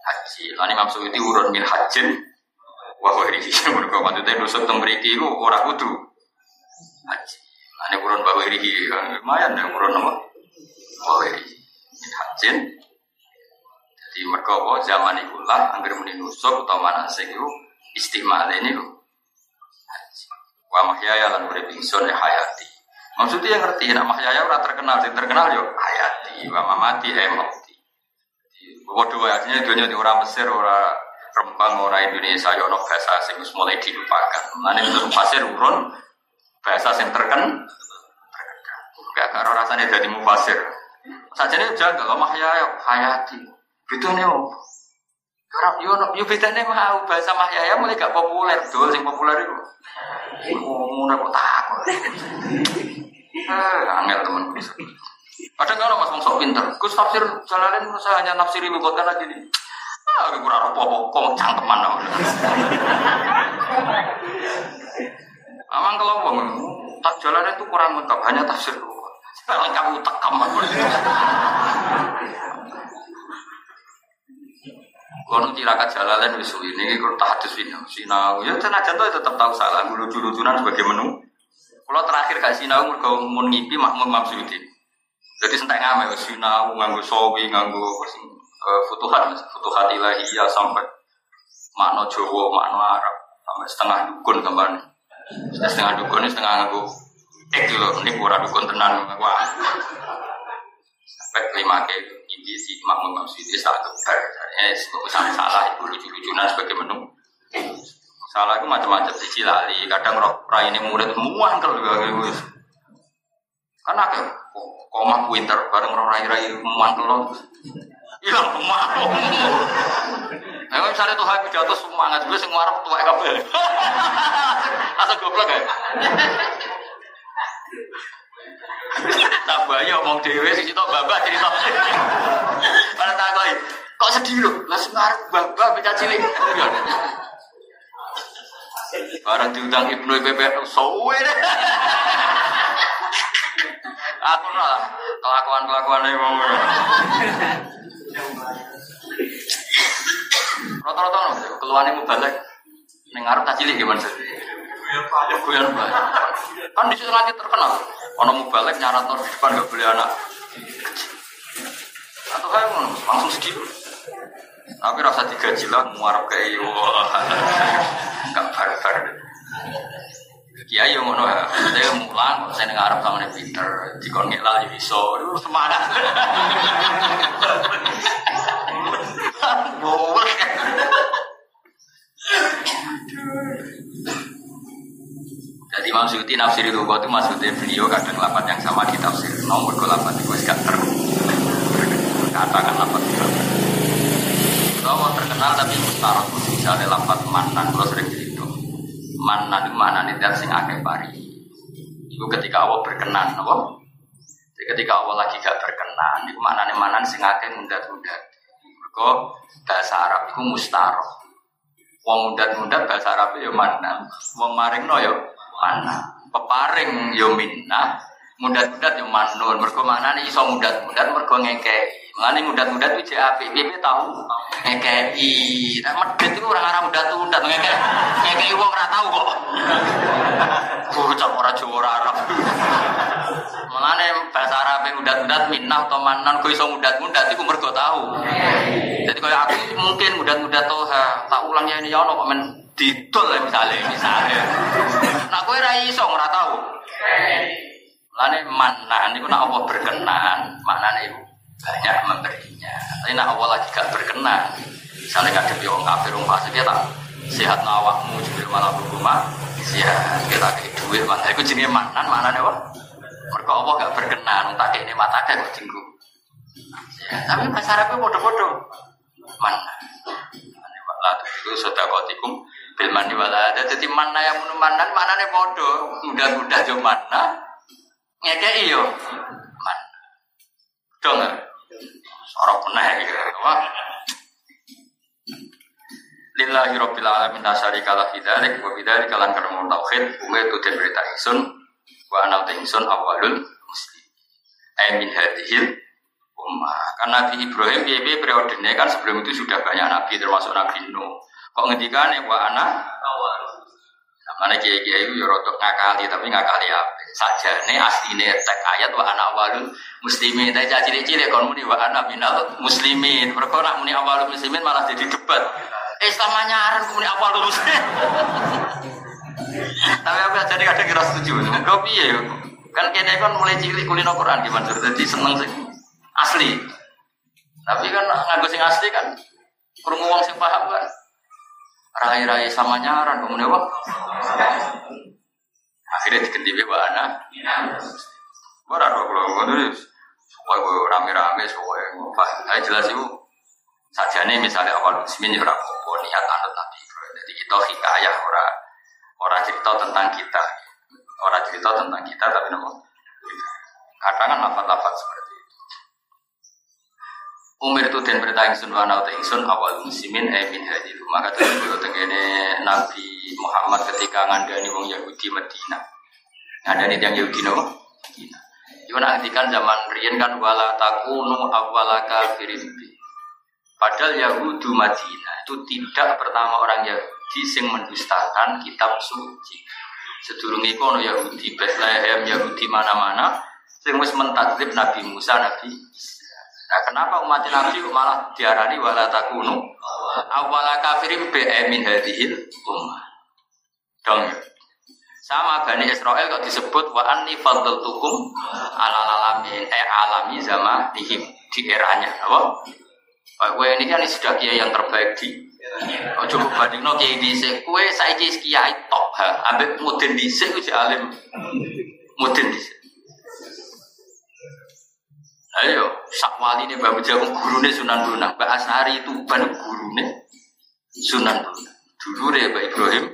haji. Lan Imam Syuuti urun min hajin wa ghairihi. Mergo maksudnya nusuk teng mriki iku ora kudu haji. Lan urun wa ghairihi lumayan ya urun apa? Wa ghairihi. Min hajin Jadi apa zaman itu lah anggar muni nusuk atau manasik itu istimal ini loh. Wa mahyaya lan urip ingsun ya hayati. Maksudnya yang ngerti nak mahyaya ora terkenal, sing terkenal yo hayati, wa mamati e mauti. Waduh artinya dunia di orang Mesir, orang Rembang, orang Indonesia, yo ono bahasa sing wis mulai dilupakan. Mane itu pasir urun bahasa yang terken. Gak karo rasanya jadi mufasir. Saja ini jaga lo mahya hayati. Nih oh. Orang yo yo bedane mau bahasa mahyaya mulai gak populer, dol sing populer itu. Ngomong kok takut. Eh, angel temen Kadang kalau mas sok pinter, Gus tafsir jalanin saya hanya nafsiri bukan lagi nih. Ah, gue kurang apa-apa, kok cangkeman Amang kalau mau tak jalan itu kurang lengkap, hanya tafsir doang. Lengkap utak kamu. Kono tirakat jalalan wis ini kalau tahadus ini sinau. Ya tenaga tuh tetap tahu salah lucu-lucunan sebagai menu. Kalau terakhir gak sinau mergo mun ngipi makmum maksudin. Jadi sentek ngame sinau nganggo sawi nganggo uh, futuhat futuhat ilahiyah sampai makna Jawa makna Arab. Sampai setengah dukun kembali setengah dukun setengah nganggo eh dulu ini kurang dukun tenan. Wah. Sampai lima ke ini si makmum maksud itu salah kebar eh sama salah ibu lucu-lucunan sebagai menu salah itu macam-macam dicilali kadang roh ini murid muang kalau gitu karena kan koma winter bareng roh rai-rai muang kalau hilang rumah. Nah, misalnya tuh habis jatuh semangat, gue semua orang tua kabel. Atau goblok ya? Tak banyak omong dewe sih itu babah cerita. Pada tak koi, kok sedih loh? Lah semarang babah baca cilik. Barang diundang Ibnu IPP sowe deh. Aku lah kelakuan-kelakuan ini mau. Rata-rata keluar mau balik. Nengar tak cilik gimana sih? Guyon banget. Kan di situ nanti terkenal. Ono mau balik nyarat di depan gak boleh anak. Atau kayak langsung sedih. Tapi rasa digaji lah, muarap kayak iyo. Gak barbar. Kiai yang ngono ya, saya mulang, saya dengar Arab sama Peter, jikon ngelal di iso, itu semangat. Jadi Imam Suyuti nafsir itu itu maksudnya beliau kadang lapat yang sama di tafsir nomor ke lapat itu gak ter katakan lapat itu. Kalau terkenal tapi mustarot misalnya lapat mantan kalau sering. Mantan itu mana nih dan sing akeh pari. Itu ketika Allah berkenan, apa? Ketika Allah lagi gak berkenan, itu mana nih mana sing akeh mundat-mundat. Kok bahasa Arab itu mustaroh. Wong mundat-mundat bahasa Arab itu mana? Wong maring no yo mana? Peparing yo minna. Mundat-mundat yo manun. Mergo mana nih iso mundat-mundat mergo ngekei. Mengenai mudat-mudat itu JAP, BB tahu ngekei. Nah, medet itu orang arah mudat-mudat ngekei. Ngekei wong ora tahu kok. Bocah ora Jawa ora Arab. Mengenai bahasa Arab yang mudat-mudat minnah atau manan kok iso itu mergo tahu. Jadi kalau aku mungkin mudat-mudat toha, tak ulang ya ini ya ono kok men ya misalnya misalnya. Nah kowe ra iso ora tahu. Lane mana niku nak Allah berkenan, maknane iku banyak memberinya. Tapi nak Allah lagi gak berkenan. Misalnya gak ada kafir, orang fasik, dia tak sehat nawakmu, juga malah berumah, sehat, kita kayak duit, mana itu jenis manan, mana nih wah? Mereka Allah gak berkenan, tak ini mata kok tinggu. Ya, tapi masyarakat bodoh-bodoh, mana? Itu sudah kotikum bil mandi wala ada jadi mana yang menu mana mana nih bodoh mudah-mudah jo mana ngekei yo mana dong sorok meneh gitu wah Lillahi rabbil alamin nasari kala fidalik wa bidalik kalan karmu tauhid ume itu berita ingsun wa anal ingsun awalul muslim. Amin hadihil ummah. Karena Nabi Ibrahim biaya periodenya kan sebelum itu sudah banyak nabi termasuk Nabi Nuh. Kok ngendikan wa anak Mana kiai kiai itu rotok ngakali tapi ngakali apa? Saja nih asli nih tek ayat wa anak awalul muslimin. Tapi jadi cilik cilik kon muni wa anak minal muslimin. Mereka muni awalul muslimin malah jadi debat. Eh sama nyaran muni awalul muslimin. tapi aku jadi kadang kira setuju. Kau piye? Kan kene kan mulai cilik kulino Quran gimana? Jadi seneng sih asli. Tapi kan nganggo sing asli kan wong sing paham kan. Rai-rai sama nyaran kemudian wah. Akhirnya diganti wa ana. Ora ora kula ngono supaya kowe rame-rame supaya Pak, ayo jelas itu sajane misalnya awal muslimin ora apa niat anut Nabi. Jadi kita hikayah ora ora cerita tentang kita. Ora cerita tentang kita tapi nopo. Kadang kan lafaz-lafaz seperti itu. Umir itu dan perintah ingsun wa nauta ingsun awal muslimin eh min hadil. Maka tadi kalau tengene Nabi Muhammad ketika ngandani wong Yahudi Medina. Ngandani yang Yahudi nopo? Medina. Itu nantikan zaman rian kan wala takunu awwala kafirin bi. Padahal Yahudi Madinah itu tidak pertama orang Yahudi yang mendustakan kitab suci. Sedurung itu ono Yahudi Bethlehem, Yahudi mana-mana sing wis mentakzib Nabi Musa, Nabi Nah, kenapa umat Nabi malah diarani wala takunu awwala kafirin min hadhil ummah. Dong. Sama Bani Israel kok disebut wa anni faddaltukum ala alamin eh alami zaman di, di eranya, apa? Kowe ini kan sudah kiai yang terbaik di Oh, coba bandingno kiai dhisik. Kowe saiki kiai top ha, ambek mudin dhisik wis alim. Mudin dhisik. Ayo, sak wali ini Mbak Jagung gurune Sunan Bonang, Mbak Asari itu ban gurune Sunan Bonang. Dulu deh Mbak Ibrahim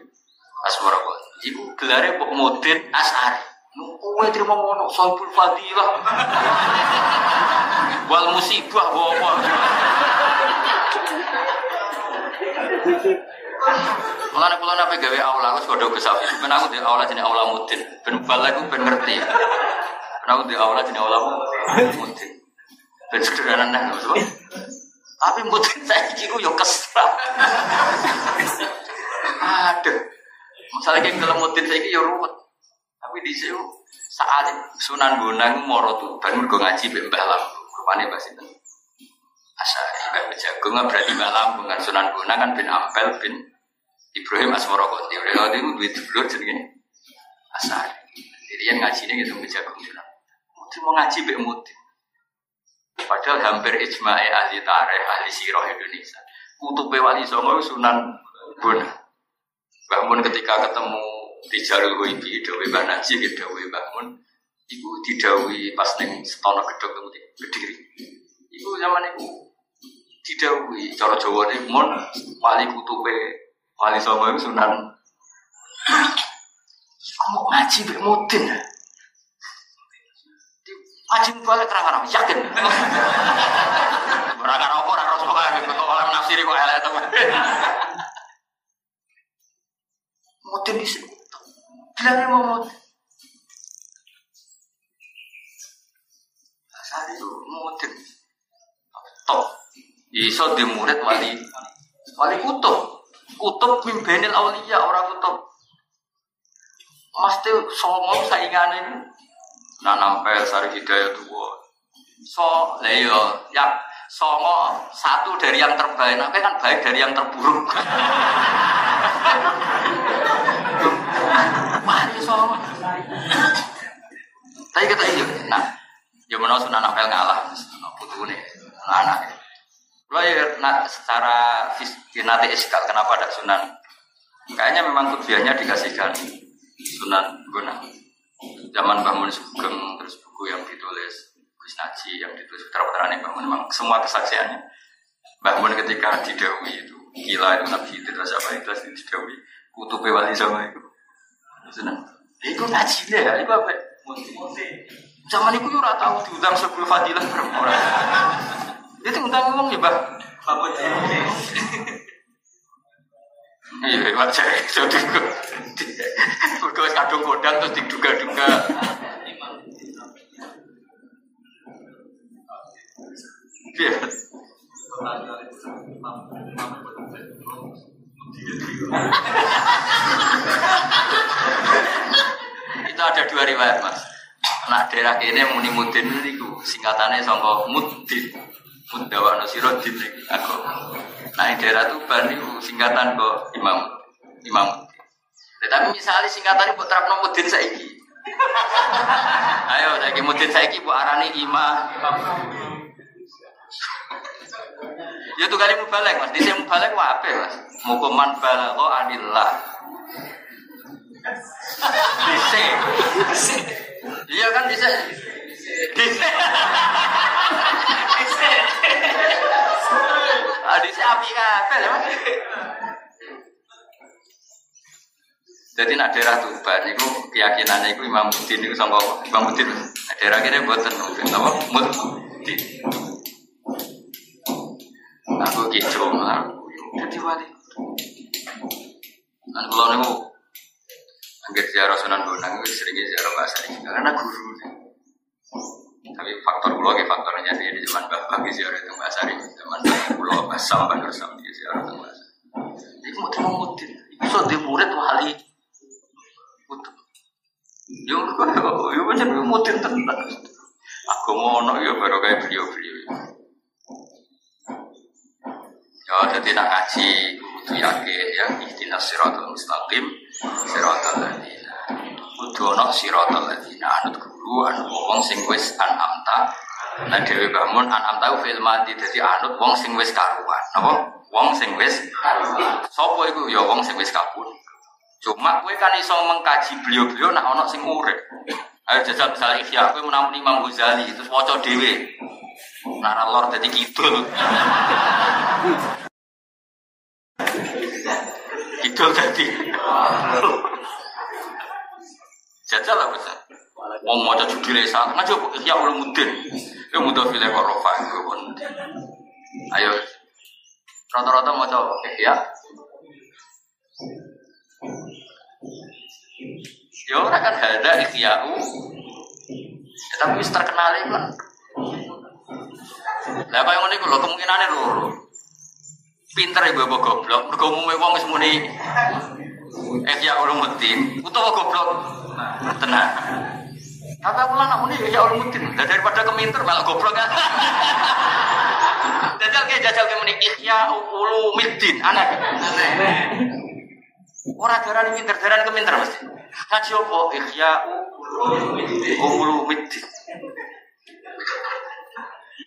Asmarawa. Ibu gelarnya Mbak Mudin Asari. Kowe terima mono Sohibul Fadilah. Wal musibah bawa Mulane kula nape gawe aula wis padha kesapi. Ben aku di aula jenenge aula mudin. Ben bal aku ben ngerti. Aku di aula jenenge aula mudin. Ben sederhana nang Tapi mudin saiki ku yo kesra. Aduh. Masalah kayak kalau mudin saiki yo ruwet. Tapi di sini saat Sunan Bonang moro ben mergo ngaji mbek Mbah Lam. Rupane Mbah sinten? Asari Mbah Jagung berarti Mbah Lam dengan Sunan Bonang kan bin Ampel bin Ibrahim Asmoro Konti. Udah itu duit dulur jenenge Asari. Jadi yang ngaji ini gitu Mbah Jagung Sunan. Mau ngaji mbek Mudin. Padahal hampir ijma'i ahli tarikh, ahli sirah Indonesia. Kutube wali songo Sunan Bonang. Bangun ketika ketemu di Jarul Hoibi, Dawe Mbah Naji, Dawe Bangun, Ibu didawi pas neng setono gedok temu kediri. Ibu zaman itu didawi cara Jawa ini mon wali kutube wali songo sunan. Kamu ngaji bek mudin ya? Ngaji balik terang yakin. Berangkat apa orang Rasulullah kok oleh nafsiri kok elek teman. Mudin di sini. Bilangnya mau mudin. Saat itu mudin. Top. Iso di murid wali wali kutub. Kutub mimbenil aulia orang kutub. Mesti songo sainganin. Nah nampel sari hidayah tua. So leyo ya songo satu dari yang terbaik. Nah kan baik dari yang terburuk. Wali songo. Tapi kata iya, nah, ya menurut sunan novel ngalah, putu nih, anak. Lo ya nah, secara nanti iskal, kenapa ada sunan? Kayaknya memang tujuannya dikasihkan sunan guna. Zaman bangun Sugeng terus buku yang ditulis Gus Naji yang ditulis putra putra ini bangun memang semua kesaksiannya. Bangun ketika didawi itu gila itu Nabi itu terus apa itu didawi kutube wali sama itu. Sunan. Itu ngaji deh, itu apa? Zaman itu ora tahu diundang sepuluh fadilah berapa Itu undang ngomong ya, Bah. Iya, wajar. Jadi Mergo wis kadung kodang terus diduga-duga. Iya. Itu ada dua riwayat, Mas. Nah, daerah ini muni mudin niku singkatannya sangka mudin. Mundawa nusiro din aku. Nah, yang daerah Tuban itu singkatan kok imam imam. Tetapi misalnya singkatan buat terapno mudin saiki. Ayo saiki mudin saiki buat arani imam. Ya tuh kali mubalek mas, di sini mubalek apa mas? Mukuman balago anillah. C. Iya kan bisa. Si api kabeh lho. Jadi nak daerah Tuban itu keyakinannya itu Imam Mudin itu sama Imam Mudin. Nah, daerah kini buatan apa? Mudin. Aku gitu, aku jadi wali. Dan kalau nih Angger ziarah Sunan Bonang itu seringnya ziarah bahasa ini karena guru. Tapi faktor pulau ke faktornya dia di zaman bapak di ziarah itu bahasa ini zaman pulau basam bandar sam di ziarah itu bahasa. Jadi mau terima mutin, itu di murid wali. Untuk Yo kan yo macam mutin tentang. Aku mau no yo baru kayak beliau-beliau. Ya jadi nak ngaji kudu yakin ya ihdinas siratal mustaqim siratal ladzina. Kudu ana siratal ladzina anut anut wong sing wis anamta. Nah dhewe bangun anamta fil mati dadi anut wong sing wis karuan. Napa? Wong sing wis karuan. Sopo iku ya wong sing wis kabur. Cuma kowe kan iso mengkaji beliau-beliau nak ana sing urip. Ayo jajal misalnya ikhya, kowe menawa Imam Ghazali terus waca dhewe. Nara lor dadi kidul. Kidul dadi. Jajal lah bisa. Wong maca judule sak, ngaji apa Ihya Ulumuddin. Ya mudah file kok rofa pun. Ayo. Rata-rata maca Ihya. Ya ora kan ada Ihya'u. Ya, tapi wis terkenal iki lah. Lah kaya ngene iku lho kemungkinane loro. Pinter ibu bapak goblok, mergo umume wong wis muni Ihya Ulumuddin utawa goblok tenang. Tapi aku lah nak muni Ihya Ulumuddin. Lah daripada keminter malah goblok kan. Jajal kayak jajal kayak muni Ihya Ulumuddin aneh. Orang darah ini pinter, darah keminter mesti. Ngaji apa? Ihya Ulumuddin.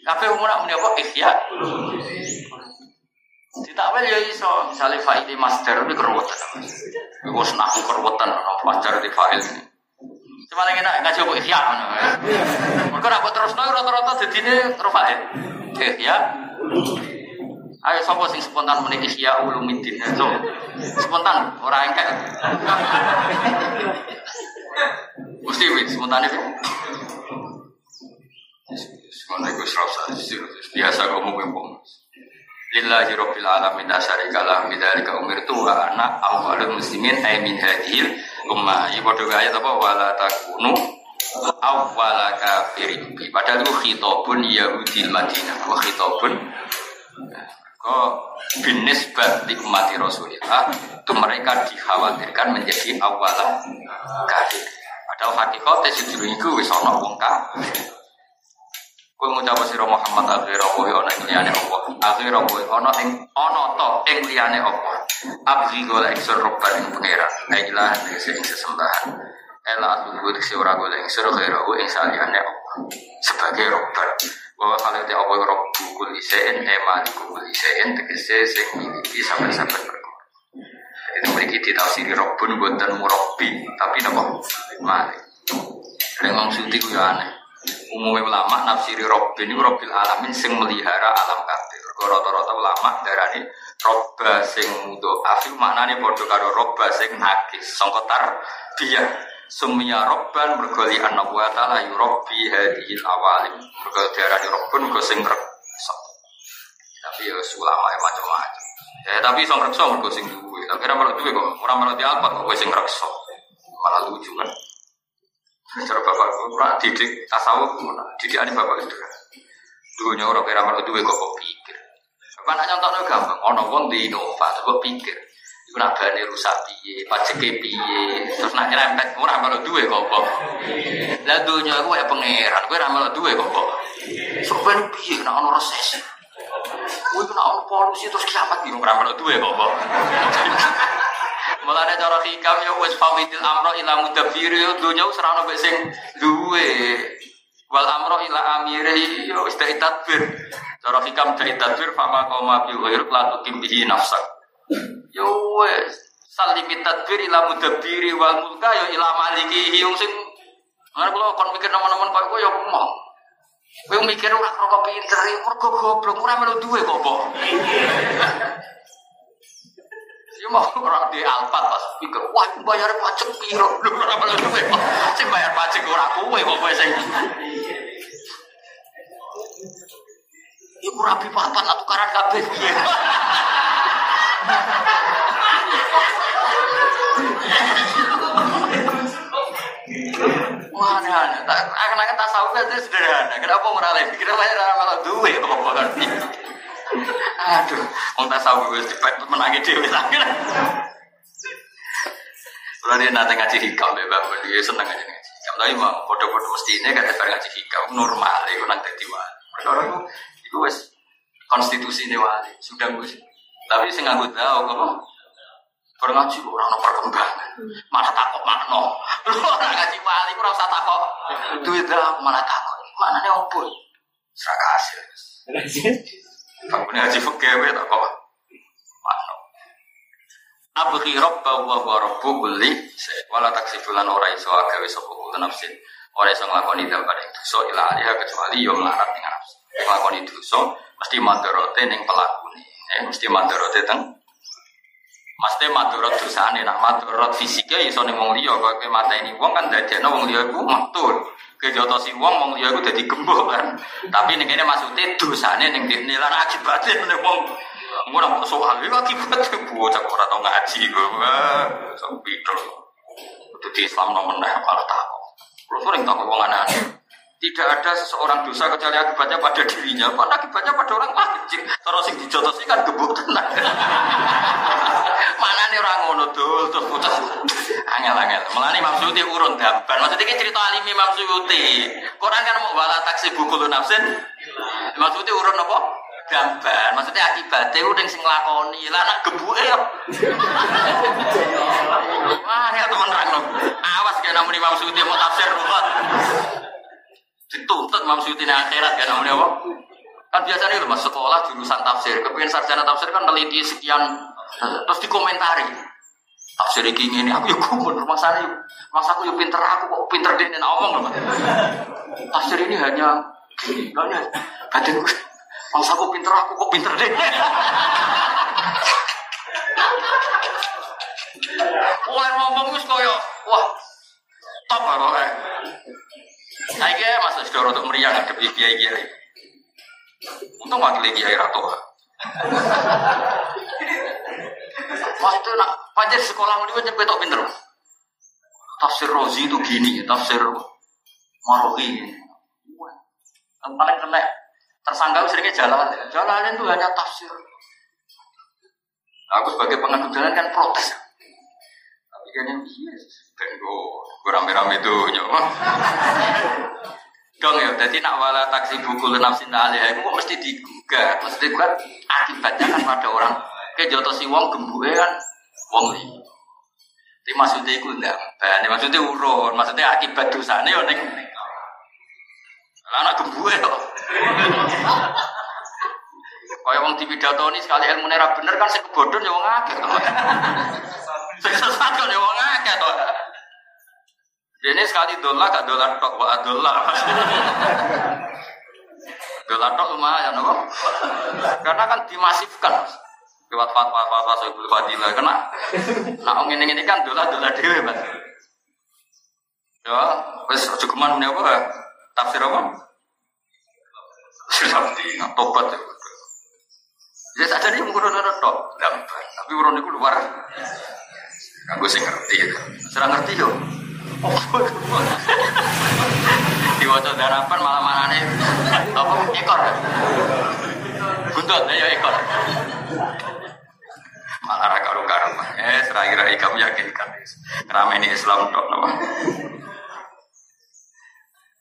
Tapi umur nak muni apa? Ihya Ditakwil ya iso, misalnya fa'ili master itu keruwetan. Iku senaku keruwetan, master di fa'il ini. Cuma lagi nak ngaji ihya, no. Mereka nak buat terus, no, rata-rata jadi ini terfa'il. Ihya. Ayo sopo sing spontan muni ihya ulumuddin. So, spontan, orang engkek. Mesti wis spontan itu. Semoga itu serasa biasa kamu ngomong. Lillahi rabbil alamin la syarika lah bidzalika umirtu wa ana awwalul muslimin ay hadhil ummah. Iki padha ayat apa wala takunu awwala kafirin. Padahal itu khitabun Yahudil Madinah wa khitabun kok binisbat di umat Rasulullah itu mereka dikhawatirkan menjadi awala kafir. Padahal hakikatnya sejujurnya itu wis ana wong kafir. Kowe ngucap sira Muhammad akhira wa ana ing liyane Allah. Akhira wa ana ing ana to ing liyane Allah. Abdi gola ingsun robban ing pangeran. Ailah sing sesembahan. Ela asulu diksi ora ingsun khaira wa ing. Sebagai. Bahwa kalau dia tegese sing miliki sampai-sampai. Itu memiliki murabbi, tapi nopo malik. Dengan suti ku aneh umumnya ulama nafsiri Robin ini Robbil alamin sing melihara alam kabeh. Rata-rata ulama darani robba sing mudo afi maknane padha karo robba sing nakis sangkotar dia sumia robban mergoli anak wa ta'ala yurabbi hadhil awalim. Mergo darani robbun go sing reksa. Tapi ya ulama ya macam-macam. Ya tapi sing reksa mergo sing duwe. Tapi ora duwe kok. Ora malah dialpat kok sing reksa. Malah lucu kan Cara bapak kurang didik tasawuf, didik ini bapak itu. Dulunya orang kira malah duwe kok pikir. Bapak nak contohnya gampang, ono wong di Innova, kok pikir. Iku nak bane rusak piye, pajeke piye, terus nak nyerempet ora malah duwe kok kok. Lah dunya aku ya pangeran, kowe ora malah duwe kok ben piye nak ono resesi. Kowe kena ono polusi terus kiamat iki ora malah duwe kok kok. Mulane cara hikam ya wis fawidil amro ila mudabbir yo wis ora ono sing duwe. Wal amro ila amire yo wis dari tadbir. Cara hikam dari tadbir fama qoma bi ghairuk la bihi nafsak. Yo wis Salimit tadbir ila mudabbiri wal mulka ya ila maliki wong sing Mana kalau kon mikir nama-nama kau ya mau. Kau mikir ora kok pinter, ya mergo goblok, ora melu duwe kok, Mbok. Ya mau orang di Alphard pas pikir, wah bayar pajak piro, lu ora melu duwe. Sing bayar pajak ora kowe kok kowe sing. Iku rapi papat atau tukaran kabeh piye. Wah, aneh-aneh. Akan-akan tasawuf itu sederhana. Kenapa meralih? Kenapa ya malah duwe kok. Aduh, wong tasawuf wis dipet menangi dhewe lagi. Kalau dia nanti ngaji hikam ya bapak, dia seneng aja ngaji hikam. Tapi mau foto-foto mesti ini kata bareng ngaji hikam normal, itu nanti di wali. Perkara itu, itu wes konstitusi ini wali, sudah gue Tapi sing nganggo tahu kok Bareng ngaji orang no perkembangan. Malah takut makno. Lu orang ngaji wali kurang usah takut. Duit dah malah takut. Mana nih opo? Seraka hasil. Kamu nih ngaji fakir tak kok. Abghi rabba wa wa rabbu kulli wala taksifulan ora iso agawe sapa kulo nafsin. Ora iso nglakoni dampak ing dosa ila aliha kecuali yo melarat ning nafsu. Nglakoni dosa mesti mandorote ning pelakune. Eh mesti mandorote teng Maksudnya madorot dosane, nak madorot fisiknya iso ning wong liya kok mata ini wong kan dadekno wong liya iku matur. Kejotosi wong wong liya iku dadi gembok kan. Tapi ning kene maksude dosane ning dene lan akibate ning wong kok soal akibatnya bocah ora tau ngaji kok. Sok pidol. Itu di Islam nomor malah takut. Kalau sering takut wong aneh tidak ada seseorang dosa kecuali akibatnya pada dirinya, pada akibatnya pada orang lain. Terus yang dijotosi kan gebuk tenang. Mana nih orang ngono tuh, terus putus. Angel angel. Melani Imam Suyuti urun gambar. Maksudnya ini cerita alim Imam Suyuti. Quran kan mau bala taksi buku lu nafsin. Imam urun apa? Gambar. Maksudnya akibatnya udah sing lakoni. Lah nak gebuk ya. Wah, ya teman rang Awas kayak namun Imam Suyuti mau tafsir ruwet dituntut Imam Suyuti akhirat kan namanya apa? Kan biasanya itu mas sekolah jurusan tafsir, kepengen sarjana tafsir kan teliti sekian, terus dikomentari. Tafsir ini ini aku yuk kumpul rumah yuk, mas aku yuk pinter aku kok pinter deh dan omong loh. Tafsir ini hanya hanya batin mas aku pinter aku kok pinter deh. Oleh ngomong wis koyo, wah, top apa saya kira masa sudah untuk meriah ngadepi kiai kiai. Untung wakil kiai ratu. Wah itu nak panjang sekolah ini kan nyampe pinter. Tafsir Rozi itu gini, tafsir Marohi. Yang paling kena tersangka seringnya jalan. Jalan itu hanya tafsir. Aku sebagai pengaku jalan kan protes. Tapi kan yang iya, benggo, rame-rame itu nyoba. Dong ya, jadi nak wala taksi buku nafsin alih kok mesti digugat, mesti kan akibatnya kan pada orang ke jotos si wong gembuke kan wong li. Jadi maksudnya itu enggak, nah, maksudnya urun, maksudnya akibat dosanya ya neng. Anak gembuke kok. Kaya wong ini sekali ilmu nera bener kan sing bodon ya wong akeh to. Sing ya wong to. Ini sekali dolar gak dolar tok wa dolar. dolar tok lumayan apa? Karena kan dimasifkan lewat fatwa-fatwa Sohibul Fadilah kena nah ini ini kan dolar dolar dewe mas ya wes cukuman punya apa tafsir apa Nah, tobat ya saja dia mengurus dolar tok tapi urun itu luar Aku sih ngerti ya. Serang ngerti yo. Di wajah darapan malah mana nih? Apa ekor? Buntut ya ekor. Malah raka ruka Eh, serai-rai kamu yakinkan. Kerama ini Islam dok nama.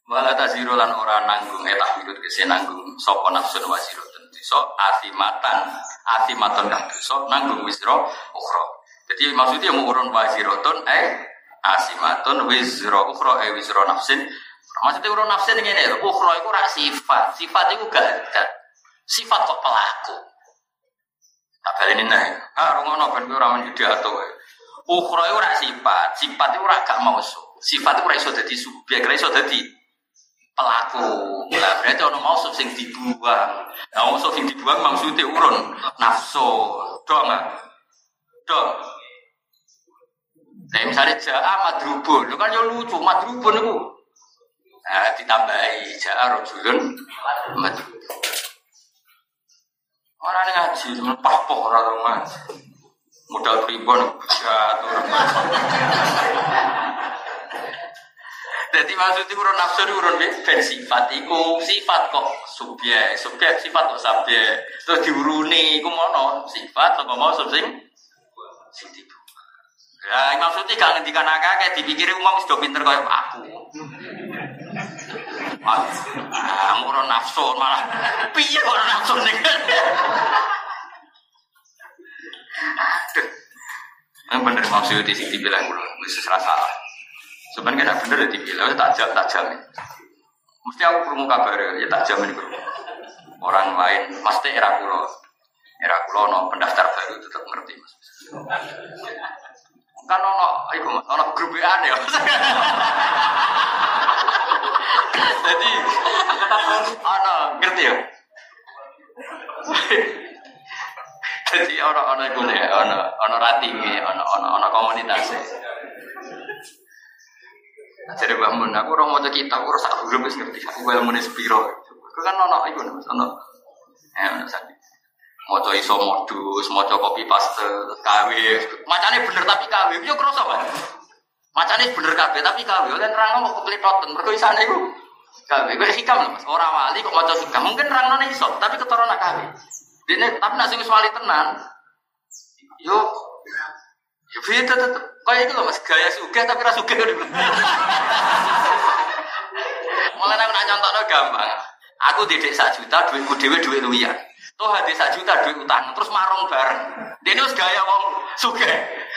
Wala taziru lan ora nanggung eh, wirut kese nanggung sapa nafsun wasiratun dosa asimatan asimatan kang dosa nanggung wisra ukhra. Jadi maksudnya mau urun wasiratun eh asimatun wizro ukhra e wizro nafsin maksudnya urun nafsin ini ini ukhra itu sifat sifat itu gak sifat kok pelaku tak ini nih ah rungono ben gue ramen ide atau Ukhra itu sifat, sifat itu ora gak mausuf. Sifat itu ora iso dadi subjek, pelaku. Lah berarti ono mausuf sing dibuang. Nah, mausuf sing dibuang maksudnya urun nafsu. Dong nggak? Dong. Nah, misalnya ja'a madrubun, itu kan ya lucu, madrubun itu. Nah, ditambahi ja'a rojulun madrubun. Orang ini ngaji, melepas poh orang rumah. Modal pribon, jatuh orang Jadi maksudnya urun nafsu itu urun ben sifat iku sifat kok subjek subjek sifat kok subjek terus diuruni iku mono sifat kok mau sing sing. Ya maksudnya gak ngendikan akeh dipikir umum sudah pinter kayak aku. Ah, urun nafsu malah piye urun nafsu nih. Aduh. Yang bener maksudnya sing dibilang dulu, mesti salah. Sebenarnya kena bener ya dibilang, tak jam, tak jamin. Mesti aku perlu kabar ya tak jamin perlu. Orang lain, pasti era kulo, era kulo no pendaftar baru tetap ngerti mas. Kan ono, ibu mas, ono grup WA ya. Jadi, ono ngerti ya. Jadi ono ono itu ya, ono ono ratingi, ono ono ono komunitasnya. Jadi Mbak Mun, aku orang mau kita, aku rasa aku belum ngerti, aku belum mau sepiro. Kan nono itu, nono. Eh, nono sakit. Mau coba iso modus, mau coba kopi paste, kawe. Macamnya bener tapi kawe, yo kerasa apa? Macamnya bener kawe tapi kawe. Dan orang mau kepelitotan, mereka isane itu. Kawe, gue hikam loh mas. Orang wali kok mau coba hikam, mungkin orang nono iso, tapi keturunan kawe. Ini tapi nasi wali tenan. Yo, Ya beda tetep. Kayak itu loh mas, gaya suga tapi suga udah Mulai aku nak contohnya gampang. Aku didik sak juta, duitku dewe duit luwian. Tuh hadi sak juta duit utang, terus marung bareng. Dia ini gaya wong suga.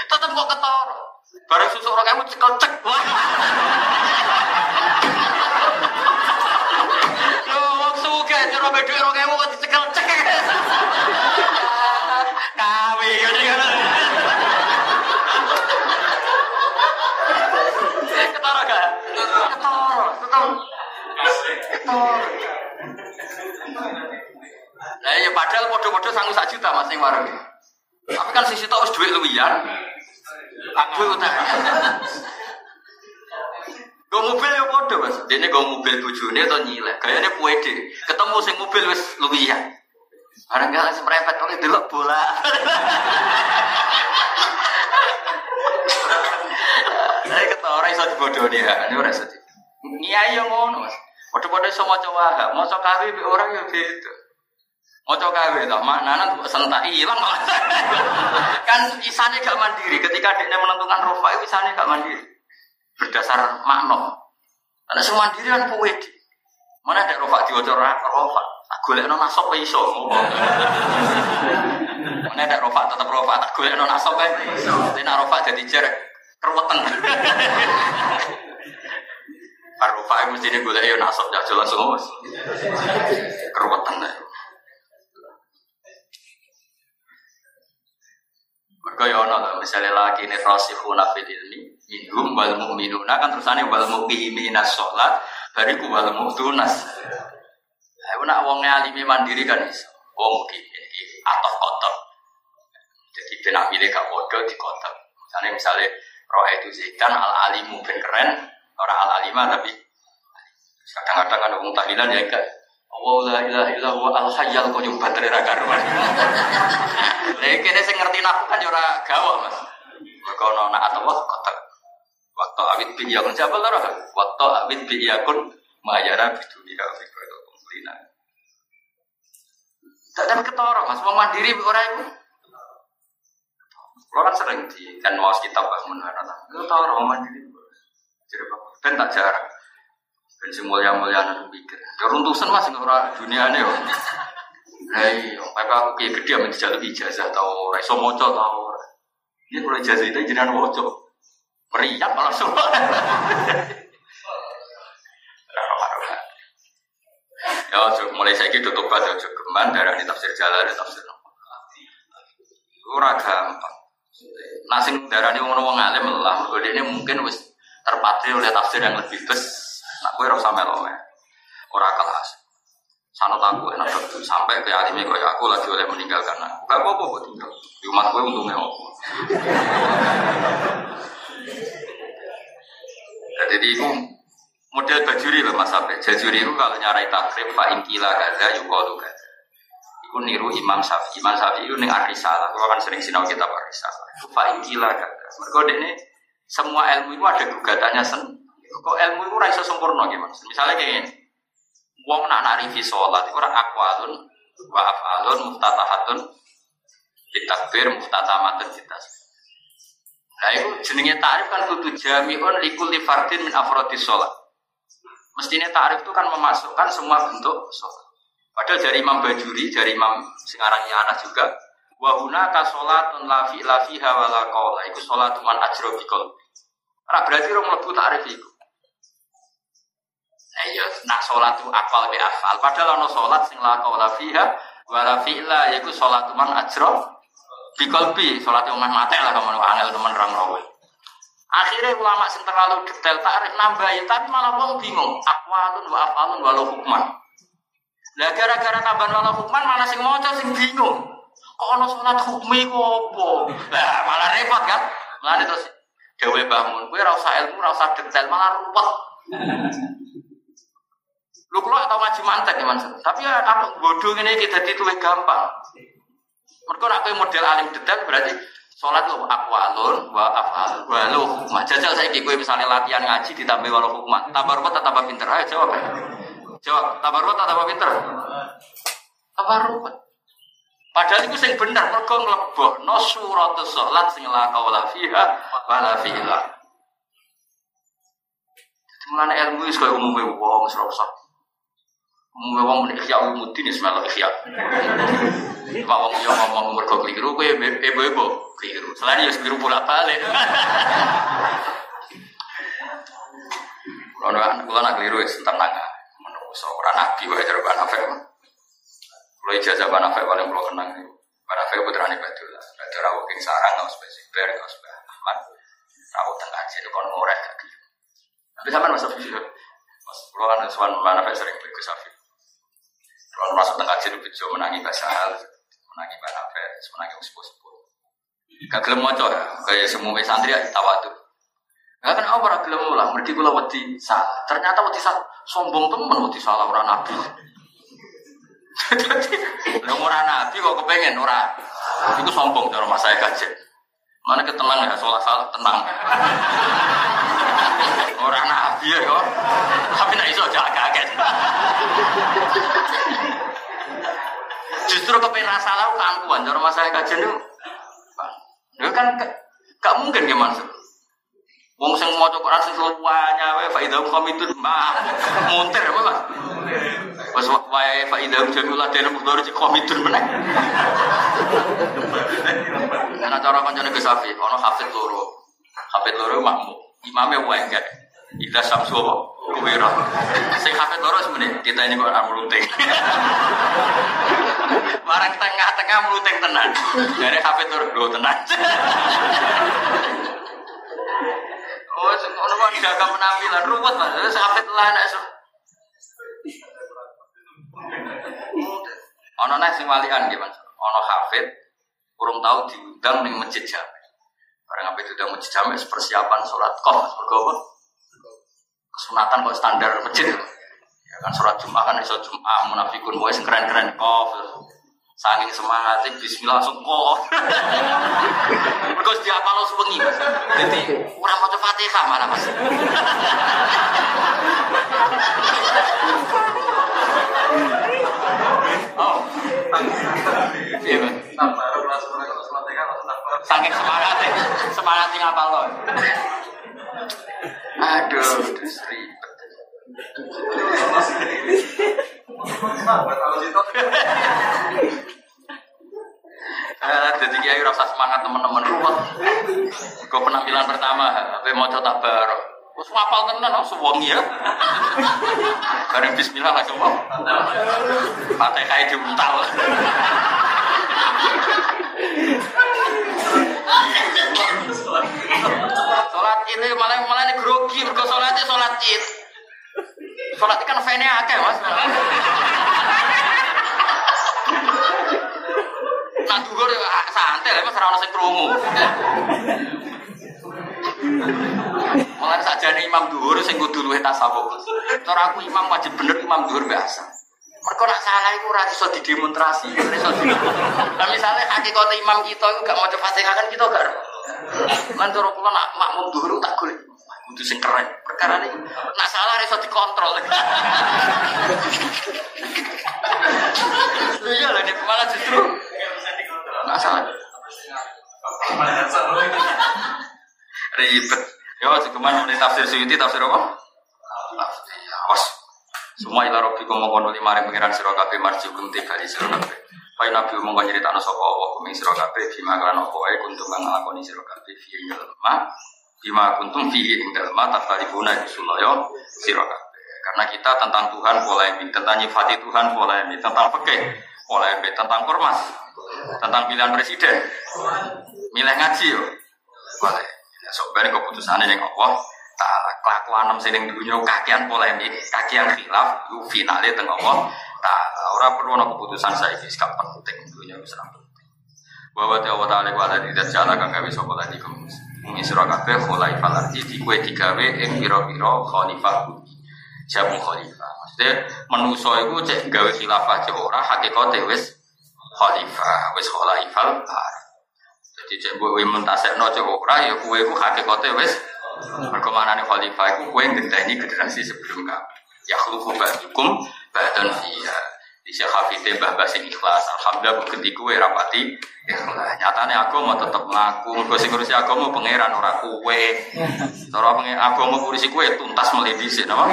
Tetep kok ketor. Bareng susu orang kamu cekel cek. Yo wong suga, nyuruh duit orang kamu kok dicekel cek. Kawi, ini kan. Ketara gak? Ketara, tetap. Ketara. Nah ya padahal podo-podo sanggup sak juta mas yang warung. Tapi kan sisi tau duit luwian. Aku utang. Gue mobil ya podo mas. Dia ini gue mobil bujune atau nyilek. Kayaknya puede. Ketemu sing mobil wis luwian. Orang gak langsung merepet oleh dulu bola. Saya kata orang iso dibodohi ya, ini orang iso. Iya iya ngono mas. Waduh-waduh iso mau coba kawin orang ya beda. Coba kawin tak makna tuh sentak hilang malah. kan isane gak mandiri. Ketika dia menentukan rofa itu isane gak mandiri. Berdasar makna. Karena semua mandiri kan puwed. Mana ada rofa diwajur rofa. Golek no nasop iso. Mana ada rofa tetap rofa. Tak golek no nasop iso. Tapi rofa jadi jerek keruwetan. Arufa itu mesti gue ya nasab ya jelas semua mas. Keruwetan ya. Mereka ya ono misalnya lagi ini rasikhuna fil ilmi minhum wal mu'minuna kan terusannya wal muqiminas sholat bariku wal mu'tunas. Ayo nak wong alimi mandiri kan iso. Oh mungkin ini atau kotor. Jadi benak pilih gak bodoh di kotor. Misalnya misalnya roh itu zaitan al alimu ben keren orang al alima tapi kadang-kadang ada orang tahlilan ya enggak Allah la ilaha illallah al hayyal qayyum badre ra karuan. Lah kene sing ngerti naku kan ora gawa Mas. Mergo ana anak atau kotak. Waktu awit bin yakun siapa lho? Waktu awit bin yakun mayara bidunia fi kumulina. Tak tapi ketara Mas, mau mandiri orang itu. Kalau sering di kan mau kitab itu tahu orang mandiri. Jadi? Ben tak jarang. Ben si mulia mulia nanti pikir. Ya runtusan mas orang dunia ini. Hei, mereka aku kayak gede amin dijaluk ijazah tau reso moco tau. Ini kalau ijazah itu jenengan moco. Meriah malah semua. Ya, mulai saya gitu tuh baca cukup darah di tafsir jalan, tafsir Ora gampang. Nah sing darani ngono wong alim lah, mergo ini mungkin terpatri oleh tafsir yang lebih bes. Nah kowe ora usah melo Ora kelas. Sanot aku enak tuh sampai ke alime kaya aku lagi oleh meninggalkan aku. Gak apa-apa kok tinggal. Di rumah gue untungnya. Jadi itu model bajuri loh mas Abe. Bajuri itu kalau nyarai takrib Pak Inkila gaza yukalu gaza. Itu niru Imam Syafi'i. Imam Syafi'i itu nih Arisalah. Kalau kan sering sinau kita Arisalah. Pak Inkila gaza. Mereka ini semua ilmu itu ada gugatannya sen. Kok ilmu itu rasa sempurna gimana? Misalnya kayak ini. Wong nak narifi sholat itu orang akwalun wa afalun muftatahatun ditakbir muftatamatun kita. Nah itu jenenge tarif kan kudu jami'un likul fardin min afrodis sholat. Mestinya tarif itu kan memasukkan semua bentuk sholat. Padahal dari Imam Bajuri, dari Imam sekarang anak juga, wahuna ka sholatun lafi lafi hawala kola. Itu sholat man ajro bikol. Nah berarti orang melebu tarif itu. Iya, nak sholat itu akwal be afal. Padahal ono sholat sing la kola fiha wala fi'la yaitu sholat man ajro bikolbi sholat yang mati lah kamu angel teman rang rawe. Akhirnya ulama sing terlalu detail tarik nambahin, tapi malah wong bingung. Akwalun wa afalun walau hukman. Lah gara-gara nambahin walau hukman malah sing maca sing bingung. Kok ono sholat hukmi kok apa? Lah malah repot kan? Malah terus dewe bangun, ora usah ilmu, ora usah detail, malah ruwet. Lu kalau tau ngaji mantek ya Mansur. Tapi ya apa bodoh ini kita itu gampang. Mereka nak model alim detail berarti sholat lo akwalun wa afal wa lo hukmah. Jajal saya kiki misalnya latihan ngaji ditambah walau hukmah. Tambah atau tambah pinter? Ayo jawab. Jawab. Tambah atau tambah pinter? Tambah ruwet. Padahal itu sing bener mereka ngeleboh no surat sholat sing la kaula fiha wa la fiha. Mulane ilmu wis koyo umume wong Umumnya wong menik ikhya ulumuddin ya semelok ikhya. Pak wong yo ngomong mergo keliru kowe ebo-ebo keliru. Selain ya keliru pula balik. Kalau nak kalau nak keliru ya tenang. Menurut seorang nabi wae jare ban afek. Kalau ijazah ban afek paling kalau kenang nih. Ban afek putrane Badullah. Badullah rawuh king sarang ber nggak spesifik. Ahmad rawuh tengah jadi kon ngorek. Tapi sama masa video. Mas, kalau kan suan ban afek sering beli Safi. Kalau masuk tengah jadi bejo menangi bahasa hal, menangi bahasa hafes, menangi sepuh-sepuh. Gak gelem moco ya, kayak semua santri ya tawadu. Gak kan apa gelem lah, mereka kula wedi salah. Ternyata wedi salah, sombong temen wedi salah orang nabi. Jadi, orang nabi kok kepengen orang. Itu sombong dari masa saya kajet. Mana ketenang ya, sholat salah tenang. Orang nabi ya kok. Tapi nak iso jaga kaget. Justru kepengen salah keangkuhan cara masalah kajian itu. Itu kan gak mungkin ya maksud. Wong sing maca Quran sing seluanya wae fa idhum qamitun ma muntir apa Mas? Wes wae fa idhum jamul ladene mudhari cek qamitun meneh. Ana cara kancane Gus Safi, ana hafid loro. Hafid loro makmum. Wae enggak. Ida samsu apa? Kuwira. Sing hafid loro sebenarnya kita ini kok amruting. Barang tengah-tengah meluting tenan. Dari hafid loro tenan. Oh, ono kok jaga penampilan ruwet Mas. Wis hafid lah nek Ono nek sing walian Mas. Ono hafid kurang tahu diundang ning masjid jami. Barang apa diundang masjid jami persiapan sholat kok mergo apa? Kesunatan kok standar masjid. Ya kan sholat Jumat kan iso Jumat munafikun sing keren-keren kok. Saking semangatnya bismillah langsung kok. Mergo diapalo sewengi Mas. Dadi ora maca Fatihah malah Mas. Oh. Iya, Mas. Saking semangatnya, semangatnya ngapal lo. Aduh, terus ribet. Eh, jadi kiai rasa semangat teman-teman ruwet. Gue penampilan pertama, gue mau coba tabar. Terus ngapal tenan, oh sewangi ya. Bareng Bismillah langsung mau. Fatihah diuntal. Sholat ini malah malah ini grogi, mergo sholatnya sholat id. Sholat kan fene akeh mas. Nah ya santai lah mas ora ono sing krungu. Malah sajane imam dhuwur sing kudu luwih tasawuf. Cara aku imam wajib bener imam dhuwur biasa. Mereka nak salah itu ora iso didemonstrasi, ora di. Nah misalnya hakikat imam kita itu gak mau Fatihah kan kita gak. Lan cara kula nak makmum dhuwur tak golek. Kudu sing keren. Perkara ini nak salah iso dikontrol. Iya lah nek malah justru nak salah. Ribet. Yo, cuman mulai tafsir Suyuti tafsir apa? Tafsir. Awas. Semua ila kau mengkono lima hari pengiran siro kabeh marjukum tiga di kabeh. Pai nabi umum kan cerita sopo Allah kuming siro kabeh bima kelan opo wae kuntum kang nglakoni siro kabeh fi ing dalem ma bima kuntum fi ing dalem ma taftarifuna bisuloyo siro kabeh. Karena kita tentang Tuhan polemik, tentang nyifati Tuhan polemik, tentang fikih polemik, tentang kormas, tentang pilihan presiden, milih ngaji yo. Boleh. Ya, sok ben keputusannya yang Allah taala kelakuan nem sing dunya kakean polemik, kakean khilaf, ku finale teng Allah taala. Ora perlu ana keputusan saiki sak penting dunya wis ra penting. Bahwa ta Allah taala wala tidak jala kang gawe sapa lagi kum. Mung isra kabeh khulaifal ardi di kowe digawe ing pira-pira khalifah bumi. Jamu khalifah. Maksudnya manusa iku cek gawe khilafah cek ora hakikate wis khalifah, wis khulaifal ardi. Jadi cek kowe mentasekno cek ora ya kowe iku hakikate wis mergo manane khalifah iku kowe ngenteni generasi sebelum kamu. Ya khulufu ba'dukum ba'dan fiha. Di Syekh Hafidhe Mbah Basin ikhlas. Alhamdulillah bukti kowe rapati. Nyatane aku mau tetep ngaku mergo sing ngurusi agama pangeran ora kowe. Cara pengen agama ngurusi kowe tuntas mulai dhisik napa?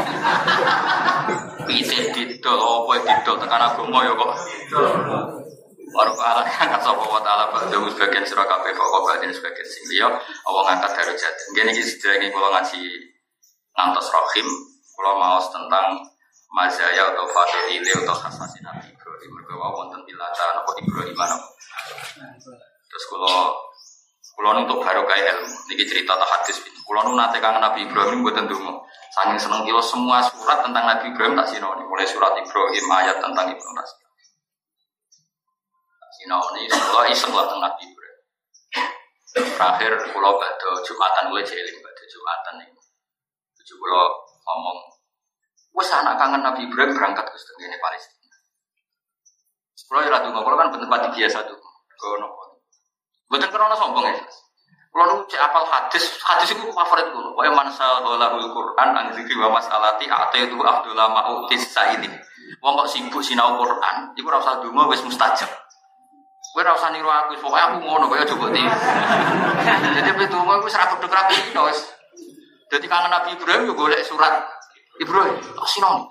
Pitik didol apa didol tekan agama ya kok. Baru Allah ngangkat sapa wa taala pada sebagian surah kabeh kok bagian sebagian sing liya Allah ngangkat darajat. Ngene iki sedherenge kula ngaji ngantos rahim kula maos tentang mazaya atau fadilile atau khasasi Nabi Ibrahim. Mergo wau wonten bilata napa Ibrahim mana. Terus kula kula untuk barokah ilmu. Niki cerita tak hadis. Kula nu nate kangen Nabi Ibrahim mboten ndonga. Saking seneng kula semua surat tentang Nabi Ibrahim tak sinoni. Mulai surat Ibrahim ayat tentang Ibrahim tak sinoni. Sekolah iseng lah tentang Nabi Ibrahim. Terakhir pulau bado Jumatan mulai jeling bado Jumatan. Tujuh pulau ngomong, wes anak kangen Nabi Ibrahim berangkat ke setengah Palestina. Pulau ya tuh kalau kan tempat biasa tuh. Kau nopo. Bukan karena sombong ya. Kalau nu cek apal hadis, hadis itu favorit gue. Pokoknya mansal dolahul Quran, angzikri wa masalati, ate itu Abdullah ma'utis sa'ili. Wong kok sibuk sinau Quran, iku ora usah donga wis mustajab. Ora usah niru aku, pokoke aku ngono aja mbok tiru. Jadi donga iku wis ra bedhek ra pino wis. Dadi kangen Nabi Ibrahim yo golek surat Ibrahim, tak sinau.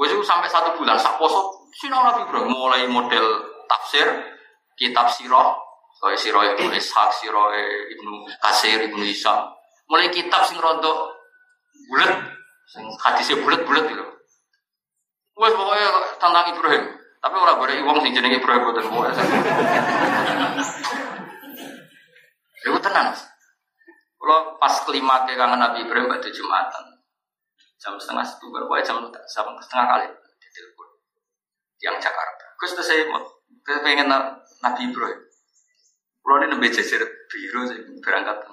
Iku sampai satu bulan sak poso sinau Nabi Ibrahim mulai model tafsir, kitab sirah, kaya sirah Ibnu Ishaq, sirah Ibnu Kasir, Ibnu Isa. Mulai kitab sing rontok bulat, sing hadisnya bulat-bulat gitu. Wes pokoknya tentang Ibrahim. Tapi orang boleh wong sing jenenge Ibrahim boten kowe. Iku tenan. Kalau pas kelima ke kangen Nabi Ibrahim pada Jumatan. Jam setengah satu baru jam setengah kali di telepon. Yang Jakarta. Tuh saya mau pengen Nabi Ibrahim. Kalau ini nembe jejer biru saya berangkat ke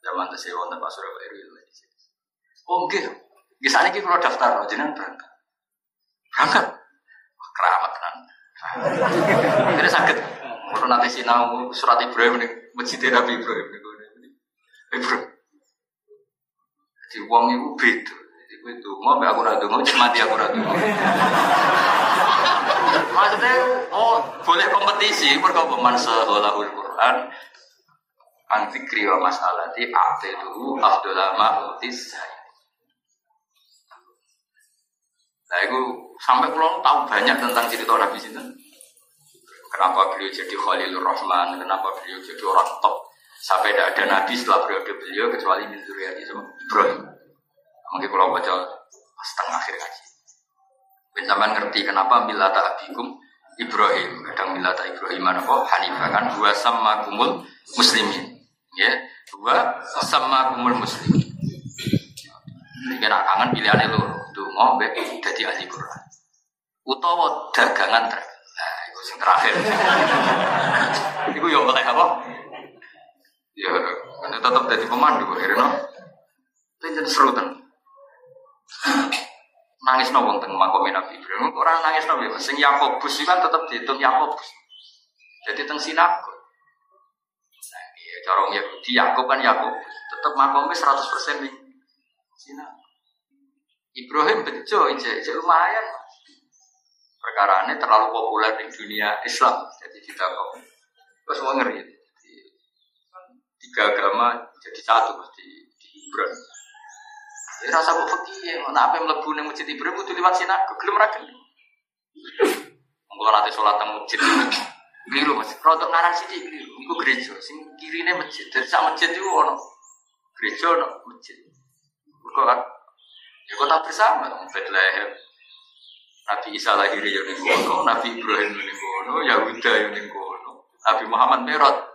Zaman itu saya wonten Pak Surabaya itu. Oh enggak, di sana kita kalau daftar, jenengan berangkat. Berangkat. Wah, keramat kan. Jadi sakit. Kalau nanti sinau surat Ibrahim nih, masjid Nabi Ibrahim nih. Ibrahim. Jadi uang itu beda. Jadi itu mau aku radu mau cuma dia aku radu. Maksudnya, oh boleh kompetisi, berkompetisi seholahul Quran, Antikri wa masalah di akte dulu Abdullah Ma'utis Nah itu sampai pulau tahu banyak tentang cerita Nabi Sinten. Kenapa beliau jadi Khalilur Rahman Kenapa beliau jadi orang top Sampai tidak ada Nabi setelah periode beliau Kecuali min Zuriyati Ibrahim Mungkin kalau baca setengah akhir ngaji Benjamin ngerti kenapa milata abikum Ibrahim Kadang milata Ibrahim apa Hanifah kan Dua sama kumul muslimin Ya, dua sama kumul muslim. Ini nak kangen pilihannya loro, donga mbek dadi ahli Quran. Utawa dagangan trek. Nah, itu yang terakhir. Apa? Ya, ini tetap jadi pemandu, akhirnya. Itu seru kan. Nangis no wong teng Nabi Ibrahim. Orang nangis no ya, sing Yakobus itu kan tetap dihitung Yakobus. Jadi teng sinagog. Nah, iya, corong Yahudi Yakob kan Yakobus. Tetap makomnya 100% nih. Sinagog. Ibrahim bejo, ijek lumayan. Perkara ini terlalu populer di dunia Islam. Jadi kita kok terus mau ngeri. Tiga agama jadi satu di, di Ibrahim. Ya rasa kok fakir, mana apa melebu ning masjid Ibrahim itu lewat sinagog, gelem ra gelem. Mula nanti sholat teng masjid. Keliru Mas. Rodok ngaran sithik keliru. Iku gereja sing kirine masjid. Dari sak masjid itu ono gereja ono masjid. Kok kan ya kota bersama Bethlehem. Nabi Isa lahir ya Nabi Ibrahim kono, Yahuda ya Nabi Muhammad merot.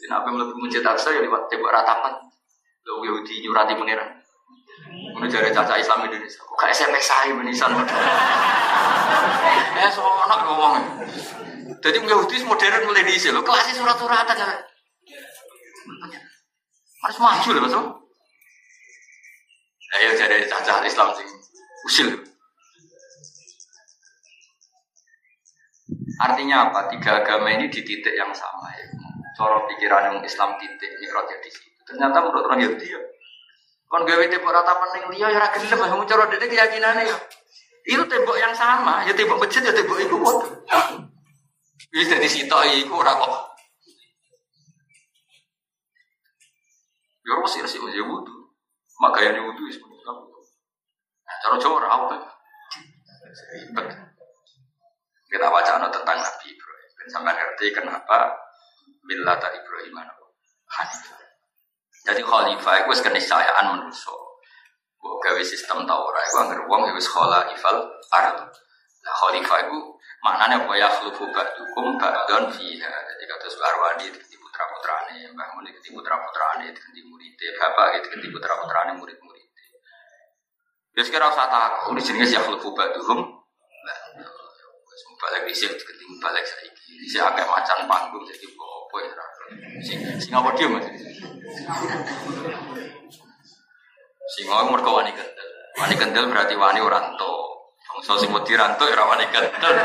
Jadi Nabi mlebu masjid Aqsa ya lewat tembok ratapan. Lo Yahudi nyurati pangeran. Dari caca Islam Indonesia. Kok gak SMS saya menisan. eh, semua anak ngomong. Jadi Yahudi modern mulai di sini. Lo kelasnya surat-suratan. Harus maju loh, Mas. Ayo jadi caca Islam sing usil. Artinya apa? Tiga agama ini di titik yang sama ya. Cara pikiran yang Islam titik mikrotnya di situ. Ternyata menurut orang Yahudi ya. Kon gawe tembok ratapan ning liya ya ora gelem, wong cara dene keyakinane ya. Itu tembok yang sama, ya tembok masjid ya tembok iku kok. Wis dadi sitok iku ora kok. Ya ora sih sih ya wudu. Maka yang wudu wis kamu. Nah, cara Jawa ora. Ribet. Kita baca tentang Nabi Ibrahim. Sampai ngerti kenapa Millata Ibrahim Hanifah. Jadi khalifah itu keniscayaan manusia. Gue gawe sistem Taurat itu anggar wong itu khalifal ard. Nah khalifah itu maknanya apa ya khlufu ba'dukum ba'don fiha. Jadi kata Suarwani itu ganti putra putrane, Mbah Mun ganti putra putrane, itu ganti muridnya, bapak itu ganti putra putrane murid muridnya. Ya sekarang usah takut, ini jenis ya khlufu ba'dukum. Balik di sini, ganti balik saiki. Di sini agak macan panggung jadi apa ya? Sing apa dia mas? Singa mergo wani kendel. Wani kendel berarti wani orang to. Bangsa sing wedi ranto ya wani kendel.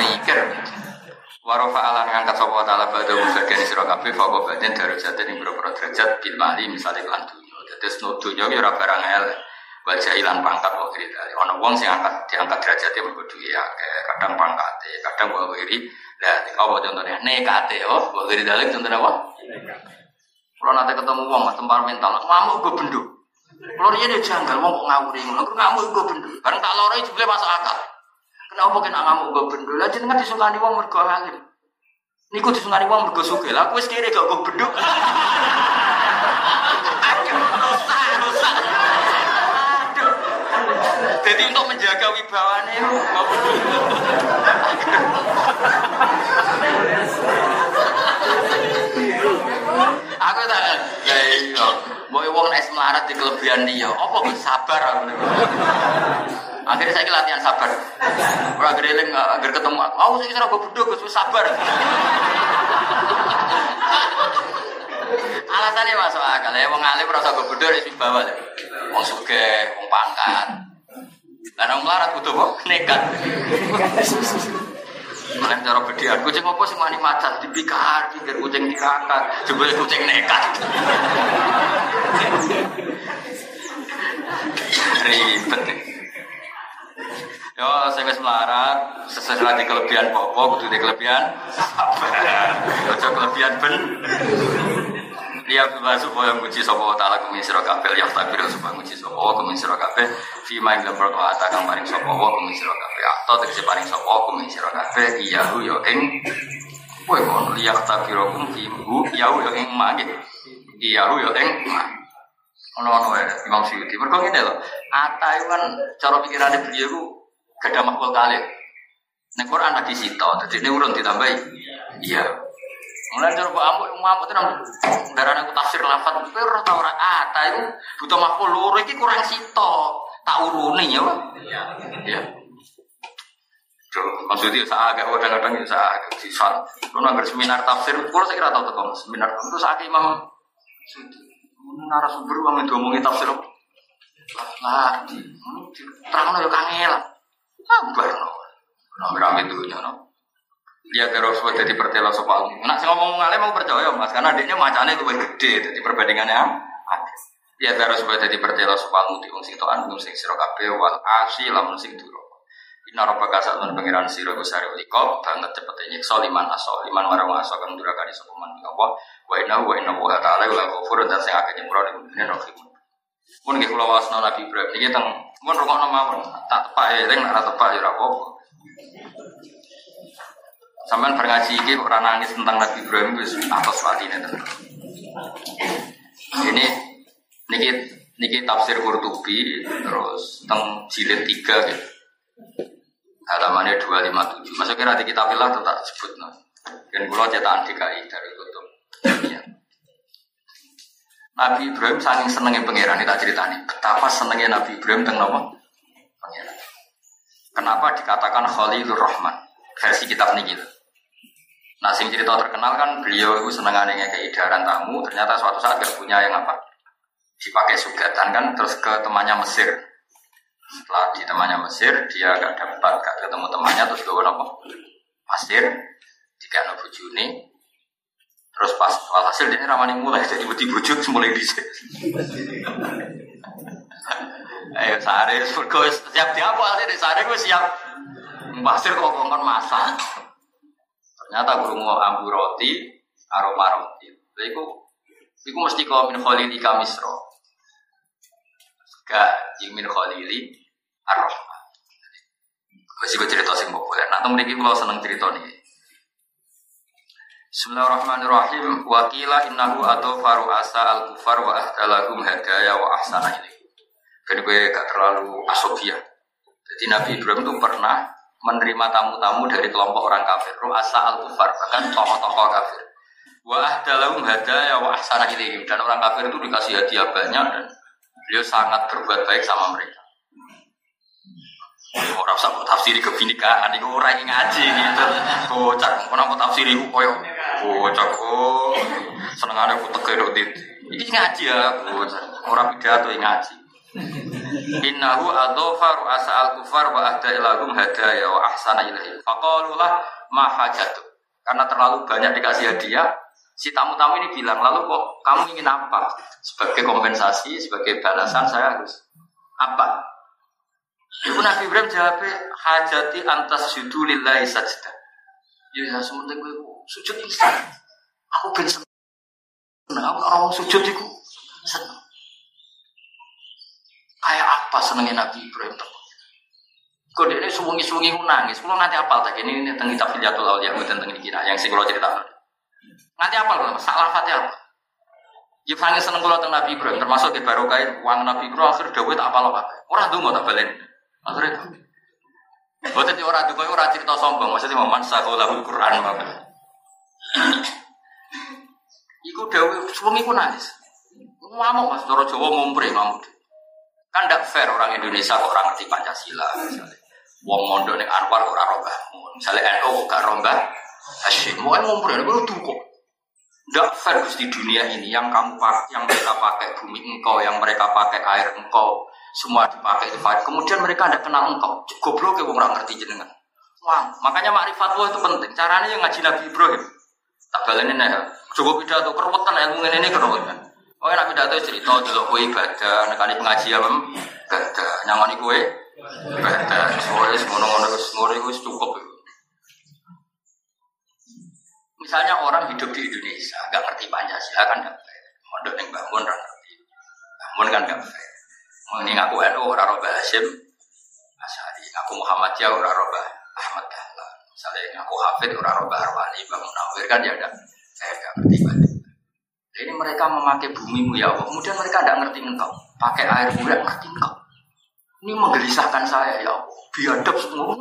Mikir. Warofa ala ngangkat sapa taala badhe bagian sira kabeh faqo badan darajat ning boro-boro derajat bil mali misale lan dunya. Dadi seno dunya ya ora barang elek. Wajah ilang pangkat kok cerita. Ono wong sing angkat diangkat derajatnya mergo duwe akeh, kadang pangkate, kadang wae wiri. Lah, apa contohnya? Nekate, oh, wae wiri dalek contohnya apa? Kalau nanti ketemu wong tempar mental, ngamuk gue bendu. Kalau dia dia janggal, wong kok ngawuri ngono, ngamuk gue bendu. Bareng tak loroi jebule masuk akal. Kenapa kena ngamuk gue bendu? Lah jenengan disukani wong mergo alim. Niku disukani wong mergo sugih. Lah aku wis kere gak gue bendu. Jadi untuk menjaga wibawanya Aku tak ya iya. Mau wong es melarat di kelebihan dia. Apa gue sabar aku. Akhirnya saya latihan sabar. Orang gereling agar ketemu aku. Aku serah gue bodoh gue sabar. Alasannya masuk akal ya. Wong alim rasa bodoh di bawah. Wong suge, wong pangkat. Karena melarat butuh kok nekat. Malah cara bedian kucing apa sih wani macan dipikar pikir kucing tirakat jebule kucing nekat. Ribet. Yo, saya wis melarat, sesuai di kelebihan popo, di kelebihan sabar. Ojo kelebihan ben. Liya bila supaya nguji sapa taala kumin sira kabeh ya takbir supaya nguji sapa kumin sira kabeh fi ma ing lembar kata kang paring sapa wa kumin sira kabeh. Atau tegese paring sapa kumin sira kabeh iya hu yo ing kowe kok liya takbir kum fi hu ya hu yo ing ma iya hu yo ing ma ono-ono ya Imam Syuuti mergo ngene lho ata itu kan cara pikirane beliau itu gada makhluk kali Nek Quran lagi sito, jadi ini urun ditambahi. Iya. Mulai cara Pak Ambo yang ngamuk itu nang darahnya aku tafsir lafat, tapi orang tahu orang ata itu butuh makhluk loro ini kurang sito, tak uruni ya, Pak. Ya. Tuh, maksudnya saya agak kadang-kadang ya saya agak sisal. Kalau nggak seminar tafsir, kalau saya kira tahu tuh seminar itu saya imam narasumber kami ngomongin tafsir lagi, terang ya kangel, sabar no, rame-rame dunia no. Terus buat jadi pertela soal. Nak sih ngomong ngalih mau percaya mas, karena adiknya macamnya itu gede, jadi perbandingannya. Dia terus buat jadi pertela soal muti wong sing toan wong sing sira kabeh wal asi lamun sing duro. Inna rabbaka sa'atun pengiran sira kusari ulikop banget cepet nyiksa liman aso liman warang aso kang durakani sapa man ing Allah wa inna wa inna wa ta'ala la ghafur dan sing akeh nyepro ning rahim. Mun nggih kula wasna Nabi Ibrahim niki teng mun rungokno mawon tak tepak eling nek ora tepak ya ora apa-apa. Sampai berngaji ini orang nangis tentang Nabi Ibrahim itu atas tentu. Ini niki niki tafsir Qurtubi terus tentang jilid tiga gitu. Halamannya 257. Masa kira di kitab Allah tetap sebut no. Dan pulau cetakan DKI dari kutub. Ya. Nabi Ibrahim saking senengnya pangeran ini tak ceritani. Betapa senengnya Nabi Ibrahim tentang nama pangeran. Kenapa dikatakan Khalilur Rahman versi kitab ini gitu. Nah, sing cerita terkenal kan beliau itu senengannya keidaran tamu, ternyata suatu saat gak punya yang apa dipakai sugatan kan, terus ke temannya Mesir. Setelah di temannya Mesir, dia gak dapat gak ketemu temannya, terus gue apa? Pasir, tiga anak bujuni, terus pas hasil dia ramani mulai jadi budi bujuk mulai di Ayo sehari, siap dia apa? Sehari gue siap pasir kok ngomong masak. Ternyata mau ambu roti, aroma roti. Iku iku mesti kau min khalili kamisro. Gak min khalili ar-rahman. Masih gue cerita sing populer. Nah, temen iki kalau seneng cerita nih. Bismillahirrahmanirrahim. Wakila innahu atau faru asa al kufar wa ahdalahum hadaya wa ahsana ini. Ben gue gak terlalu asobia. Jadi Nabi Ibrahim itu pernah menerima tamu-tamu dari kelompok orang kafir, ru'asa al-kufar, bahkan tokoh-tokoh kafir. Wa ahdalahum hadaya wa ahsana ilaihim. Dan orang kafir itu dikasih hadiah banyak dan beliau sangat berbuat baik sama mereka. Orang usah mau tafsiri kebinikan, itu orang yang ngaji gitu. Bocah, mau tafsiri itu koyo. Bocah, oh, seneng ada aku tegir Ini ngaji ya, bocah. Orang pidato yang ngaji. Innahu adhofa ru'asa al-kufar wa ahda ilahum hadaya wa ahsana ilahi. Faqalulah mahajatu. Karena terlalu banyak dikasih hadiah, si tamu-tamu ini bilang, lalu kok kamu ingin apa? Sebagai kompensasi, sebagai balasan saya harus apa? Ibu Nabi Ibrahim jawab, hajati antas judu lillahi sajdah. Ya, ya sementara gue sujud bisa. Aku ben seneng. Aku orang sujud itu seneng. Kayak apa senengnya Nabi Ibrahim tuh? Kode ini sungi-sungi nangis. Kalau nanti apal tak ini ini tentang kitab Filatul Aulia tentang ini kira yang kalau cerita. Nanti apal kalau salah fatih apa? Ya seneng kalau tentang Nabi Ibrahim termasuk di barokah uang Nabi Ibrahim akhir dawuh tak apal apa? Orang mau tak balen. Akhirnya Boten di orang tuh orang cerita sombong, maksudnya mau kalau lahul Quran apa? Iku dawuh sungi ku nangis. Ngamuk mas, cara Jawa ngumpre ngamuk. Kan tidak fair orang Indonesia kok orang ngerti Pancasila. Wong mondok ning Anwar ora rombah. Misalnya NU kok gak rombah. Hasyim, mau ngumpul tuh kok. Tidak fair di dunia ini yang kamu pakai, yang mereka pakai bumi engkau, yang mereka pakai air engkau, semua dipakai itu Kemudian mereka tidak kenal engkau. Goblok ya orang ngerti jenengan. Wah, makanya makrifat itu penting. Caranya yang ngaji Nabi Ibrahim. Tak balenin ya. Cukup pidato keruwetan ilmu ini keruwetan. Oh, nak pidato cerita dulu kue ibadah, nekani pengajian ibadah, nyangoni kue ibadah. Soalnya semono-mono semono itu cukup. Misalnya orang hidup di Indonesia, gak ngerti Pancasila kan gak baik. Mondok yang bangun gak ngerti. Bangun kan gak baik. Ini ngaku NU, ora roba Hashim, Asyari. Ngaku Muhammadiyah, ora roba Ahmad Dahlan. Misalnya ngaku Hafid, ora roba Arwani, Bang Munawir kan ya ada. Saya gak ngerti Pancasila. Ini mereka memakai bumimu ya Allah. Kemudian mereka tidak ngerti engkau. Pakai air bulan ngerti engkau. Ini menggelisahkan saya ya Allah. Biadab semua.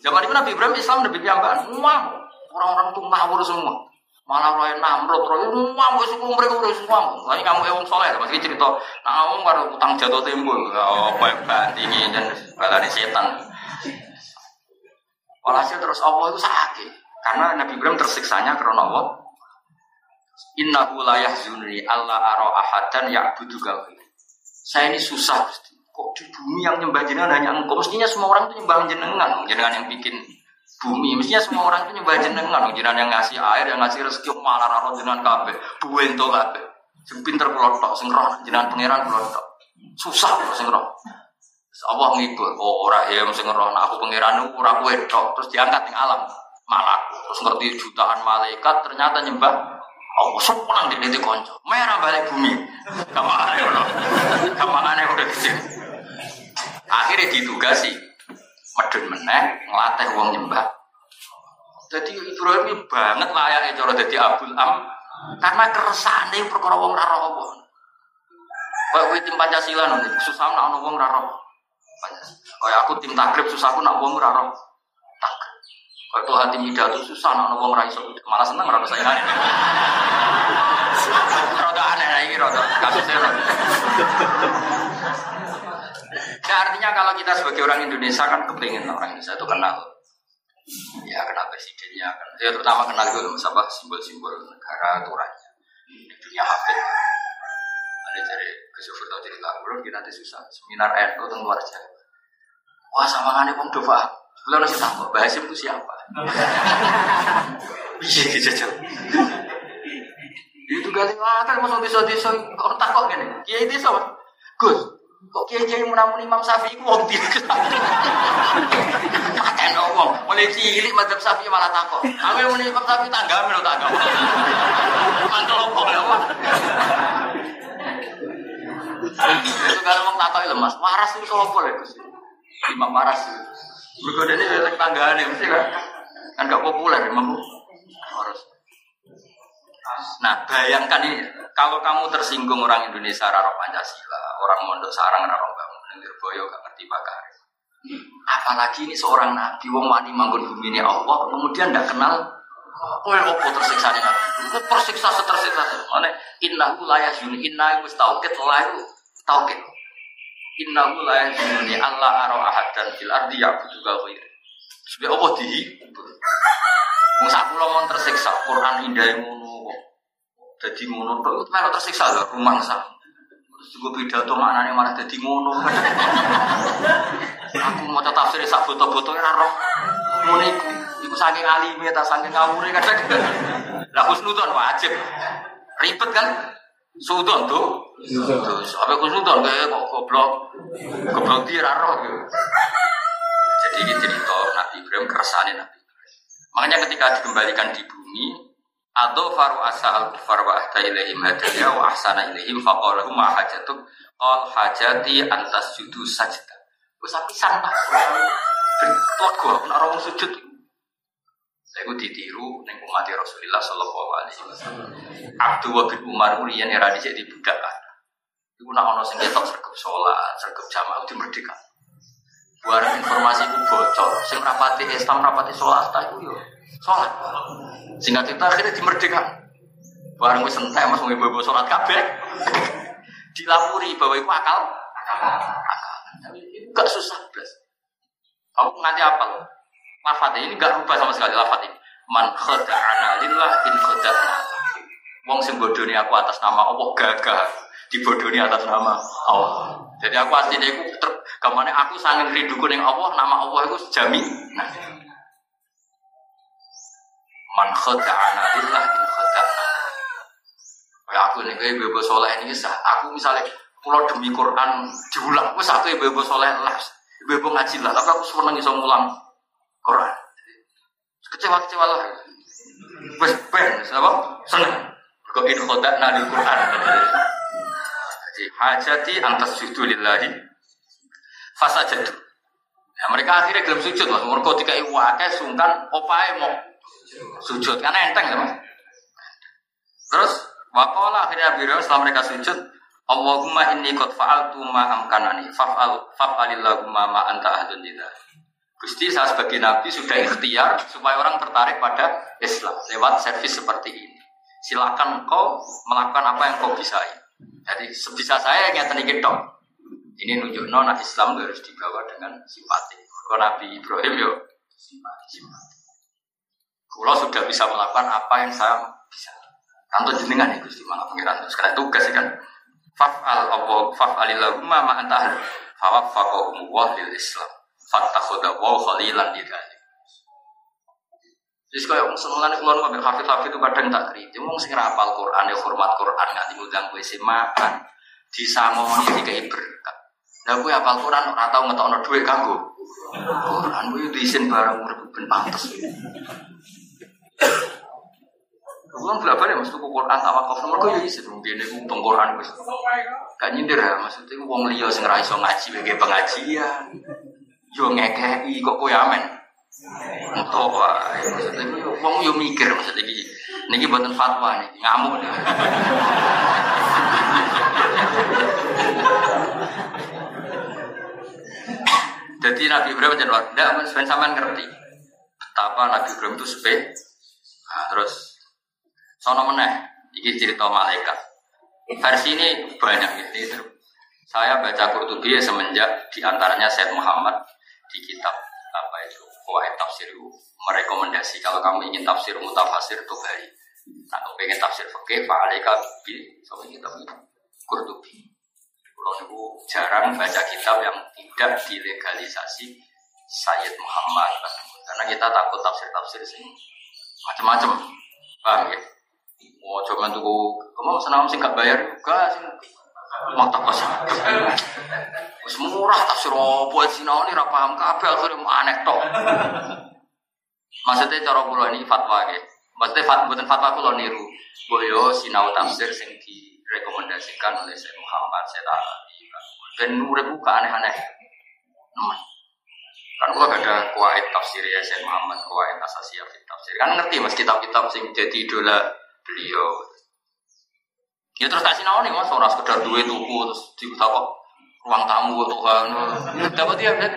Zaman itu Nabi Ibrahim Islam lebih piambakan. Semua. Orang-orang itu ngawur semua. Malah roy namrud, roy ngam wis umre umre semua. Lagi kamu ewong soleh, masih cerita. Nah, kamu karo utang jatuh timbul. Oh, baik tinggi dan balani setan. Walhasil terus Allah itu sakit. Karena Nabi Ibrahim tersiksanya karena Allah. Innahu la yahzunni Allah ara ahadan ya'budu gawi. Saya ini susah. Kok di bumi yang nyembah jenengan hanya engkau? Mestinya semua orang itu nyembah jenengan. Jenengan yang bikin bumi. Mestinya semua orang itu nyembah jenengan. Jenengan yang ngasih air, yang ngasih rezeki, malah raro jenengan kabeh. Buento kabeh. Sing pinter kelotok, sing roh jenengan pangeran kelotok. Susah kok sing roh. Allah ngikut, oh ora ya sing roh aku pangeran ora kowe tok. Terus diangkat ning alam malak. Terus ngerti jutaan malaikat ternyata nyembah Allah sopan di nanti konco. Merah balik bumi. Kamane ngono. Kamane udah gitu. Akhirnya ditugasi medun meneh ngelatih wong nyembah. Jadi Ibrahim ini banget layaknya cara jadi Abdul Am karena keresane perkara wong ra roh apa. Kayak tim Pancasila nanti susah nak wong ra roh. Kayak aku tim takrib susah aku nak wong ra roh. Takrib. Kayak tuh hati midah tuh susah nak wong ra iso. Malah seneng ora saingane. Rada aneh lagi rada kasusnya rada. Nah, artinya kalau kita sebagai orang Indonesia kan kepengen orang Indonesia itu kenal. Ya kenal presidennya kan ya terutama kenal itu apa simbol-simbol negara aturannya di dunia hafid. Ada cari kesufur atau cerita belum kita nanti susah. Seminar NU tentang luar Jawa wah sama ngane pun doa belum nasi tahu bahasa itu siapa iya gitu itu kali wah kan masuk desa desa kok takut gini kiai desa gus Kok kiai kiai munamuni Imam Syafi'i ku wong dia Paten wong, mulai cilik madzhab Syafi'i malah takok. Aku muni Imam Syafi'i tanggami lho tanggami. Mantel opo lho. Itu kalau mau takok lemas, waras itu sapa lho Gus? Imam waras. Mergo dene lek tanggane mesti kan kan gak populer Imam waras. Nah, bayangkan ini, kalau kamu tersinggung orang Indonesia raro Pancasila, orang mondok sarang raro bangun, boyo gak ngerti bakar. Apalagi ini seorang nabi, wong wani manggon bumi ini Allah, kemudian tidak kenal Oh, yang opo tersiksa nih nabi? Itu tersiksa setersiksa. Mana innahu layas yuni innahu tauhid lahu tauhid. Innahu layas yuni Allah aro ahad dan fil ardi ya'budu ghairi. Sebab apa dihibur? Musa kula mon tersiksa Quran indah ngono kok. Dadi ngono tok melok tersiksa lho rumangsa. Terus juga pidato maknane malah dadi ngono. Aku mau tafsir sak foto-foto ora roh. Ngono iku. Iku saking alime ta saking ngawure kadang. Lah husnudon wajib. Ribet kan? Sudon tuh. Terus apa kusnudon kayak kok goblok. Goblok dia ora roh gitu. Jadi ini cerita Nabi Ibrahim keresahannya Nabi Makanya ketika dikembalikan di bumi, atau faru asa al kufar wa ahta ilaihim hadaya wa ahsana ilaihim faqalahu ma hajatuk qal hajati antas judu sajda. Wis pisan Pak. Lego nek ora sujud. Saya gue ditiru neng umat Rasulullah Shallallahu Alaihi Wasallam. Abdul Wabid Umar Urian era di budak Iku nak ono sing ketok sergap sholat, sergap jamaah dimerdeka. Buat informasi itu bocor, sing rapati Islam rapati sholat, tak itu yo sholat. Singkat cerita akhirnya dimerdeka. Barang wis entek mas ibu ibu sholat kabeh. Dilapuri bahwa itu akal, gak susah belas. Kamu nganti apa loh? Lafat ini gak rubah sama sekali lafat ini. Man khada'ana lillah in khada'na. Wong sing bodoni aku atas nama Allah gagah dibodoni atas nama Allah. Jadi aku aslinya aku ter, ke mana aku sangat rinduku dengan Allah, nama Allah itu jamin. Nah. Man khada'ana lillah in khada'na. Kayak aku nih kayak bebo soleh ini sah. Aku misalnya pulau demi Quran diulang, aku satu bebo soleh lah, bebo ngaji lah. Tapi aku seneng bisa ngulang Quran. Kecewa-kecewa lah. Wes ben, apa? Seneng. Kok in khada'na di Quran. Jadi hajati antas sujudu lillahi fasajadu. Ya, mereka akhirnya gelem sujud mas. Mereka tiga iwake sungkan opae mau sujud karena enteng ya mas. Terus wakola akhirnya biro setelah mereka sujud Allahumma inni qad fa'altu ma amkanani faf'al faf'alillahumma ma anta ahdun lidah. Gusti saya sebagai nabi sudah ikhtiar supaya orang tertarik pada Islam lewat servis seperti ini. Silakan kau melakukan apa yang kau bisa. Jadi sebisa saya yang nyata dong. Ini nunjuk nona Islam harus dibawa dengan simpati. Kalau Nabi Ibrahim yuk simpati. Kalau sudah bisa melakukan apa yang saya bisa. Kantor jenengan itu Gusti malah pengiran karena tugas kan. Faf'al apa faf'alillahumma ma anta fawaffaqahum wa lil Islam fatakhoda wa khalilan di Jadi kalau semuanya keluar ngambil hafid hafid itu kadang tak kritik. Mau sing rapal Quran ya hormat Quran nggak diundang gue makan di samoni di kayak berkat. Nah gue apal Quran orang tahu ngetok no duit kanggo. Quran gue diisin barang berben pantas. Gue berapa nih mas tuku Quran sama kau nomor gue ya isi mungkin ini utang Quran gue. Gak nyindir ya maksudnya uang liya sing iso ngaji bagi pengajian yo ngekei kok kowe amen. Wae. Maksudnya wong yo mikir maksudnya iki. Niki mboten fatwa niki, ngamuk. Jadi Nabi Ibrahim luar tidak, Sven sampean ngerti betapa Nabi Ibrahim itu sepe. Nah, terus sono meneh, ini cerita malaikat. Versi ini banyak gitu. Saya baca Qurtubi semenjak di antaranya Said Muhammad di kitab apa itu? Wahid Tafsir merekomendasi kalau kamu ingin tafsir mutafasir tuh hari nah kamu ingin tafsir fakih Pak Alika bi sama kitab ini Qurtubi. Kalau niku jarang baca kitab yang tidak dilegalisasi Sayyid Muhammad. Karena kita takut tafsir-tafsir sih macam-macam paham ya? Mau coba tuh kamu senang sih gak bayar juga sih mau tak Wis murah tafsir opo sinau ini ra paham kabeh akhire aneh tok. Maksudnya cara kula ini fatwa ya. Maksudnya fat, bukan fatwa kula niru. Boyo sinau tafsir sing direkomendasikan oleh Syekh Muhammad Syekh Ali. Dan urip buka aneh-aneh. Nemen. Kan kula ada kuwait tafsir ya Syekh Muhammad, kuwait asasiyah tafsir. Kan ngerti Mas kitab-kitab sing jadi idola beliau. Ya terus tak sinau nih mas, orang sekedar duit tuku terus diutak ruang tamu Tuhan. Dapat dia kan?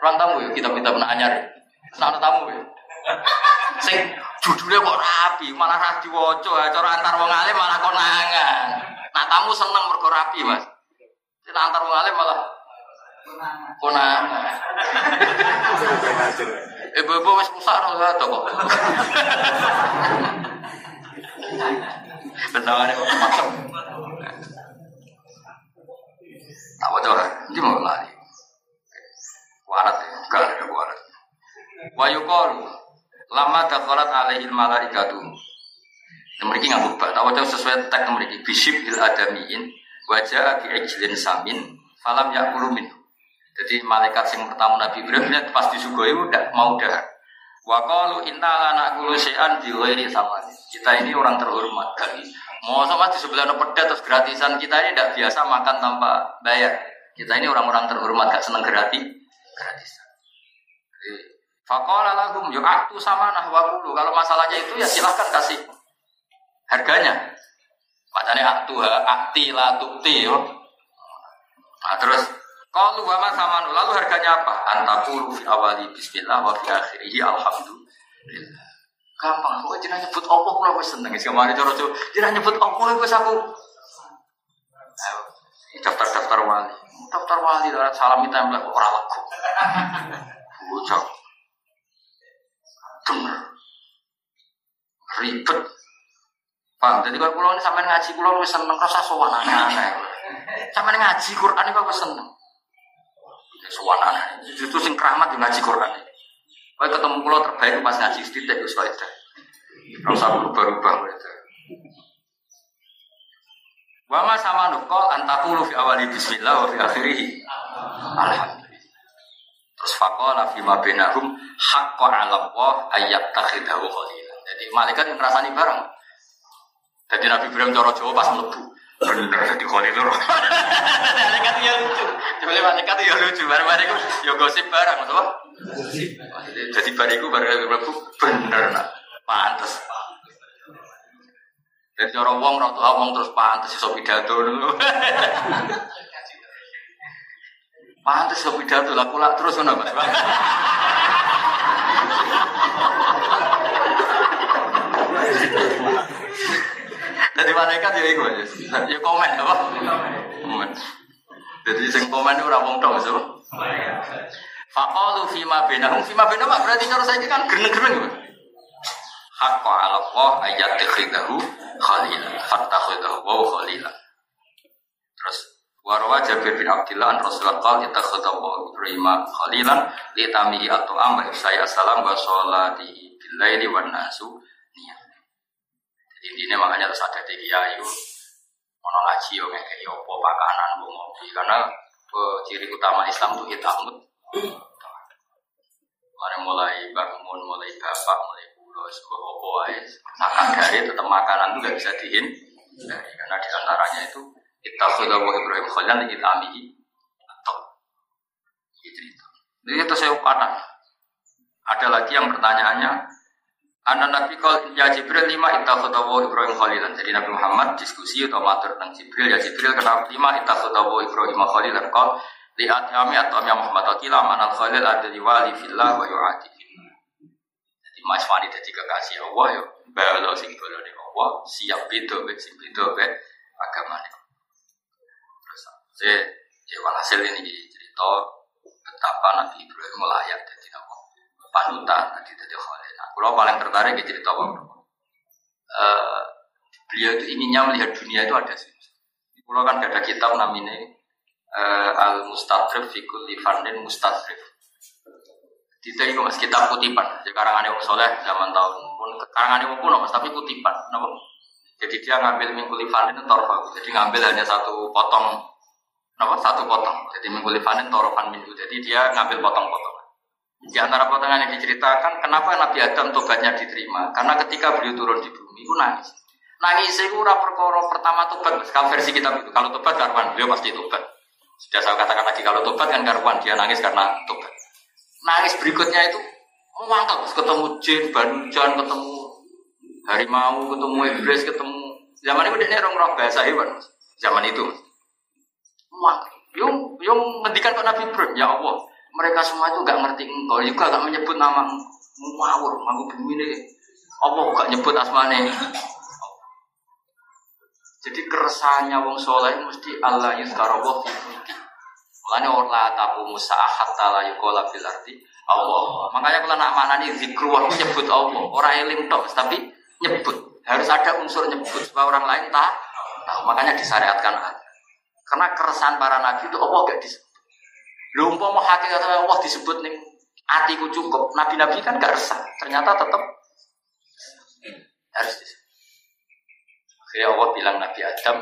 Ruang tamu ya kita kita pernah anyar. Sana tamu ya. Sing judulnya kok rapi, malah rapi woco, cara antar wong alim malah konangan. Nah tamu seneng mergo rapi mas. Kita antar wong alim malah konangan. Ibu-ibu wis rusak ora kok. Bentawane macam. Tak wajah orang, ini mau lari. Warat ya, enggak ada warat. Wayukol, lama dakhalat alaihi malaikatu. Mereka nggak buka, tak wajah sesuai teks mereka. Bishib il adamiin, wajah bi ejlin samin, falam yakulumin. Jadi malaikat yang pertama Nabi Ibrahim pas disugoi udah mau dah. Wakalu inna lana kulu sean biwairi sama. Kita ini orang terhormat kali. Mau sama di sebelah pedas terus gratisan kita ini tidak biasa makan tanpa bayar. Kita ini orang-orang terhormat gak seneng gratis gratisan. Fakola yuk aktu sama nah wakulu. Kalau masalahnya itu ya silahkan kasih harganya. Padahal aktu akti la tukti yo. Nah, terus kalau wama sama lalu harganya apa? Antakulu fi awali bismillah wa fi akhirihi alhamdulillah. Gampang, kok jangan nyebut Allah kalau gue seneng. Kemarin coro coro, jangan nyebut Allah gue aku. Daftar-daftar wali, daftar wali dalam salam kita yang orang laku. Bocah, denger, ribet. Paham? Jadi kalau pulau ini sampai ngaji pulau gue seneng, rasa sowan aneh-aneh. Sampai ngaji Quran ini gue seneng suwana itu sing keramat ngaji Quran Kau ketemu pulau terbaik pas ngaji setidak itu soalnya Kalau usah berubah-ubah itu. Wama sama nukol antakulu fi awali bismillah wa fi akhirih Alhamdulillah. Terus fakola fi ma benahum hakko ala wah ayat takhidahu khalilan. Jadi malaikat yang ngerasani bareng. Jadi Nabi Ibrahim coro Jawa pas melebu jadi Khalil Rahman. mereka tuh lucu. Coba mereka tuh lucu. Bareng-bareng itu ya gosip barang, apa? Jadi bariku bareng mlebu bener nak. Pantes. Jadi orang uang, orang tua wong terus pantes iso pidato dulu. Pantes iso pidato lah kula terus mana Mas. Jadi malaikat ya iku ya. Ya komen apa? Komen. Jadi sing komen itu wong tok so. Faqalu fima bainahum fima bainahum berarti cara saiki kan geneng-geneng. Haqqa 'ala Allah ayat khalila. Fattakhidahu wa khalila. Terus Warwa Jabir bin Abdullah an Rasulullah qal ittakhadha wa Ibrahim khalilan li atau am wa saya salam wa sholati bil laili wan nasu niyam. Ini makanya harus ada kiai ono ngaji yo ngekek yo apa pakanan bu ngopi karena eh, ciri utama Islam itu hitamut. Mari mulai bangun, mulai bapak, mulai pulau, sebuah apa wae. Makan dari tetap makanan itu gak bisa dihindari karena di antaranya itu Ittakhadha wa Ibrahim khalilan li amihi atau gitu itu. Jadi itu saya kata. Ada lagi yang pertanyaannya Anak Nabi kal ya Jibril lima ittakhadha wa Ibrahim khalilan. Jadi Nabi Muhammad diskusi atau matur tentang Jibril ya Jibril kenapa lima ittakhadha wa Ibrahim khalilan kal lihat kami atau yang Muhammad Akila manal khalil ada di wali fillah wa yu'ati Jadi Mas Wani jadi kekasih Allah ya. Balo sing bolone Allah siap itu sing itu agama ini. Saya, ya walhasil ini cerita betapa Nabi Ibrahim layak jadi apa panutan tadi jadi khalil. Kalau paling tertarik di cerita apa? Uh, beliau itu inginnya melihat dunia itu ada sih. Kalau kan ada kitab namanya uh, Al Mustadrif Fikul Livandin Mustadrif. Itu itu mas kitab kutipan. Sekarang ada soleh zaman tahun pun sekarang ada pun mas tapi kutipan, kenapa? Jadi dia ngambil minggu Livandin torfa. Jadi ngambil hanya satu potong Nama satu potong. Jadi minggu lifanin torofan minggu. Jadi dia ngambil potong-potong. Di antara potongan yang diceritakan, kenapa Nabi Adam tobatnya diterima? Karena ketika beliau turun di bumi, itu nangis. Nangis itu ura perkara pertama tobat. Kalau versi kitab itu, kalau tobat karuan, beliau pasti tobat. Sudah saya katakan lagi, kalau tobat kan karuan, dia nangis karena tobat. Nangis berikutnya itu, mangkal, ketemu jin, banujan, ketemu harimau, ketemu iblis, ketemu zaman itu dia orang roh bahasa hewan, zaman itu. Wah, yung yung ngendikan ke Nabi Ibrahim, ya Allah, mereka semua itu gak ngerti engkau, juga gak menyebut nama ngawur, manggu bumi ini. Allah gak nyebut asmane. Jadi keresahannya wong soleh mesti Allah mulki. Makanya orang tabu musa hatta la yuqala fil ardi Allah. Makanya kalau nak mana nih zikrullah nyebut Allah, orang eling tok tapi nyebut. Harus ada unsur nyebut supaya orang lain tahu. Makanya disyariatkan. Karena keresahan para nabi itu Allah gak disebut. Lu mau hakikat Allah disebut nih hatiku cukup. Nabi-nabi kan gak resah. Ternyata tetap harus disebut. Akhirnya Allah bilang Nabi Adam,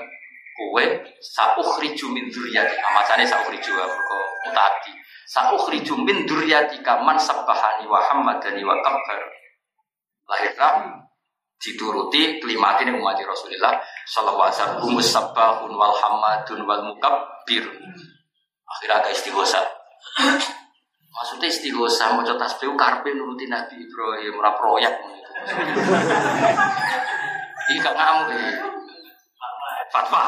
kue saukhriju min dzurriyyati. Amasane saukhriju kok mutati. Saukhriju min dzurriyyatika man sabbahani wa hammadani wa. Lahirlah dituruti kelimatin umat Rasulullah sallallahu alaihi wasallam humus sabbahun wal hamadun akhirnya ada istighosa maksudnya istighosa mau coba tasbih karpe nuruti Nabi Ibrahim ora proyek ini gak ngamuk ya. Fatwa.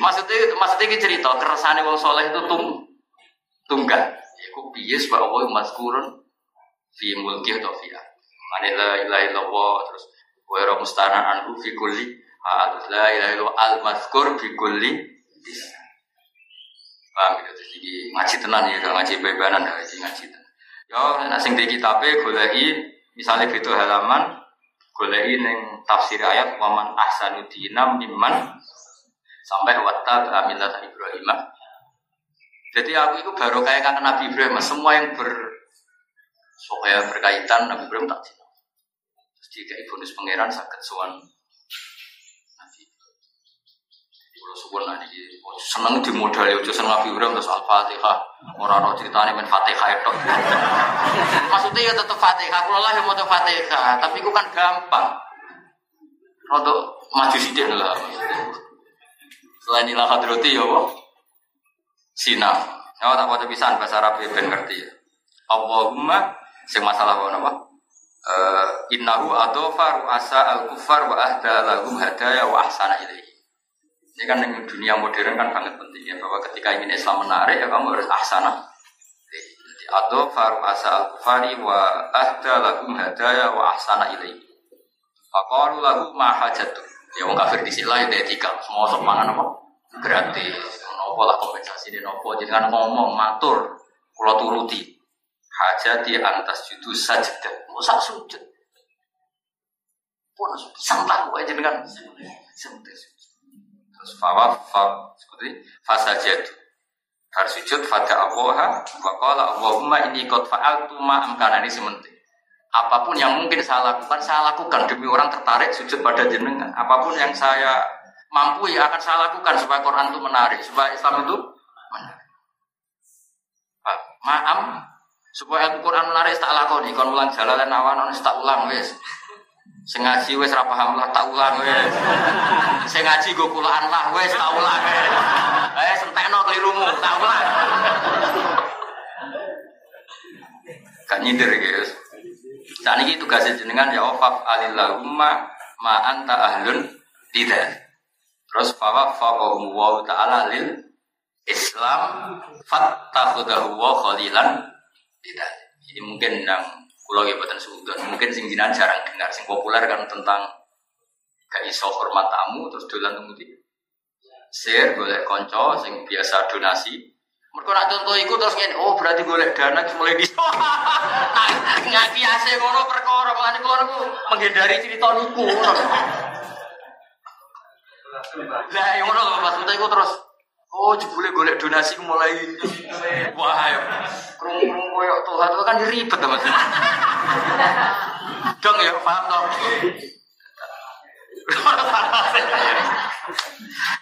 Maksudnya maksudnya ini cerita keresahan wong soleh itu tung tunggal ya kok piye sebab Allah mazkurun fi mulki atau fi Mane la ilaha illallah terus wa ra anhu fi kulli la ilaha illallah al mazkur fi kulli Paham gitu jadi ngaji tenan ya ngaji bebanan ngaji ngaji tenan. Yo nek sing di kitabe goleki misalnya gitu halaman goleki ning tafsir ayat waman ahsanu dinam mimman sampai watta amillah Ibrahim. Jadi aku itu baru kayak kangen Nabi Ibrahim, semua yang ber supaya berkaitan Nabi Ibrahim tak cinta. Terus jika bonus pangeran sakit suan Suwon nanti seneng di modal ya, seneng Nabi Ibrahim terus Al Fatihah. Orang orang ceritanya main Fatihah itu. Maksudnya ya tetap Fatihah. Kalau lah yang mau Fatihah, tapi itu kan gampang. Untuk maju sidik lah. Selain ilah hadroti ya, Sina. Ya, tak mau pisan bahasa Arab ben ngerti ya. Allahumma sing masalah apa? Uh, innahu adofa ru'asa al-kufar wa ahda lahum hadaya wa ahsana ilaihi. Ini kan di dunia modern kan sangat penting ya bahwa ketika ingin Islam menarik ya kamu harus ahsana. Jadi atau faru asa al kufari wa ahda lahum hadaya wa ahsana ilaihi. Faqalu lahu ma hajatu. Ya wong kafir di sila ya etika, semua sok mangan apa? Gratis. Nopo lah kompensasi di nopo jangan ngomong matur kula turuti. Hajati antas judu sajdah. Musak sujud. Pun sampah kok jenengan. Sujud. Terus fawa fa seperti. Bar sujud fada Allah wa qala Allahumma inni qad fa'altu ma amkanani sementing. Apa pun yang mungkin saya lakukan, saya lakukan demi orang tertarik sujud pada jenengan. Apa pun yang saya mampu ya akan saya lakukan supaya Quran itu menarik, supaya Islam itu menarik. Maam supaya Al-Quran menarik tak lakoni, kon ulang jalan awan tak ulang wes. Sing ngaji wes ra paham lah tak ulang wes. Sing kulaan lah wes tak ulang. Eh sentekno kelirumu tak ulang. Gak nyindir guys. Saat ini tugasnya jenengan ya wafaf alillahumma ma anta ahlun tidak. Terus fawa fawahum wa ta'ala lil Islam fattakhudahu wa khalilan tidak. Ini mungkin yang Kulo ya buatan suudon. Mungkin sing jinan jarang dengar. Sing populer kan tentang gak iso hormat tamu terus dolan kemudian share golek konco sing biasa donasi. Mereka nak contoh iku terus ngene, oh berarti golek dana mulai di nggak biasa ngono perkara mengenai kulo niku menghindari cerita niku. Lah ngono Mas, iku terus Oh, jebule golek donasi mulai wah ya. Krung-krung koyo Tuhan itu kan ribet Mas. Dong ya, paham toh?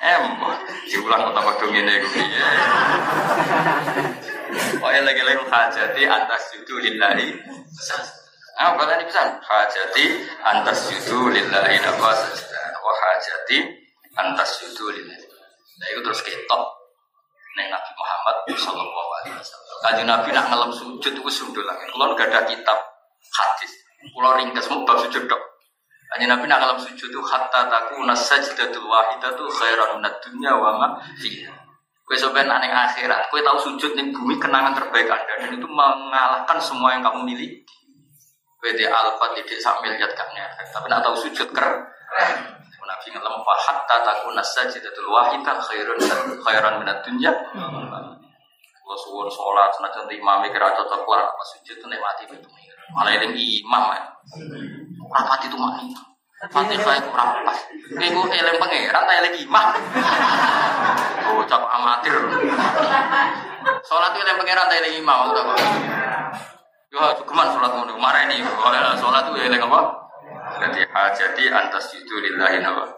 Em, diulang tambah dong ini gue piye. Oh ya lagi lagi hajati antas judu lillahi. Ah, kalau ini bisa hajati antas judu lillahi nafas. Oh hajati antas judu lillahi. Nah itu terus ketok Neng Nabi Muhammad Sallallahu Alaihi Wasallam. Kaji Nabi nak ngelam sujud itu sundul lagi. Kalau nggak ada kitab hadis, kalau ringkas mau bab sujud dok. Kaji Nabi nak ngelam sujud itu hatta taku nasajdatul wahidah tuh khairan minat dunya wa ma fiha. Kue sebenarnya aneh akhirat, kue tahu sujud di bumi kenangan terbaik anda dan itu mengalahkan semua yang kamu miliki. Kue di alfat sambil lihat tapi nak tahu sujud ker. Nabi ngelam fa hatta takuna sajdatul wahidah khairun khairan minat dunya. Kalau suwun sholat senajan imam kira cocok lah pas sujud mati itu malah yang imam ya. Rapat itu mani. Fatihah itu rapat. Iku eleng pangeran tak eleng imam. Oh cap amatir. Sholat itu eleng pangeran tak eleng imam. Yo cukuman sholat ngono. Marah ini. Sholat itu eleng apa? Jadi hajati antas itu lillahi nawa.